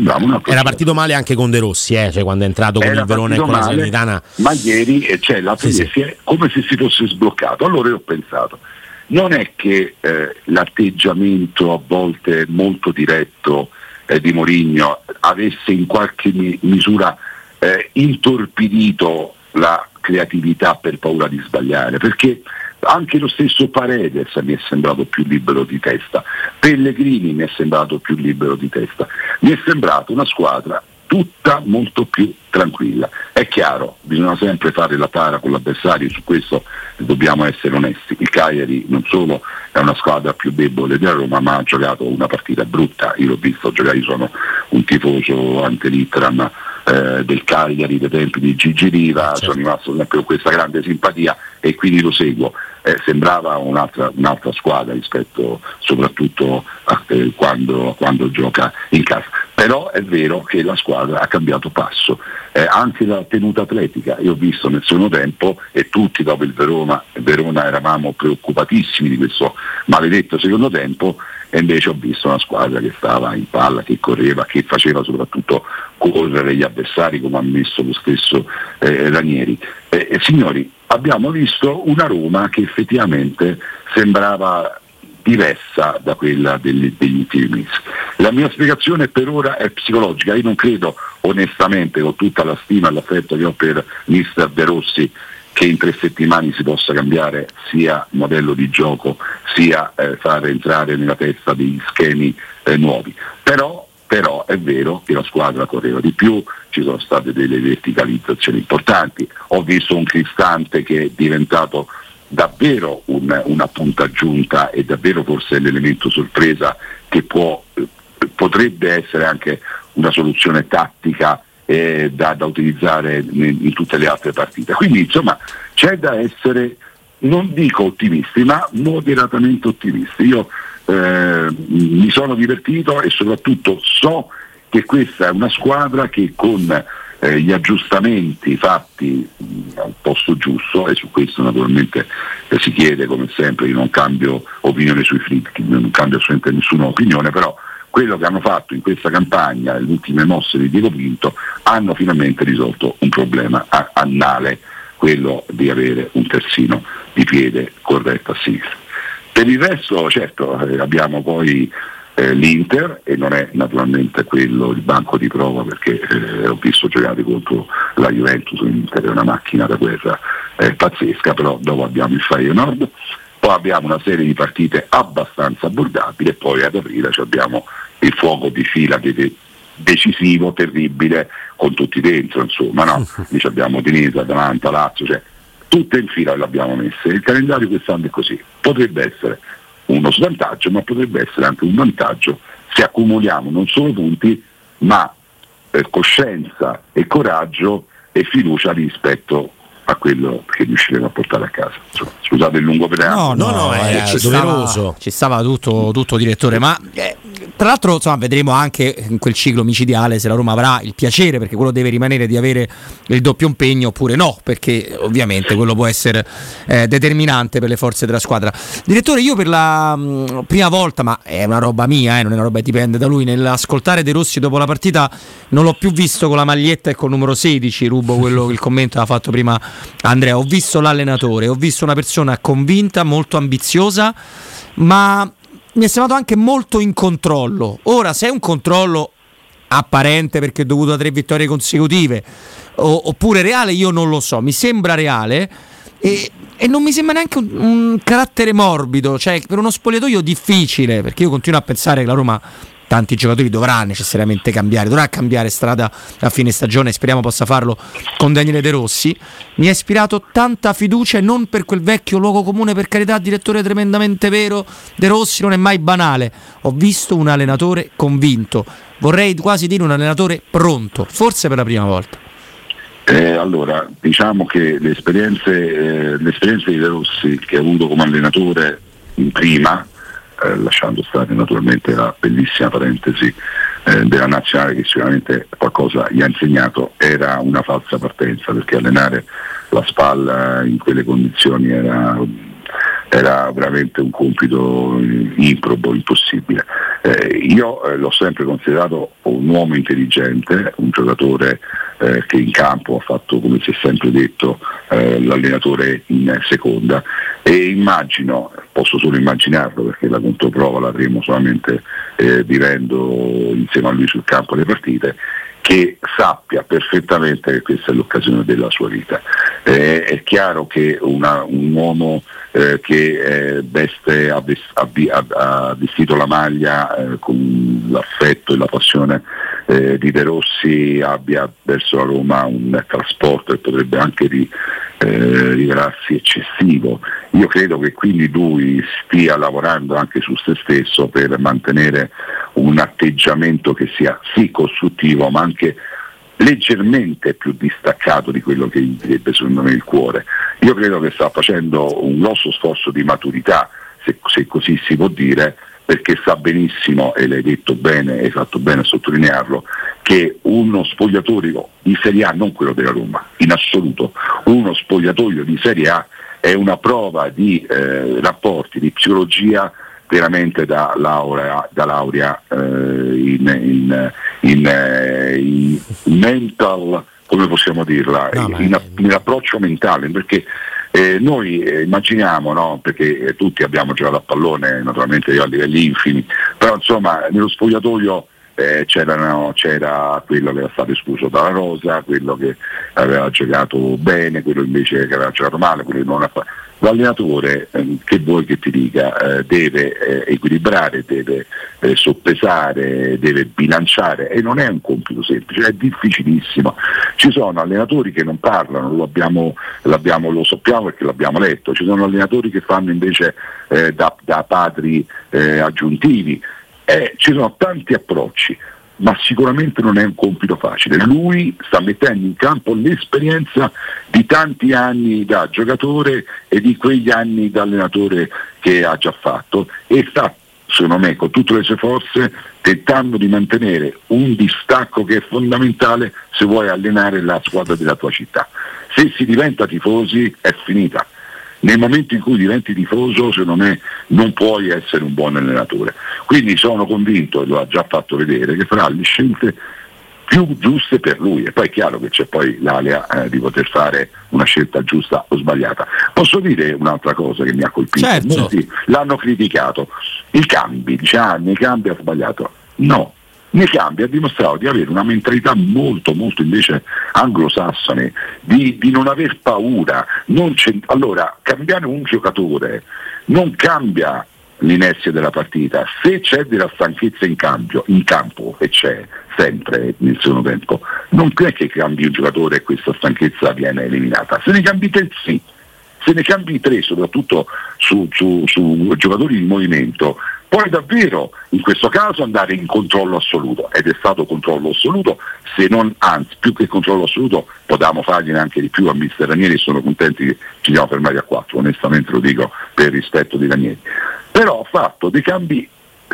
era partito male anche con De Rossi, eh, cioè quando è entrato con Era il Verona e con partito la male, Salernitana. Ma ieri eh, c'è la Sì, sì. come se si fosse sbloccato. Allora io ho pensato, non è che eh, l'atteggiamento a volte molto diretto eh, di Mourinho avesse in qualche mi- misura eh, intorpidito la creatività per paura di sbagliare, perché anche lo stesso Paredes mi è sembrato più libero di testa, Pellegrini mi è sembrato più libero di testa, mi è sembrato una squadra tutta molto più tranquilla. È chiaro, bisogna sempre fare la tara con l'avversario, su questo dobbiamo essere onesti. Il Cagliari non solo è una squadra più debole della Roma, ma ha giocato una partita brutta. Io l'ho visto giocare, io sono un tifoso antelitteram eh, del Cagliari dei tempi di Gigi Riva, sono rimasto sempre con questa grande simpatia e quindi lo seguo. Eh, sembrava un'altra, un'altra squadra rispetto soprattutto a eh, quando, quando gioca in casa. Però è vero che la squadra ha cambiato passo, Eh, anche la tenuta atletica. Io ho visto nel secondo tempo e tutti dopo il Verona, Verona eravamo preoccupatissimi di questo maledetto secondo tempo e invece ho visto una squadra che stava in palla, che correva, che faceva soprattutto correre gli avversari come ha messo lo stesso eh, Ranieri. Eh, signori, abbiamo visto una Roma che effettivamente sembrava diversa da quella degli, degli ultimi mesi. La mia spiegazione per ora è psicologica, io non credo onestamente con tutta la stima e l'affetto che ho per mister De Rossi che in tre settimane si possa cambiare sia modello di gioco sia eh, fare entrare nella testa degli schemi eh, nuovi. Però, però è vero che la squadra correva di più, ci sono state delle verticalizzazioni importanti, ho visto un Cristante che è diventato davvero un- una punta aggiunta e davvero forse l'elemento sorpresa che può, eh, potrebbe essere anche una soluzione tattica eh, da, da utilizzare in, in tutte le altre partite. Quindi insomma c'è da essere, non dico ottimisti, ma moderatamente ottimisti. Io eh, mi sono divertito e soprattutto so che questa è una squadra che con eh, gli aggiustamenti fatti mh, al posto giusto e su questo naturalmente eh, si chiede come sempre io non cambio opinione sui fritti, non cambio assolutamente nessuna opinione, però quello che hanno fatto in questa campagna, le ultime mosse di Diego Pinto, hanno finalmente risolto un problema annale, quello di avere un terzino di piede corretto a sinistra. Per il resto, certo, eh, abbiamo poi eh, l'Inter e non è naturalmente quello il banco di prova perché eh, ho visto giocare contro la Juventus, l'Inter è una macchina da guerra eh, pazzesca, però dopo abbiamo il Feyenoord, poi abbiamo una serie di partite abbastanza abbordabili e poi ad aprile abbiamo il fuoco di fila che- decisivo, terribile, con tutti dentro, insomma, no? Lì abbiamo Dinese, Atalanta, Lazio, cioè tutte in fila le abbiamo messe. Il calendario quest'anno è così. Potrebbe essere uno svantaggio, ma potrebbe essere anche un vantaggio se accumuliamo non solo punti, ma eh, coscienza e coraggio e fiducia rispetto a quello che riusciremo a portare a casa. Insomma, scusate il lungo preambolo. No, no, no, è ci doveroso. stava- Ci stava tutto, tutto direttore, ma eh, tra l'altro insomma, vedremo anche in quel ciclo micidiale se la Roma avrà il piacere, perché quello deve rimanere di avere il doppio impegno oppure no, perché ovviamente quello può essere eh, determinante per le forze della squadra. Direttore, io per la mh, prima volta, ma è una roba mia, eh, non è una roba che dipende da lui, nell'ascoltare De Rossi dopo la partita non l'ho più visto con la maglietta e col numero 16, rubo quello il commento che ha fatto prima Andrea, ho visto l'allenatore, ho visto una persona convinta, molto ambiziosa, ma mi è sembrato anche molto in controllo. Ora, se è un controllo apparente perché è dovuto a tre vittorie consecutive, o- oppure reale, io non lo so. Mi sembra reale e, e non mi sembra neanche un, un carattere morbido, cioè per uno spogliatoio difficile, perché io continuo a pensare che la Roma tanti giocatori dovrà necessariamente cambiare, dovrà cambiare strada a fine stagione, speriamo possa farlo con Daniele De Rossi. Mi ha ispirato tanta fiducia e non per quel vecchio luogo comune, per carità, direttore tremendamente vero, De Rossi non è mai banale. Ho visto un allenatore convinto, vorrei quasi dire un allenatore pronto, forse per la prima volta. Eh, allora, diciamo che le esperienze, eh, le esperienze di De Rossi che ha avuto come allenatore prima, eh, lasciando stare naturalmente la bellissima parentesi eh, della nazionale che sicuramente qualcosa gli ha insegnato, era una falsa partenza perché allenare la spalla in quelle condizioni era, era veramente un compito improbo, impossibile. Eh, io eh, l'ho sempre considerato un uomo intelligente, un giocatore eh, che in campo ha fatto, come si è sempre detto, eh, l'allenatore in seconda e immagino, posso solo immaginarlo perché la controprova l'avremo solamente eh, vivendo insieme a lui sul campo le partite, che sappia perfettamente che questa è l'occasione della sua vita. Eh, è chiaro che una- un uomo eh, che eh, veste, ha, ves- ha vi- ha- ha vestito la maglia eh, con l'affetto e la passione eh, di De Rossi abbia verso la Roma un trasporto che potrebbe anche ri- eh, rivelarsi eccessivo. Io credo che quindi lui stia lavorando anche su se stesso per mantenere un atteggiamento che sia sì costruttivo ma anche leggermente più distaccato di quello che gli direbbe secondo me il cuore. Io credo che sta facendo un grosso sforzo di maturità, se, se così si può dire, perché sa benissimo, e l'hai detto bene, hai fatto bene a sottolinearlo, che uno spogliatoio di Serie A, non quello della Roma, in assoluto, uno spogliatoio di Serie A è una prova di eh, rapporti, di psicologia veramente da laurea, da laurea eh, in, in- in, eh, in mental, come possiamo dirla, in, approccio mentale, perché eh, noi eh, immaginiamo, no? perché eh, tutti abbiamo giocato a pallone, naturalmente io a livelli infimi, però insomma nello spogliatoio eh, c'era quello che era stato escluso dalla rosa, quello che aveva giocato bene, quello invece che aveva giocato male, quello che non ha fatto. L'allenatore, ehm, che vuoi che ti dica, eh, deve eh, equilibrare, deve eh, soppesare, deve bilanciare e non è un compito semplice, è difficilissimo. Ci sono allenatori che non parlano, lo, abbiamo- lo sappiamo perché l'abbiamo letto, ci sono allenatori che fanno invece eh, da, da padri eh, aggiuntivi, eh, ci sono tanti approcci, ma sicuramente non è un compito facile. Lui sta mettendo in campo l'esperienza di tanti anni da giocatore e di quegli anni da allenatore che ha già fatto e sta, secondo me, con tutte le sue forze tentando di mantenere un distacco che è fondamentale se vuoi allenare la squadra della tua città. Se si diventa tifosi è finita. Nel momento in cui diventi tifoso, secondo me, non puoi essere un buon allenatore. Quindi sono convinto, e lo ha già fatto vedere, che farà le scelte più giuste per lui. E poi è chiaro che c'è poi l'alea eh, di poter fare una scelta giusta o sbagliata. Posso dire un'altra cosa che mi ha colpito? Certo. Molti l'hanno criticato. I cambi, dice, ah, nei cambi ha sbagliato. No, nei cambi ha dimostrato di avere una mentalità molto, molto invece anglosassone, di, di non aver paura. Non allora, cambiare un giocatore non cambia l'inerzia della partita. Se c'è della stanchezza in, cambio, in campo, e c'è sempre nel secondo tempo, non è che cambi un giocatore e questa stanchezza viene eliminata. Se ne cambi te sì. Se ne cambi tre, soprattutto su, su- su giocatori di movimento, poi davvero in questo caso andare in controllo assoluto ed è stato controllo assoluto, se non anzi più che controllo assoluto potevamo fargliene anche di più a mister Ranieri sono contenti che ci siamo fermati a 4, onestamente lo dico per rispetto di Ranieri. Però ha fatto dei cambi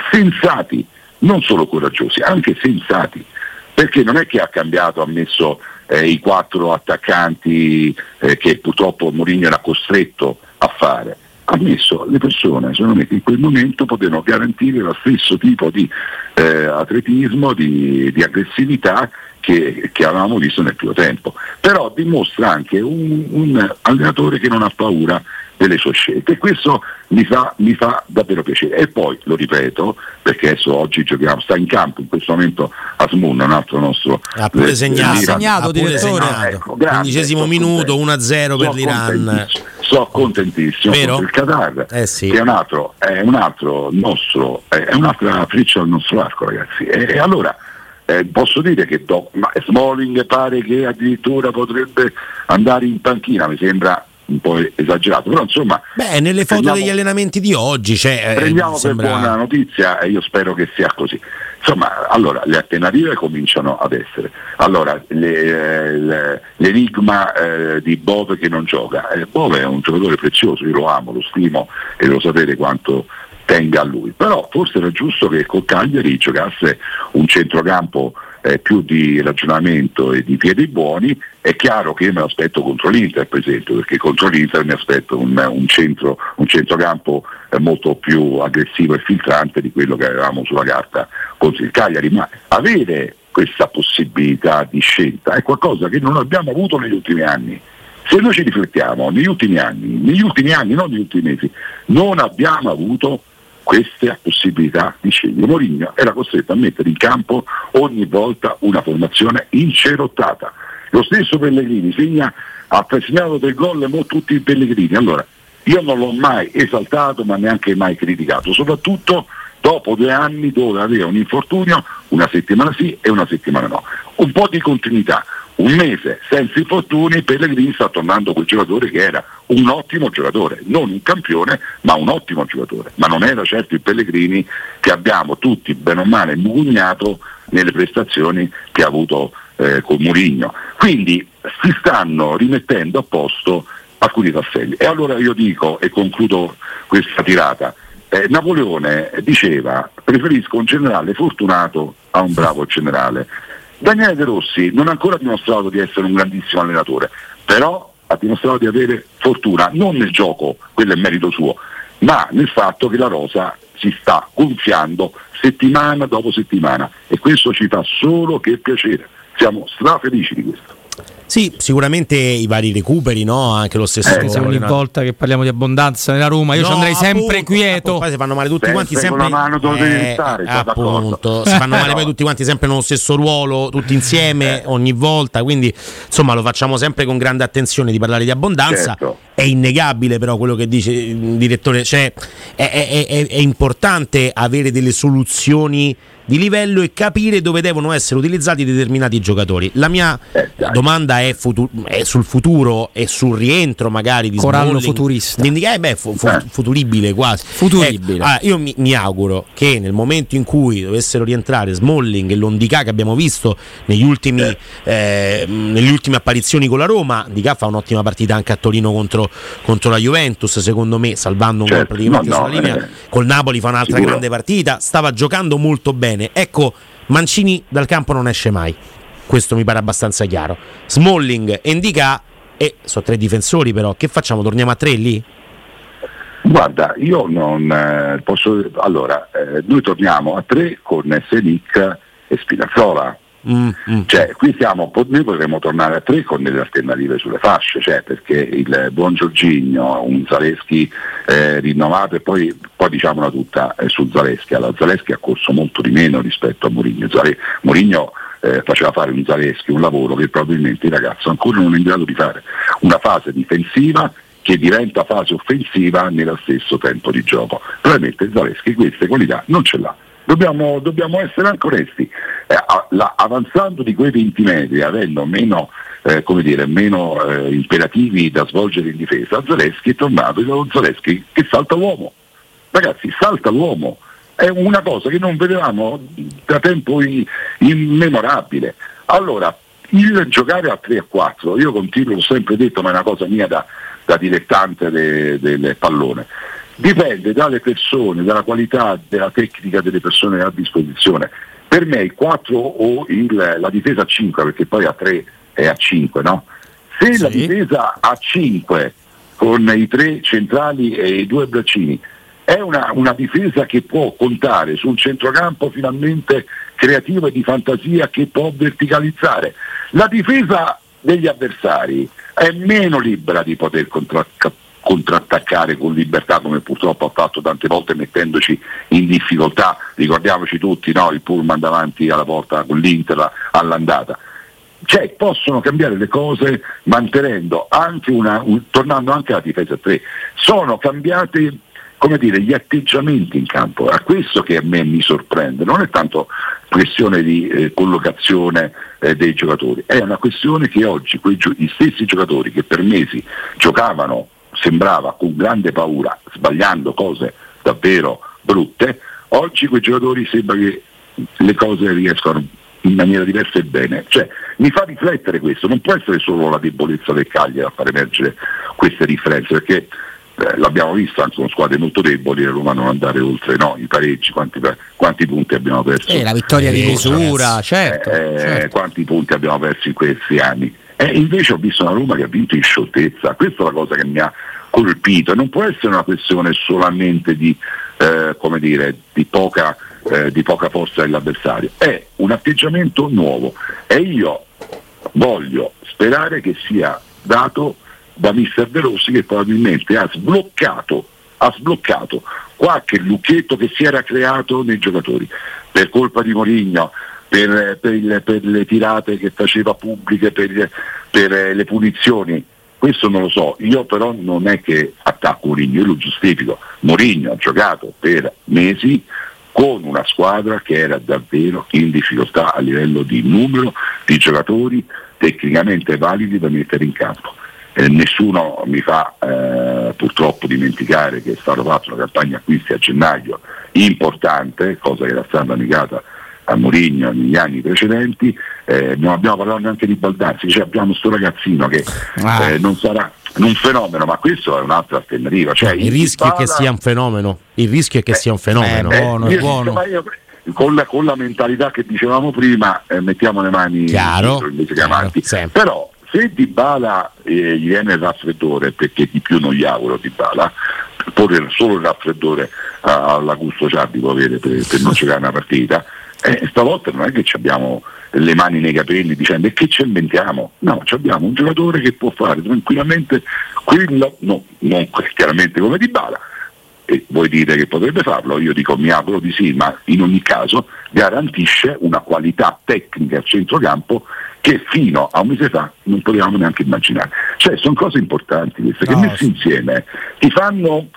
sensati, non solo coraggiosi, anche sensati, perché non è che ha cambiato, ha messo eh, i quattro attaccanti eh, che purtroppo Mourinho era costretto a fare, ha messo le persone secondo me che in quel momento potevano garantire lo stesso tipo di eh, atletismo, di, di aggressività che, che, avevamo visto nel primo tempo. Però dimostra anche un, un allenatore che non ha paura delle sue scelte e questo mi fa, mi fa, davvero piacere. E poi, lo ripeto, perché adesso oggi giochiamo, sta in campo in questo momento Asmun, un altro nostro... Ha pure eh, segnato, segnato, Ha pure direttore. segnato. Ecco, Quindicesimo minuto, contento. 1-0 per l'Iran. Sono contentissimo Vero? il Qatar, Eh sì. che è un altro, è un altro nostro, è un'altra freccia al nostro arco, ragazzi. E, e allora eh, posso dire che do, ma Smalling pare che addirittura potrebbe andare in panchina, mi sembra un po' esagerato, però insomma Beh, nelle foto prendiamo- degli allenamenti di oggi c'è. eh, prendiamo sembra- per buona notizia e io spero che sia così. Insomma, allora le alternative cominciano ad essere. Allora, le- eh, le- l'enigma eh, di Bove che non gioca. Eh, Bove è un giocatore prezioso, io lo amo, lo stimo e devo sapere quanto tenga a lui. Però forse era giusto che col Cagliari giocasse un centrocampo eh, più di ragionamento e di piedi buoni, è chiaro che io me lo aspetto contro l'Inter per esempio, perché contro l'Inter mi aspetto un, un centro, un centrocampo eh, molto più aggressivo e filtrante di quello che avevamo sulla carta contro il Cagliari, ma avere questa possibilità di scelta è qualcosa che non abbiamo avuto negli ultimi anni. Se noi ci riflettiamo, negli ultimi anni, negli ultimi anni, non negli ultimi mesi, non abbiamo avuto queste possibilità di scegliere. Mourinho era costretto a mettere in campo ogni volta una formazione incerottata. Lo stesso Pellegrini segna, ha segnato del gol mo tutti i Pellegrini. Allora, io non l'ho mai esaltato ma neanche mai criticato, soprattutto dopo due anni dove aveva un infortunio, una settimana sì e una settimana no. Un po' di continuità, un mese senza infortuni, Pellegrini sta tornando quel giocatore che era un ottimo giocatore, non un campione, ma un ottimo giocatore. Ma non era certo il Pellegrini che abbiamo tutti, bene o male, mugugnato nelle prestazioni che ha avuto eh, con Mourinho. Quindi si stanno rimettendo a posto alcuni tasselli. E allora io dico, e concludo questa tirata, eh, Napoleone diceva preferisco un generale fortunato a un bravo generale. Daniele De Rossi non ha ancora dimostrato di essere un grandissimo allenatore, però ha dimostrato di avere fortuna, non nel gioco, quello è merito suo, ma nel fatto che la rosa si sta gonfiando settimana dopo settimana e questo ci fa solo che piacere. Siamo strafelici di questo. Sì, sicuramente i vari recuperi, no? Anche lo stesso. Eh, se ogni volta che parliamo di abbondanza nella Roma, io ci No, andrei sempre appunto, quieto. Poi si fanno male tutti quanti sempre. mano dove devi Eh, stare, appunto, si fanno male poi tutti quanti sempre nello stesso ruolo, tutti Eh. insieme, ogni volta. Quindi, insomma, lo facciamo sempre con grande attenzione di parlare di abbondanza. Certo. È innegabile, però, quello che dice il direttore. Cioè, è, è- è- è importante avere delle soluzioni di livello e capire dove devono essere utilizzati determinati giocatori. La mia Eh, domanda è, futu- è sul futuro e sul rientro magari di Corallo Smalling. futurista. Di indica- eh beh, fu- fu- futuribile quasi. Futuribile. Ecco, ah, io mi, mi auguro che nel momento in cui dovessero rientrare Smalling e Londica che abbiamo visto negli ultimi, eh, nelle ultime apparizioni con la Roma, Dica fa un'ottima partita anche a Torino contro, contro la Juventus, secondo me, salvando un gol Certo, praticamente no, no, sulla linea. eh, Col Napoli fa un'altra sicuro. grande partita, stava giocando molto bene. Ecco, Mancini dal campo non esce mai. Questo mi pare abbastanza chiaro. Smalling e Indica e sono tre difensori però, che facciamo? Torniamo a tre lì? Guarda, io non eh, posso. Allora, eh, noi torniamo a tre con Selic e Spinazzola. Mm, Cioè, qui siamo, noi potremmo tornare a tre con delle alternative sulle fasce, cioè, perché il buon Giorgigno, un Zaleschi eh, rinnovato e poi, poi diciamola tutta eh, su Zaleschi. Allora, Zaleschi ha corso molto di meno rispetto a Mourinho. Mourinho eh, faceva fare un Zaleschi un lavoro che probabilmente il ragazzo ancora non è in grado di fare. Una fase difensiva che diventa fase offensiva nello stesso tempo di gioco. Probabilmente Zaleschi queste qualità non ce l'ha. Dobbiamo, dobbiamo essere anche onesti. Eh, avanzando di quei 20 metri, avendo meno, eh, dire, meno eh, imperativi da svolgere in difesa, Zaleschi è tornato, è un Zaleschi che salta l'uomo. Ragazzi, salta l'uomo. è una cosa che non vedevamo da tempo immemorabile. Allora, il giocare a 3 a 4, io continuo, l'ho sempre detto, ma è una cosa mia da, da dilettante de- del pallone, dipende dalle persone, dalla qualità della tecnica delle persone a disposizione. Per me il 4 o il- la difesa a 5, perché poi a 3 è a 5, no? Se la difesa a 5 con i tre centrali e i due braccini è una, una difesa che può contare su un centrocampo finalmente creativo e di fantasia che può verticalizzare. La difesa degli avversari è meno libera di poter contra- contrattaccare con libertà come purtroppo ha fatto tante volte mettendoci in difficoltà, ricordiamoci tutti no? il pullman davanti alla porta con l'Inter all'andata. Cioè possono cambiare le cose mantenendo anche una, un- tornando anche alla difesa 3. Sono cambiate come dire, gli atteggiamenti in campo, è questo che a me mi sorprende, non è tanto questione di eh, collocazione eh, dei giocatori, è una questione che oggi quei gli stessi giocatori che per mesi giocavano, sembrava, con grande paura, sbagliando cose davvero brutte, oggi quei giocatori sembra che le cose riescono in maniera diversa e bene. Cioè, mi fa riflettere questo, non può essere solo la debolezza del Cagliari a far emergere queste differenze, perché eh, l'abbiamo visto anche con squadre molto deboli la Roma non andare oltre no, i pareggi, quanti, quanti punti abbiamo perso. Eh, la vittoria di Eh, misura, certo, eh, certo. Quanti punti abbiamo perso in questi anni. E invece ho visto una Roma che ha vinto in scioltezza, questa è la cosa che mi ha colpito, non può essere una questione solamente di, eh, dire, di poca, eh, di poca forza dell'avversario, è un atteggiamento nuovo. E io voglio sperare che sia dato da mister De Rossi che probabilmente ha sbloccato, ha sbloccato qualche lucchetto che si era creato nei giocatori. Per colpa di Morigno, per, per il- per le tirate che faceva pubbliche, per, per, eh, le punizioni. Questo non lo so, io però non è che attacco Mourinho, io lo giustifico. Mourinho ha giocato per mesi con una squadra che era davvero in difficoltà a livello di numero di giocatori tecnicamente validi da mettere in campo. Eh, nessuno mi fa eh, purtroppo dimenticare che è stata fatta una campagna acquisti a gennaio importante, cosa che era stata negata a Mourinho negli anni precedenti, eh, non abbiamo parlato neanche di Baldazzi, cioè abbiamo sto ragazzino che Ah. eh, non sarà un fenomeno, ma questo è un'altra alternativa. Cioè, il rischio è che sia un fenomeno. Il rischio è che sia un fenomeno. eh, io- ma io- con, la, con la mentalità che dicevamo prima, eh, mettiamo le mani Chiaro, invece che avanti. Però se Di Bala gli viene il raffreddore, perché di più non gli auguro Di Bala, pure solo il raffreddore all'Augusto Ciardi può avere per, per non giocare una partita, eh, stavolta non è che ci abbiamo le mani nei capelli dicendo e che ci inventiamo? No, abbiamo un giocatore che può fare tranquillamente quello, no, non chiaramente come Di Bala, e voi dite che potrebbe farlo, io dico mi auguro di sì, ma in ogni caso garantisce una qualità tecnica al centrocampo che fino a un mese fa non potevamo neanche immaginare. Cioè sono cose importanti queste che No, messe insieme ti fanno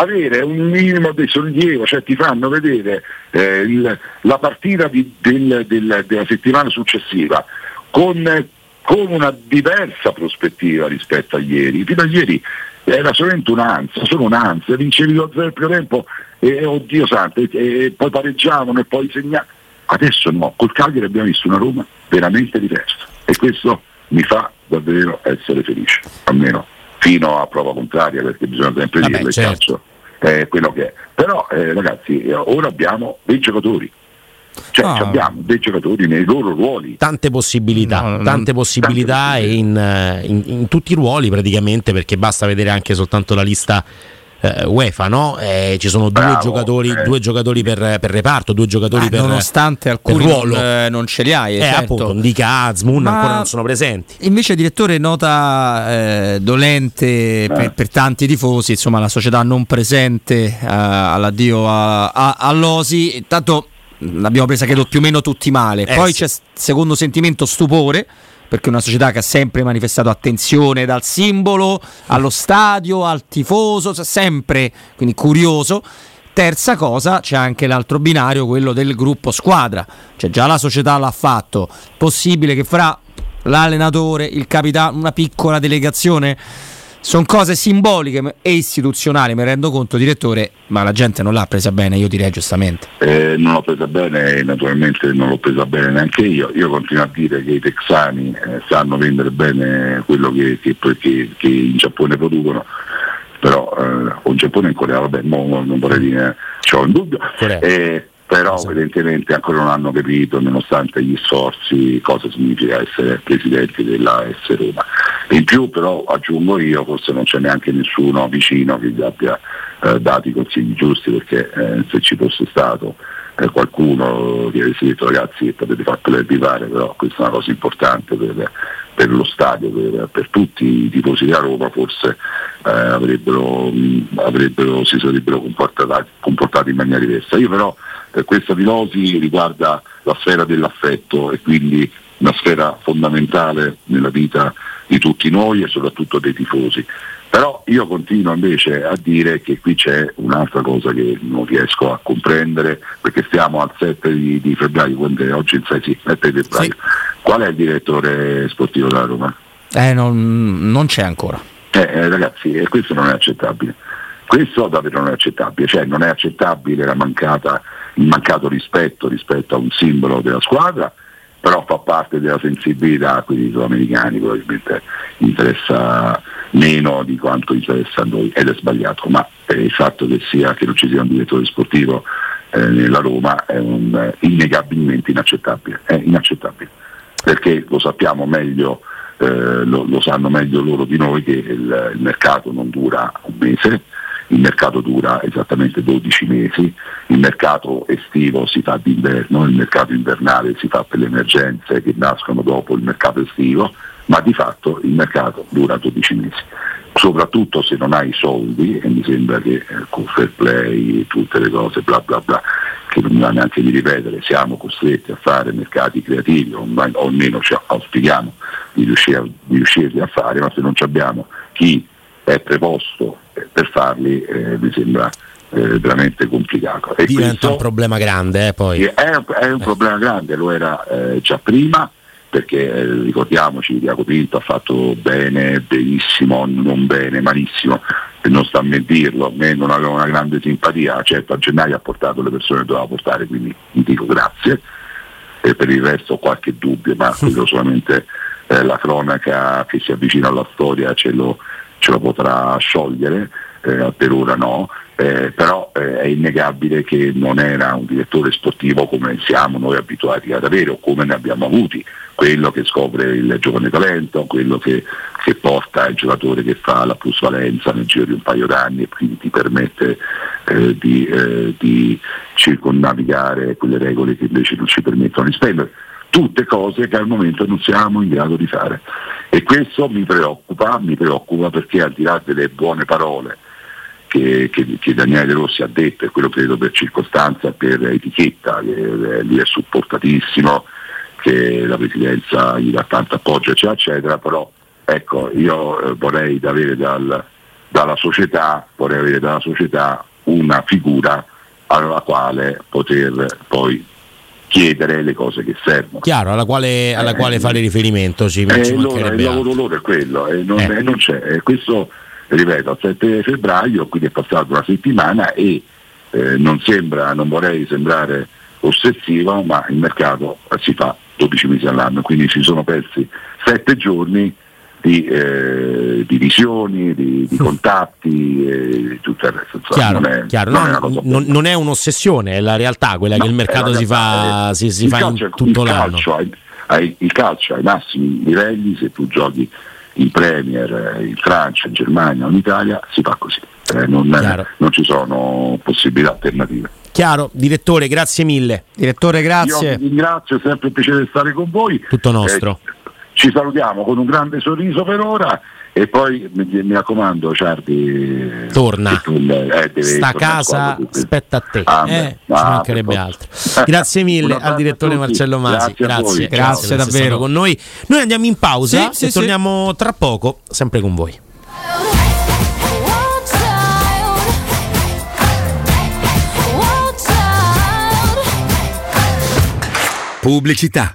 avere un minimo di sollievo, cioè ti fanno vedere eh, il- la partita di- del- del- della settimana successiva con, con una diversa prospettiva rispetto a ieri. Fino a ieri era solamente un'ansia, solo un'ansia, vincevi lo zero primo tempo e oddio santo, e, e poi pareggiavano e poi segnavano. Adesso no, col Cagliari abbiamo visto una Roma veramente diversa e questo mi fa davvero essere felice, almeno fino a prova contraria perché bisogna sempre dirlo, il certo. calcio è quello che è. Però eh, ragazzi, eh, ora abbiamo dei giocatori, cioè Ah. abbiamo dei giocatori nei loro ruoli. Tante possibilità, tante possibilità e in, eh, in- in tutti i ruoli praticamente perché basta vedere anche soltanto la lista eh, UEFA, no? Eh, ci sono due Bravo, giocatori, eh. due giocatori per, per reparto, due giocatori Ah, per, nonostante per alcuni ruolo. non, eh, non ce li hai, Eh, certo. appunto, Ndika, Azmoun Ma- ancora non sono presenti. Invece, direttore, nota eh, dolente per, per tanti tifosi, insomma, la società non presente eh, all'addio a, a- all'Osi. Intanto l'abbiamo presa, credo, più o meno tutti male. Eh, Poi sì. c'è secondo sentimento stupore. Perché è una società che ha sempre manifestato attenzione dal simbolo allo stadio, al tifoso, sempre quindi curioso. Terza cosa, c'è anche l'altro binario, quello del gruppo squadra. Cioè già la società l'ha fatto. Possibile che fra l'allenatore, il capitano, una piccola delegazione sono cose simboliche e istituzionali, mi rendo conto, direttore, ma la gente non l'ha presa bene, io direi giustamente. Eh, non l'ho presa bene e naturalmente non l'ho presa bene neanche io. Io continuo a dire che i texani eh, sanno vendere bene quello che, che, che, che in Giappone producono, però eh, o in Giappone e in Corea, vabbè, mo, non vorrei dire, c'ho un dubbio. Eh, però esatto. evidentemente ancora non hanno capito, nonostante gli sforzi, cosa significa essere presidenti della S Roma. In più però aggiungo io, forse non c'è neanche nessuno vicino che gli abbia eh, dato i consigli giusti, perché eh, se ci fosse stato eh, qualcuno che avesse detto ragazzi potete fartelo evitare, però questa è una cosa importante per, per lo stadio, per, per, tutti i tifosi della Roma, forse eh, avrebbero, mh, avrebbero, si sarebbero comportati, comportati in maniera diversa. Io però eh, questa dilosi riguarda la sfera dell'affetto e quindi una sfera fondamentale nella vita di tutti noi e soprattutto dei tifosi. Però io continuo invece a dire che qui c'è un'altra cosa che non riesco a comprendere, perché stiamo al 7 di, di febbraio, quando è oggi il 6, sì, 7 febbraio. Sì. Qual è il direttore sportivo della Roma? Eh, non, non c'è ancora. Eh, eh, ragazzi, questo non è accettabile. Questo davvero non è accettabile, cioè non è accettabile mancata, il mancato rispetto rispetto a un simbolo della squadra, però fa parte della sensibilità quindi sudamericani, probabilmente interessa meno di quanto interessa a noi ed è sbagliato, ma il fatto che, sia, che non ci sia un direttore sportivo eh, nella Roma è un, eh, innegabilmente inaccettabile, è inaccettabile, perché lo sappiamo meglio, eh, lo, lo, sanno meglio loro di noi che il, il mercato non dura un mese, il mercato dura esattamente 12 mesi, il mercato estivo si fa d'inverno, il mercato invernale si fa per le emergenze che nascono dopo il mercato estivo, ma di fatto il mercato dura 12 mesi. Soprattutto se non hai i soldi, e mi sembra che eh, con fair play, tutte le cose, bla bla bla, che non mi va neanche di ripetere, siamo costretti a fare mercati creativi, o, o almeno ci auspichiamo di, riuscire, di riuscirli a fare, ma se non abbiamo chi è preposto eh, per farli eh, mi sembra eh, veramente complicato. E Diventa questo, un problema grande eh, poi. È, è un problema grande, lo era eh, già prima perché eh, ricordiamoci Diaco Pinto ha fatto bene, benissimo, non bene, malissimo, non sta a me dirlo, a me non aveva una grande simpatia, certo a gennaio ha portato le persone che doveva portare, quindi gli dico grazie, e per il resto ho qualche dubbio, ma quello solamente eh, la cronaca che si avvicina alla storia ce lo, ce lo potrà sciogliere, eh, per ora no, eh, però eh, è innegabile che non era un direttore sportivo come siamo noi abituati ad avere o come ne abbiamo avuti, quello che scopre il giovane talento, quello che, che porta il giocatore che fa la plusvalenza nel giro di un paio d'anni e quindi ti permette eh, di, eh, di circonnavigare quelle regole che invece non ci permettono di spendere tutte cose che al momento non siamo in grado di fare. E questo mi preoccupa, mi preoccupa perché al di là delle buone parole che, che, che Daniele De Rossi ha detto, e quello credo per circostanza, per etichetta, che eh, lui è supportatissimo, che la Presidenza gli dà tanto appoggio, eccetera, eccetera, però ecco, io eh, vorrei avere dal, dalla, società, vorrei avere dalla società una figura alla quale poter poi chiedere le cose che servono. Chiaro, alla quale, alla eh, quale fare riferimento ci, eh, allora, Il lavoro loro è quello, e non, eh. non c'è. questo ripeto, al 7 febbraio, quindi è passata una settimana e eh, non sembra, non vorrei sembrare ossessivo, ma il mercato si fa 12 mesi all'anno, quindi si sono persi 7 giorni di, eh, di visioni, di, di contatti e tutto il resto. Chiaro, non, è, chiaro. Non, no, è non, non, è un'ossessione, è la realtà, quella no, che il mercato si fa, si, si fa in tutto l'anno. Calcio, hai, hai, il calcio ai massimi livelli, se tu giochi in Premier, in Francia, in Germania o in Italia, si fa così. Eh, non, non, ci sono possibilità alternative. Chiaro, direttore, grazie mille. Direttore, grazie. Io vi ringrazio, è sempre un piacere stare con voi. Tutto nostro. Eh, ci salutiamo con un grande sorriso per ora e poi mi, mi raccomando Ciardi torna. eh, sta casa aspetta a te. Ah, eh, ci ah, mancherebbe altro. Grazie mille al direttore Marcello Masi. Grazie, grazie, grazie davvero. con noi. Noi andiamo in pausa sì, e sì, torniamo sì. tra poco sempre con voi. Pubblicità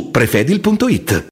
prefedil.it.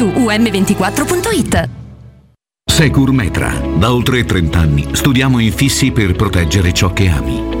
um24.it. Securmetra. Da oltre 30 anni studiamo infissi per proteggere ciò che ami.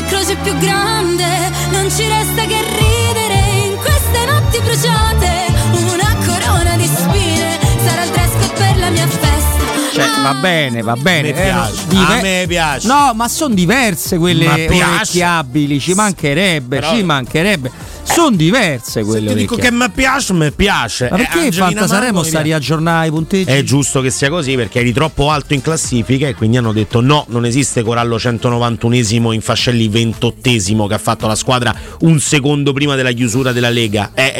c'è croce più grande, non ci resta che ridere in queste notti bruciate. Una corona di spine sarà il dress code per la mia festa. Cioè, va bene, va bene. A me piace, diver- a me piace. No, ma sono diverse quelle Ma piace. orecchiabili, ci mancherebbe, Però- ci mancherebbe. Sono diverse quelle. Se ti dico vecchie. che mi piace, mi piace. Ma Eh, perché Angelina Fantasaremo sta riaggiornare i punteggi? È giusto che sia così perché eri troppo alto in classifica e quindi hanno detto no, non esiste Corallo 191esimo in Fascelli 28esimo che ha fatto la squadra un secondo prima della chiusura della Lega. Eh,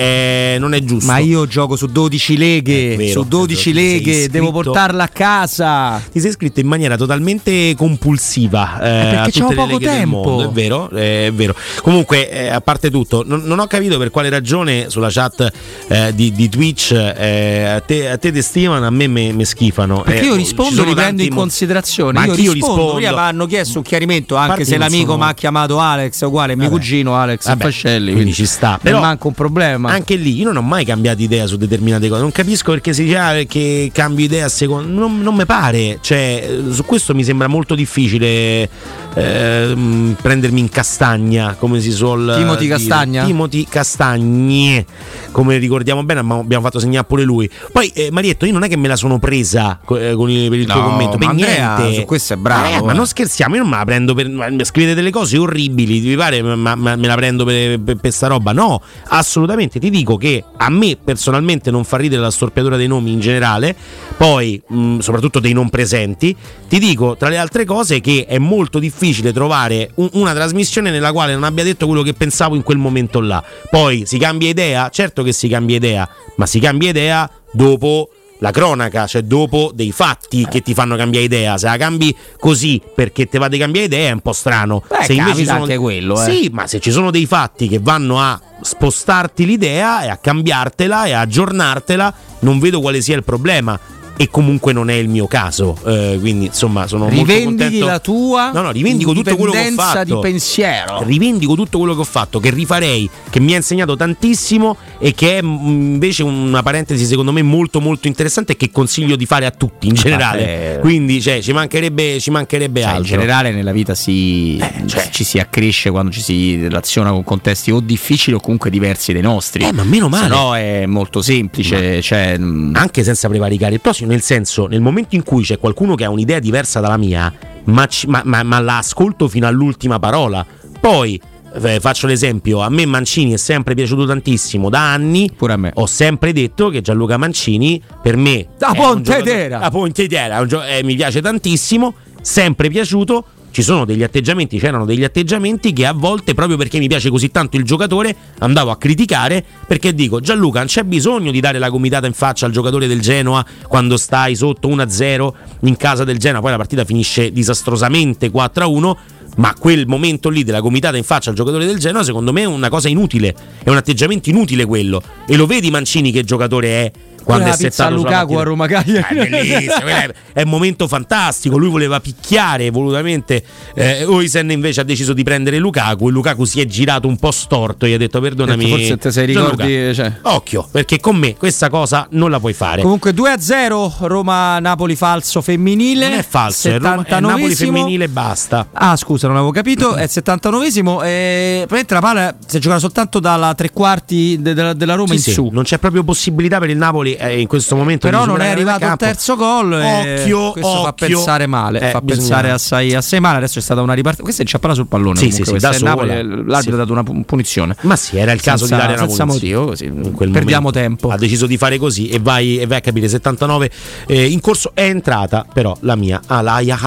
eh, non è giusto. Ma io gioco su 12 leghe, È vero, su 12 ti sei leghe, iscritto- devo portarla a casa. Ti sei iscritto in maniera totalmente compulsiva eh, perché a tutte c'ho le poco del tempo. mondo, è vero, eh, è vero. Comunque, eh, a parte tutto, non, non ho capito per quale ragione sulla chat eh, di, di Twitch eh, a te, a te ti stimano, a me mi schifano. Perché Eh, io rispondo riprendo tanti in mo- considerazione. Ma io rispondo. rispondo. Prima mi hanno chiesto un chiarimento, anche se l'amico sono- mi ha chiamato Alex, uguale, mio cugino Alex Vabbè, Fascelli. quindi ci sta. Però manca un problema. Anche lì io non ho mai cambiato idea su determinate cose. Non capisco perché si dice ah, che cambio idea a seconda. Non, non mi pare. Cioè, su questo mi sembra molto difficile ehm, prendermi in castagna, come si suol Timothy dire. Castagna? Timothy Castagne, come ricordiamo bene, ma abbiamo fatto segnare pure lui. Poi, eh, Marietto, io non è che me la sono presa eh, con il, per il tuo No, commento. Per ma Andrea niente. su questo è bravo, Ma, ragazzi, ma eh. non scherziamo, io non me la prendo per. ma Scrivete delle cose orribili, vi pare? Ma, ma- me la prendo per, per, per sta roba? No, assolutamente. Ti dico che a me personalmente non fa ridere la storpiatura dei nomi in generale, poi mh, soprattutto dei non presenti. Ti dico, tra le altre cose, che è molto difficile trovare un- una trasmissione nella quale non abbia detto quello che pensavo in quel momento là. Poi si cambia idea? Certo che si cambia idea, ma si cambia idea dopo la cronaca, cioè dopo dei fatti che ti fanno cambiare idea. Se la cambi così perché te va di cambiare idea è un po' strano. Beh, se capita anche quello, eh. Sì, ma se ci sono dei fatti che vanno a spostarti l'idea e a cambiartela e a aggiornartela, non vedo quale sia il problema. E comunque non è il mio caso. eh, quindi, insomma, sono molto Rivendichi contento. la tua No, no, rivendico tutto quello che ho fatto. di pensiero. Rivendico tutto quello che ho fatto, che rifarei, che mi ha insegnato tantissimo e che è mm, invece una parentesi secondo me molto molto interessante e che consiglio di fare a tutti in generale. Quindi cioè, ci mancherebbe, ci mancherebbe Cioè, in altro. generale nella vita si, Eh, cioè. ci si accresce quando ci si relaziona con contesti o difficili o comunque diversi dai nostri. Eh, ma meno male. Se no è molto semplice. cioè, mm, Anche senza prevaricare il prossimo, nel senso, nel momento in cui c'è qualcuno che ha un'idea diversa dalla mia, ma, ma- ma- ma la ascolto fino all'ultima parola. Poi eh, faccio l'esempio: a me Mancini è sempre piaciuto tantissimo da anni. Pure a me. Ho sempre detto che Gianluca Mancini, per me, Da Ponte d'Era. da Ponte un gio- eh, mi piace tantissimo, sempre piaciuto. Ci sono degli atteggiamenti, c'erano degli atteggiamenti che a volte, proprio perché mi piace così tanto il giocatore, andavo a criticare perché dico Gianluca, non c'è bisogno di dare la gomitata in faccia al giocatore del Genoa quando stai sotto 1-0 in casa del Genoa, poi la partita finisce disastrosamente 4-1. Ma quel momento lì della gomitata in faccia al giocatore del Genoa, secondo me è una cosa inutile. È un atteggiamento inutile quello. E lo vedi Mancini che giocatore è quando è settato Lukaku a Roma Cagliari. È bellissimo, è, è un momento fantastico. Lui voleva picchiare volutamente. Eh, Oisen invece ha deciso di prendere Lukaku. E Lukaku si è girato un po' storto. Gli ha detto: Perdonami. Forse te sei ricordi. Cioè. Occhio, perché con me questa cosa non la puoi fare. Comunque 2-0 Roma-Napoli falso femminile. non è falso, è, Roma- è 79esimo. Napoli femminile e basta. Ah, scusa, non avevo capito. È il 79esimo. E praticamente la palla si è giocata soltanto dalla tre quarti de- della, della Roma Sì, in sì, su. non c'è proprio possibilità per il Napoli eh, in questo momento. Però non è arrivato il terzo gol. Occhio, questo fa occhio. pensare male. Eh, fa bisogna- pensare assai, assai male. Adesso è stata una ripartita. Questa è inciappata sul pallone. Sì, sì, sì, da è sola. Napoli, l'arbitro Sì. ha dato una pu- punizione. Ma sì, era il caso Senza- di dare una senza punizione. motivo, così. Perdiamo momento tempo. Ha deciso di fare così e vai, e vai a capire. 79 eh, in corso è entrata, però la mia Alaya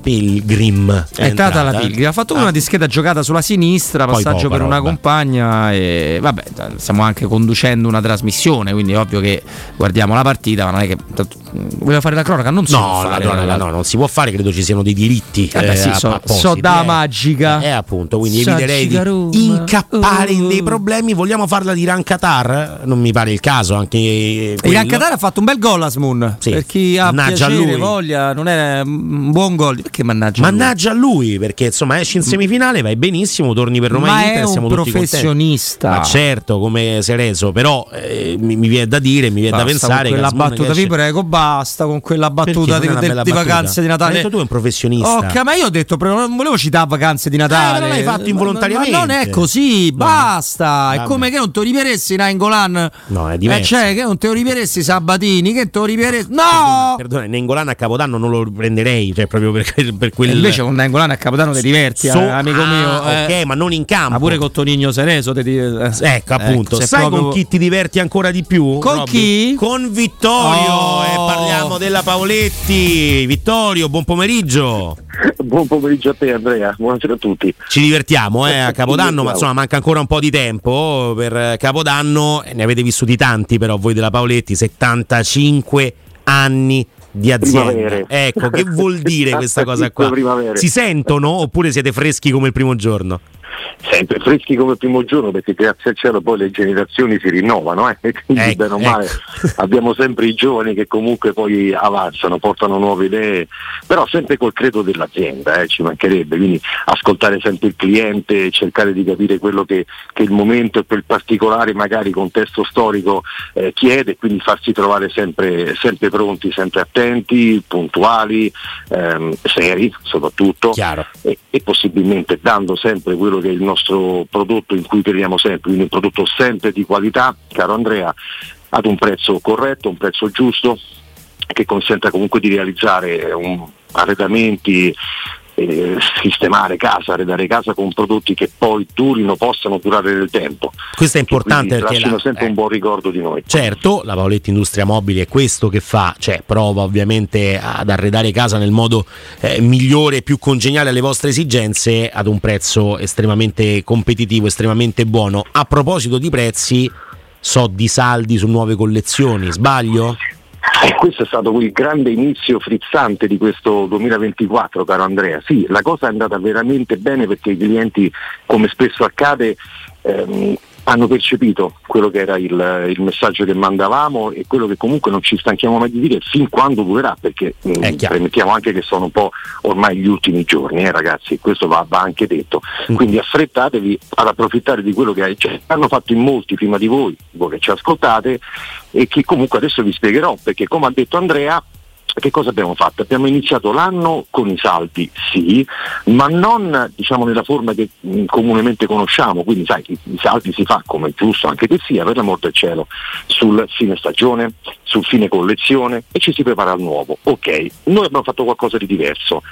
Pilgrim. È entrata la Pilgrim, ha fatto Ah. una discreta giocata sulla sinistra, Poi passaggio poca per una compagna e vabbè, stiamo anche conducendo una trasmissione, quindi è ovvio che guardiamo la partita, ma non è che voleva fare la cronaca, non si può No, la fare cronaca no, non si può fare, credo ci siano dei diritti. Eh beh, sì, a- so- so da eh. magica. Eh, appunto, quindi Sa eviterei di Cigaruma. incappare in Uh. dei problemi. Vogliamo farla di Iran Qatar? Non mi pare il caso, anche Iran quello. Qatar ha fatto un bel gol Asmun Sì. per chi ha Mannaggia a piacere, lui. voglia, non è un buon gol, perché mannaggia? a lui? Mannaggia a lui, perché insomma esci in semifinale, vai benissimo, torni per Roma Ma Inter, è siamo un tutti contenti. professionista. Ma certo, come si è reso, però eh, mi, mi viene da dire, mi viene da pensare con che quella Asmun battuta, che vi esce- prego, basta con quella battuta non di, di battuta? vacanze di Natale. Hai detto tu è un professionista. Ok, ma io ho detto, non volevo citare vacanze di Natale. Eh, però l'hai fatto Ma- involontariamente. Ma non è così, basta. È Vabbè. come che non te lo ripieresti Nainggolan. No, è Eh, diverso. cioè, che non te lo ripieresti Sabatini, che te lo ripieresti. No! Perdona, Nengolan a Capodanno non lo prenderei, cioè proprio per, per quel E invece con Nainggolan a Capodanno ti diverti, So- eh, amico Ah, mio. eh. ok, ma non in campo. Ma pure con Tonigno Sereso ti- eh, Ecco, appunto. se Sai proprio- con chi ti diverti ancora di più? Con Robby? chi? Con Vittorio. Oh. E parliamo della Paoletti. Vittorio, buon pomeriggio. Buon pomeriggio a te Andrea, buonasera a tutti. Ci divertiamo eh, a Capodanno, ma insomma manca ancora un po' di tempo per Capodanno. Ne avete vissuti tanti però voi della Paoletti, 75 anni di azienda. Primavere. Ecco, che vuol dire questa cosa qua? Primavere. Si sentono oppure siete freschi come il primo giorno? Sempre freschi come il primo giorno perché grazie al cielo poi le generazioni si rinnovano eh? e quindi Ecco, bene o male abbiamo sempre i giovani che comunque poi avanzano, portano nuove idee, però sempre col credo dell'azienda, eh, ci mancherebbe, quindi ascoltare sempre il cliente, cercare di capire quello che, che il momento e quel particolare magari contesto storico eh, chiede quindi farsi trovare sempre, sempre pronti, sempre attenti, puntuali, ehm, seri soprattutto. E, e possibilmente dando sempre quello che il nostro prodotto in cui crediamo sempre, quindi un prodotto sempre di qualità, caro Andrea, ad un prezzo corretto, un prezzo giusto che consenta comunque di realizzare un- arredamenti, eh, sistemare casa, arredare casa con prodotti che poi durino, possano durare nel tempo. Questo è importante perché lasciano la- sempre eh. un buon ricordo di noi. Certo, la Paoletti Industria Mobili è questo che fa, cioè prova ovviamente ad arredare casa nel modo eh, migliore e più congeniale alle vostre esigenze ad un prezzo estremamente competitivo, estremamente buono. A proposito di prezzi, so di saldi su nuove collezioni, sbaglio? E questo è stato il grande inizio frizzante di questo 2024, caro Andrea. Sì, la cosa è andata veramente bene perché i clienti, come spesso accade, ehm, hanno percepito quello che era il, il messaggio che mandavamo e quello che comunque non ci stanchiamo mai di dire fin quando durerà, perché mh, premettiamo anche che sono un po' ormai gli ultimi giorni, eh, ragazzi, questo va, va anche detto. Quindi affrettatevi ad approfittare di quello che cioè, hanno fatto in molti prima di voi, voi che ci ascoltate, e che comunque adesso vi spiegherò, perché come ha detto Andrea, che cosa abbiamo fatto? Abbiamo iniziato l'anno con i saldi, sì, ma non diciamo nella forma che mh, comunemente conosciamo, quindi sai, i, i saldi si fa come è giusto anche che sia, per l'amor del cielo, sul fine stagione, sul fine collezione e ci si prepara al nuovo. Ok, noi abbiamo fatto qualcosa di diverso.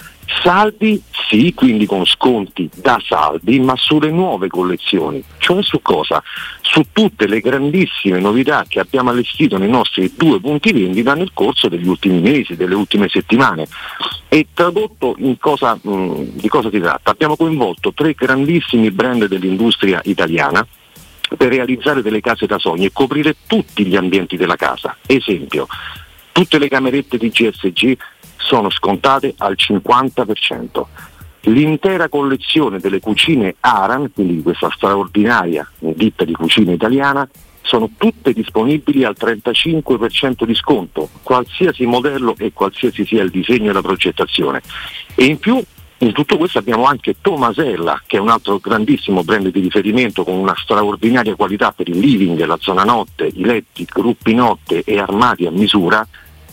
Saldi sì, quindi con sconti da saldi, ma sulle nuove collezioni. Cioè su cosa? Su tutte le grandissime novità che abbiamo allestito nei nostri due punti vendita nel corso degli ultimi mesi, delle ultime settimane. E tradotto cosa, mh, di cosa si tratta? Abbiamo coinvolto tre grandissimi brand dell'industria italiana per realizzare delle case da sogno e coprire tutti gli ambienti della casa. Esempio, tutte le camerette di GSG sono scontate al 50%. L'intera collezione delle cucine Aran, quindi di questa straordinaria ditta di cucina italiana, sono tutte disponibili al 35% di sconto, qualsiasi modello e qualsiasi sia il disegno e la progettazione. E in più in tutto questo abbiamo anche Tomasella, che è un altro grandissimo brand di riferimento con una straordinaria qualità per il living, la zona notte, i letti, gruppi notte e armadi a misura,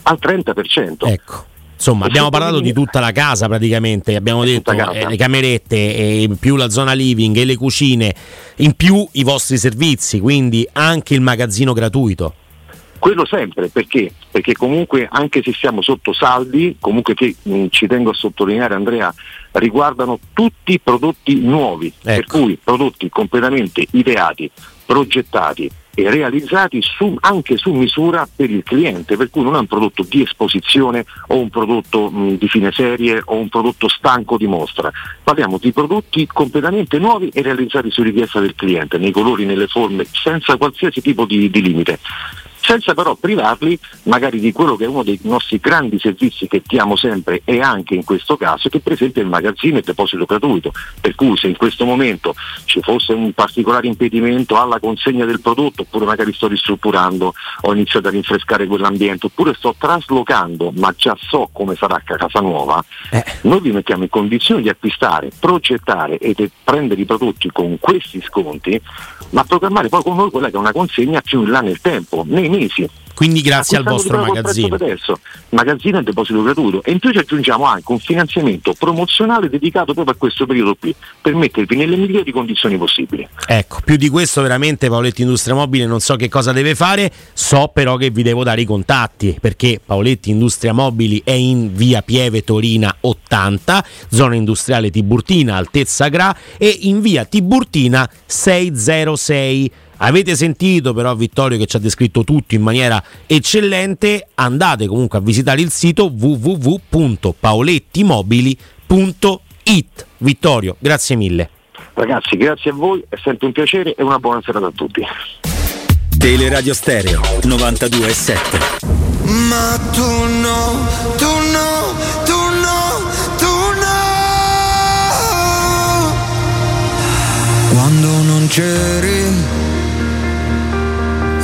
al 30%. Ecco. Insomma, abbiamo parlato di tutta la casa praticamente, abbiamo detto eh, le camerette, e in più la zona living e le cucine, in più i vostri servizi, quindi anche il magazzino gratuito. Quello sempre, perché? Perché comunque anche se siamo sotto saldi, comunque che mh, ci tengo a sottolineare Andrea, riguardano tutti i prodotti nuovi, per cui prodotti completamente ideati, progettati e realizzati su- anche su misura per il cliente, per cui non è un prodotto di esposizione o un prodotto mh, di fine serie o un prodotto stanco di mostra. Parliamo di prodotti completamente nuovi e realizzati su richiesta del cliente, nei colori, nelle forme, senza qualsiasi tipo di- di limite senza però privarli magari di quello che è uno dei nostri grandi servizi che diamo sempre e anche in questo caso, che per esempio è il magazzino e il deposito gratuito. Per cui se in questo momento ci fosse un particolare impedimento alla consegna del prodotto, oppure magari sto ristrutturando, ho iniziato a rinfrescare quell'ambiente, oppure sto traslocando, ma già so come sarà a casa nuova, noi vi mettiamo in condizione di acquistare, progettare e de- prendere i prodotti con questi sconti, ma programmare poi con noi quella che è una consegna più in là nel tempo, nei mesi. Quindi grazie al vostro magazzino. Adesso, magazzino e deposito gratuito e in più ci aggiungiamo anche un finanziamento promozionale dedicato proprio a questo periodo qui per mettervi nelle migliori condizioni possibili. Ecco, più di questo veramente Paoletti Industria Mobile non so che cosa deve fare, so però che vi devo dare i contatti perché Paoletti Industria Mobili è in via Pieve Torina 80, zona industriale Tiburtina, altezza Gra e in via Tiburtina 606. Avete sentito però Vittorio che ci ha descritto tutto in maniera eccellente, andate comunque a visitare il sito www.paolettimobili.it. Vittorio, grazie mille. Ragazzi, grazie a voi, è sempre un piacere e una buona serata a tutti. Teleradio Stereo 92.7 Ma tu no, tu no, tu no, tu no. Quando non c'eri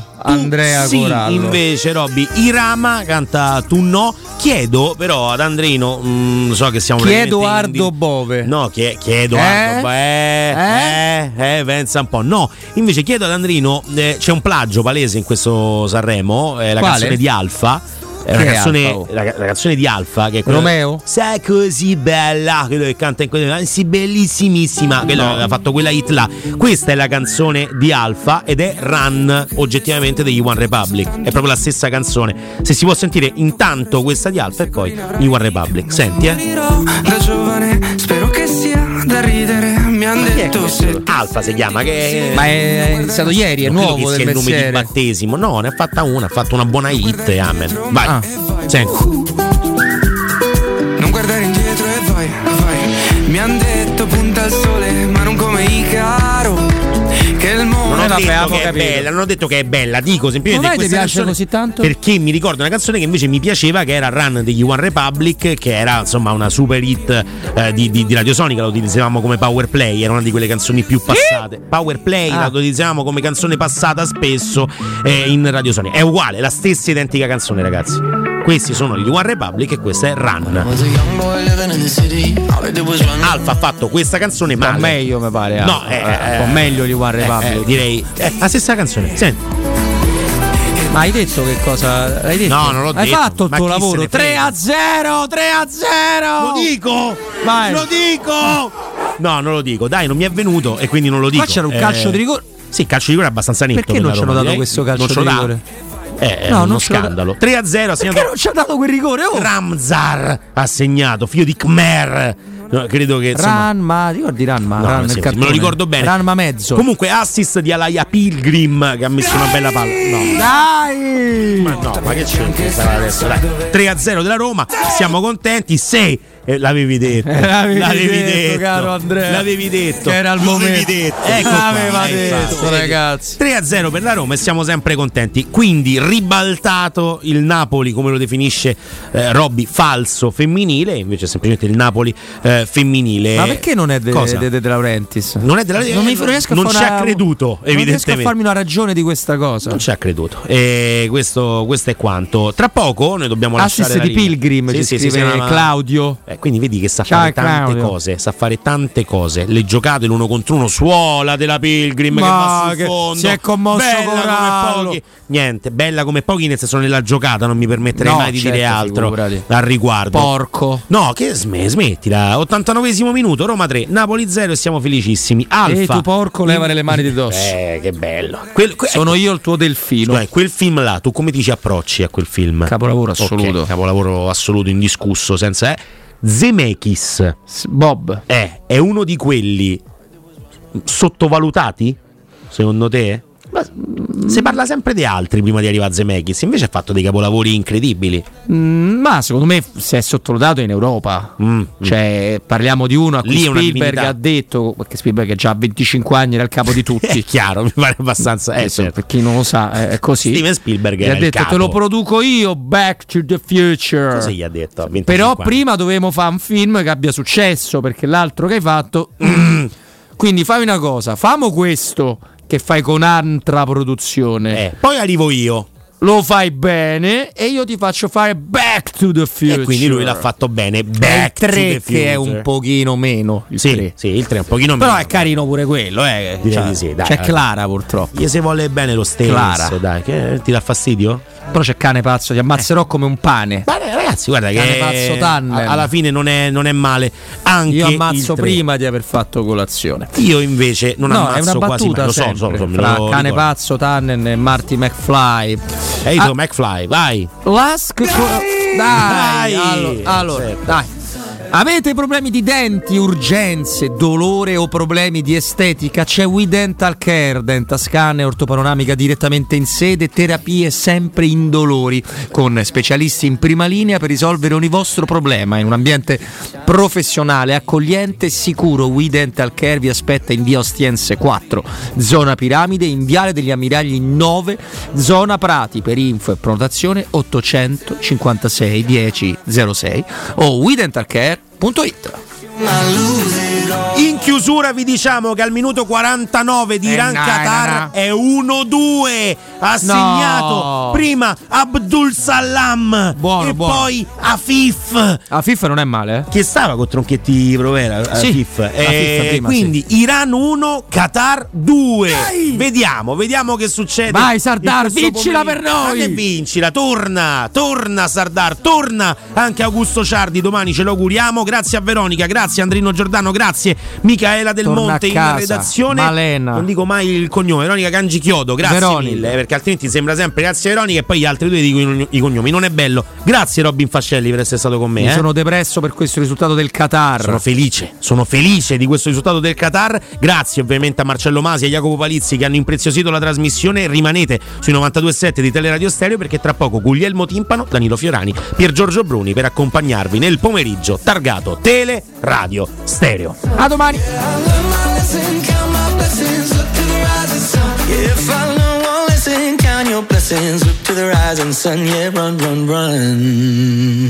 no, Andrea sì, Corallo. invece Robby Irama canta Tu no. Chiedo però ad Andrino, mm, so che siamo Chiedo Ardo Bove. No, chie- chiedo Eh? Ardo eh, eh, eh, pensa un po'. No, invece chiedo ad Andrino, eh, c'è un plagio palese in questo Sanremo, è la Quale? canzone di Alfa. È una Che è canzone, Alfa, oh? la, la canzone di Alfa che è quella- Romeo? Sei così bella, quello che canta in quella sì bellissimissima, quello No. aveva fatto quella hit là. Questa è la canzone di Alfa ed è Run oggettivamente degli One Republic. È proprio la stessa canzone. Se si può sentire intanto questa di Alfa e poi gli One Republic. Senti, eh. Da giovane spero che sia da ridere, mi han detto se Alfa si chiama che Ma è iniziato ieri, è Non nuovo che del il nome di battesimo. No, ne ha fatta una, ha fatto una buona hit amen. Vai. Ah. Senti. non guardare indietro e vai, vai. Mi han detto punta al sole, ma non come Icaro. Che il mondo Non ho vabbè, detto avevo che è bella, non ho detto che è bella, dico semplicemente mai ti questa piace canzone così tanto? Perché mi ricordo una canzone che invece mi piaceva che era Run degli One Republic, che era insomma una super hit eh, di, di, di Radiosonica, la utilizzavamo come power play, era una di quelle canzoni più passate. Power play Ah. la utilizzavamo come canzone passata spesso eh, in Radiosonica. È uguale, la stessa identica canzone, ragazzi. Questi sono gli One Republic e questa è Run. Alfa ha fatto questa canzone male. meglio, mi pare. No, eh, eh, un po' meglio di One eh, Republic. eh, direi eh, la stessa canzone. Senti. Ma hai detto che cosa? Hai detto? No, non l'ho Hai detto. fatto il tuo lavoro. ne frega? 3 a 0, 3 a 0. Lo dico! Vai. Lo dico! No, non lo dico. Dai, non mi è venuto e quindi non lo dico. Qua c'era un Eh, calcio di rigore. Sì, calcio di rigore è abbastanza netto. Perché per non ci hanno dato direi. questo calcio Non di rigore? Eh, è No, uno scandalo. 3 a 0 ha Perché segnato non ci ha dato quel rigore? Oh! Ramzar ha segnato, figlio di Khmer. No, credo che insomma Ranma, ricordi Ranma? No, Ranma sì, me lo ricordo bene. Ranma mezzo. Comunque assist di Alaya Pilgrim che ha messo una bella palla. No. Dai! Ma no, ma che c'è adesso? Dai. 3 a 0 della Roma, siamo contenti. 6 eh, l'avevi detto. L'avevi detto, caro Andrea. L'avevi detto. Che era il L'avevi momento. detto. Ecco L'aveva eh, detto, vedi. ragazzi. 3 a 0 per la Roma e siamo sempre contenti. Quindi ribaltato il Napoli, come lo definisce eh, Robby, falso femminile, invece semplicemente il Napoli eh, femminile. Ma perché non è de, Cosa? de, de, De Laurentiis? Non è della non, mi, non riesco a non fare ci ha creduto, Non riesco a evidentemente. farmi una ragione di questa cosa. Non ci ha creduto. E questo, questo è quanto. Tra poco noi dobbiamo lasciare Assist di. Pilgrim, ci scrive ma- Claudio. Eh, quindi vedi che sa Ciao, fare tante Claudio. cose, sa fare tante cose. Le giocate l'uno contro uno, suola della Pilgrim che Ma va sul che fondo. si è commosso bella come pochi. Niente, bella come pochi nel senso nella giocata, non mi permetterei No, mai di dire certo, altro figurati. al riguardo. Porco. No, che sme- smettila. 89 minuto, Roma 3, Napoli 0 e siamo felicissimi. Alfa. Ehi, tu porco, levare le mani di dosso. Eh, che bello. Quel- que- Sono io il tuo delfino. Cioè, quel film là, tu come ti ci approcci a quel film? Capolavoro assoluto. capolavoro assoluto, indiscusso, senza... Eh. Zemeckis Bob. è, è uno di quelli sottovalutati, secondo te? Beh, Si parla sempre di altri prima di arrivare a Zemeckis, invece ha fatto dei capolavori incredibili. Mm, ma secondo me si è sottovalutato in Europa. Cioè, parliamo di uno a cui Lì Spielberg ha detto, perché Spielberg è già a 25 anni, era il capo di tutti. È chiaro, mi pare abbastanza. Eh, certo. Per chi non lo sa, è così. Steven Spielberg Gli ha detto. Te lo produco io, Back to the Future. Cosa gli ha detto? a 25 Però anni? prima dovevamo fare un film che abbia successo, perché l'altro che hai fatto. Quindi fai una cosa, famo questo che fai con altra produzione. Eh, poi arrivo io. Lo fai bene e io ti faccio fare Back to the Future. E quindi lui l'ha fatto bene. Back il to 3 the che è un pochino meno. Il Sì, 3. sì, il 3 è un pochino Però meno. è carino pure quello, eh. Direi Cioè, di sì, dai, c'è. Clara purtroppo. Gli si vuole bene lo stesso, Clara. dai, che ti dà fastidio? Però c'è cane pazzo, ti ammazzerò come un pane. Ma eh, ragazzi, guarda Cane che pazzo Tandem. a- alla fine non è, non è male. Anche Io ammazzo prima di aver fatto colazione. Io invece non no, ammazzo quasi mai. Lo so, so, lo so, fra lo cane ricordo. pazzo, Tannen e Marty McFly. Ehi Ah, tu, McFly, vai. Last dai, Dai! Allo- allora, Certo. dai. Avete problemi di denti, urgenze, dolore o problemi di estetica? C'è We Dental Care, Dentascan e ortopanoramica direttamente in sede, terapie sempre indolori, con specialisti in prima linea per risolvere ogni vostro problema in un ambiente professionale, accogliente e sicuro. We Dental Care vi aspetta in via Ostiense 4, zona Piramide, in viale degli Ammiragli 9, zona Prati. Per info e prenotazione 856 10 06 o WeDentalCare.it. In chiusura vi diciamo che al minuto 49 di Eh, Iran no, Qatar no. è 1-2. Ha segnato prima Abdul Salam Buono, e buono. poi Afif. Afif non è male, eh? Che stava con Tronchetti Provera Sì, Afif. Eh, prima, quindi Iran 1, Qatar 2. Vediamo, vediamo che succede. Vai, Sardar, vincila pomeriggio. per noi. Vincila, torna, torna Sardar, torna anche Augusto Ciardi, domani ce lo auguriamo. Grazie a Veronica, grazie a Andrino Giordano, grazie Micaela Del Torna Monte a in casa. redazione. Malena. Non dico mai il cognome, Veronica Cangichiodo, grazie Veronica. mille, eh, perché altrimenti sembra sempre grazie a Veronica e poi gli altri due dicono i- cognomi. Non è bello. Grazie Robin Fascelli per essere stato con me. Mi eh. sono depresso per questo risultato del Qatar. Sono felice, sono felice di questo risultato del Qatar. Grazie ovviamente a Marcello Masi e a Jacopo Palizzi che hanno impreziosito la trasmissione. Rimanete sui 92.7 di Teleradio Stereo perché tra poco Guglielmo Timpano, Danilo Fiorani, Pier Giorgio Bruni per accompagnarvi nel pomeriggio targato Tele Radio Stereo. A domani. If I learn one lesson, count your blessings. Look to the rising sun, yeah, run, run, run.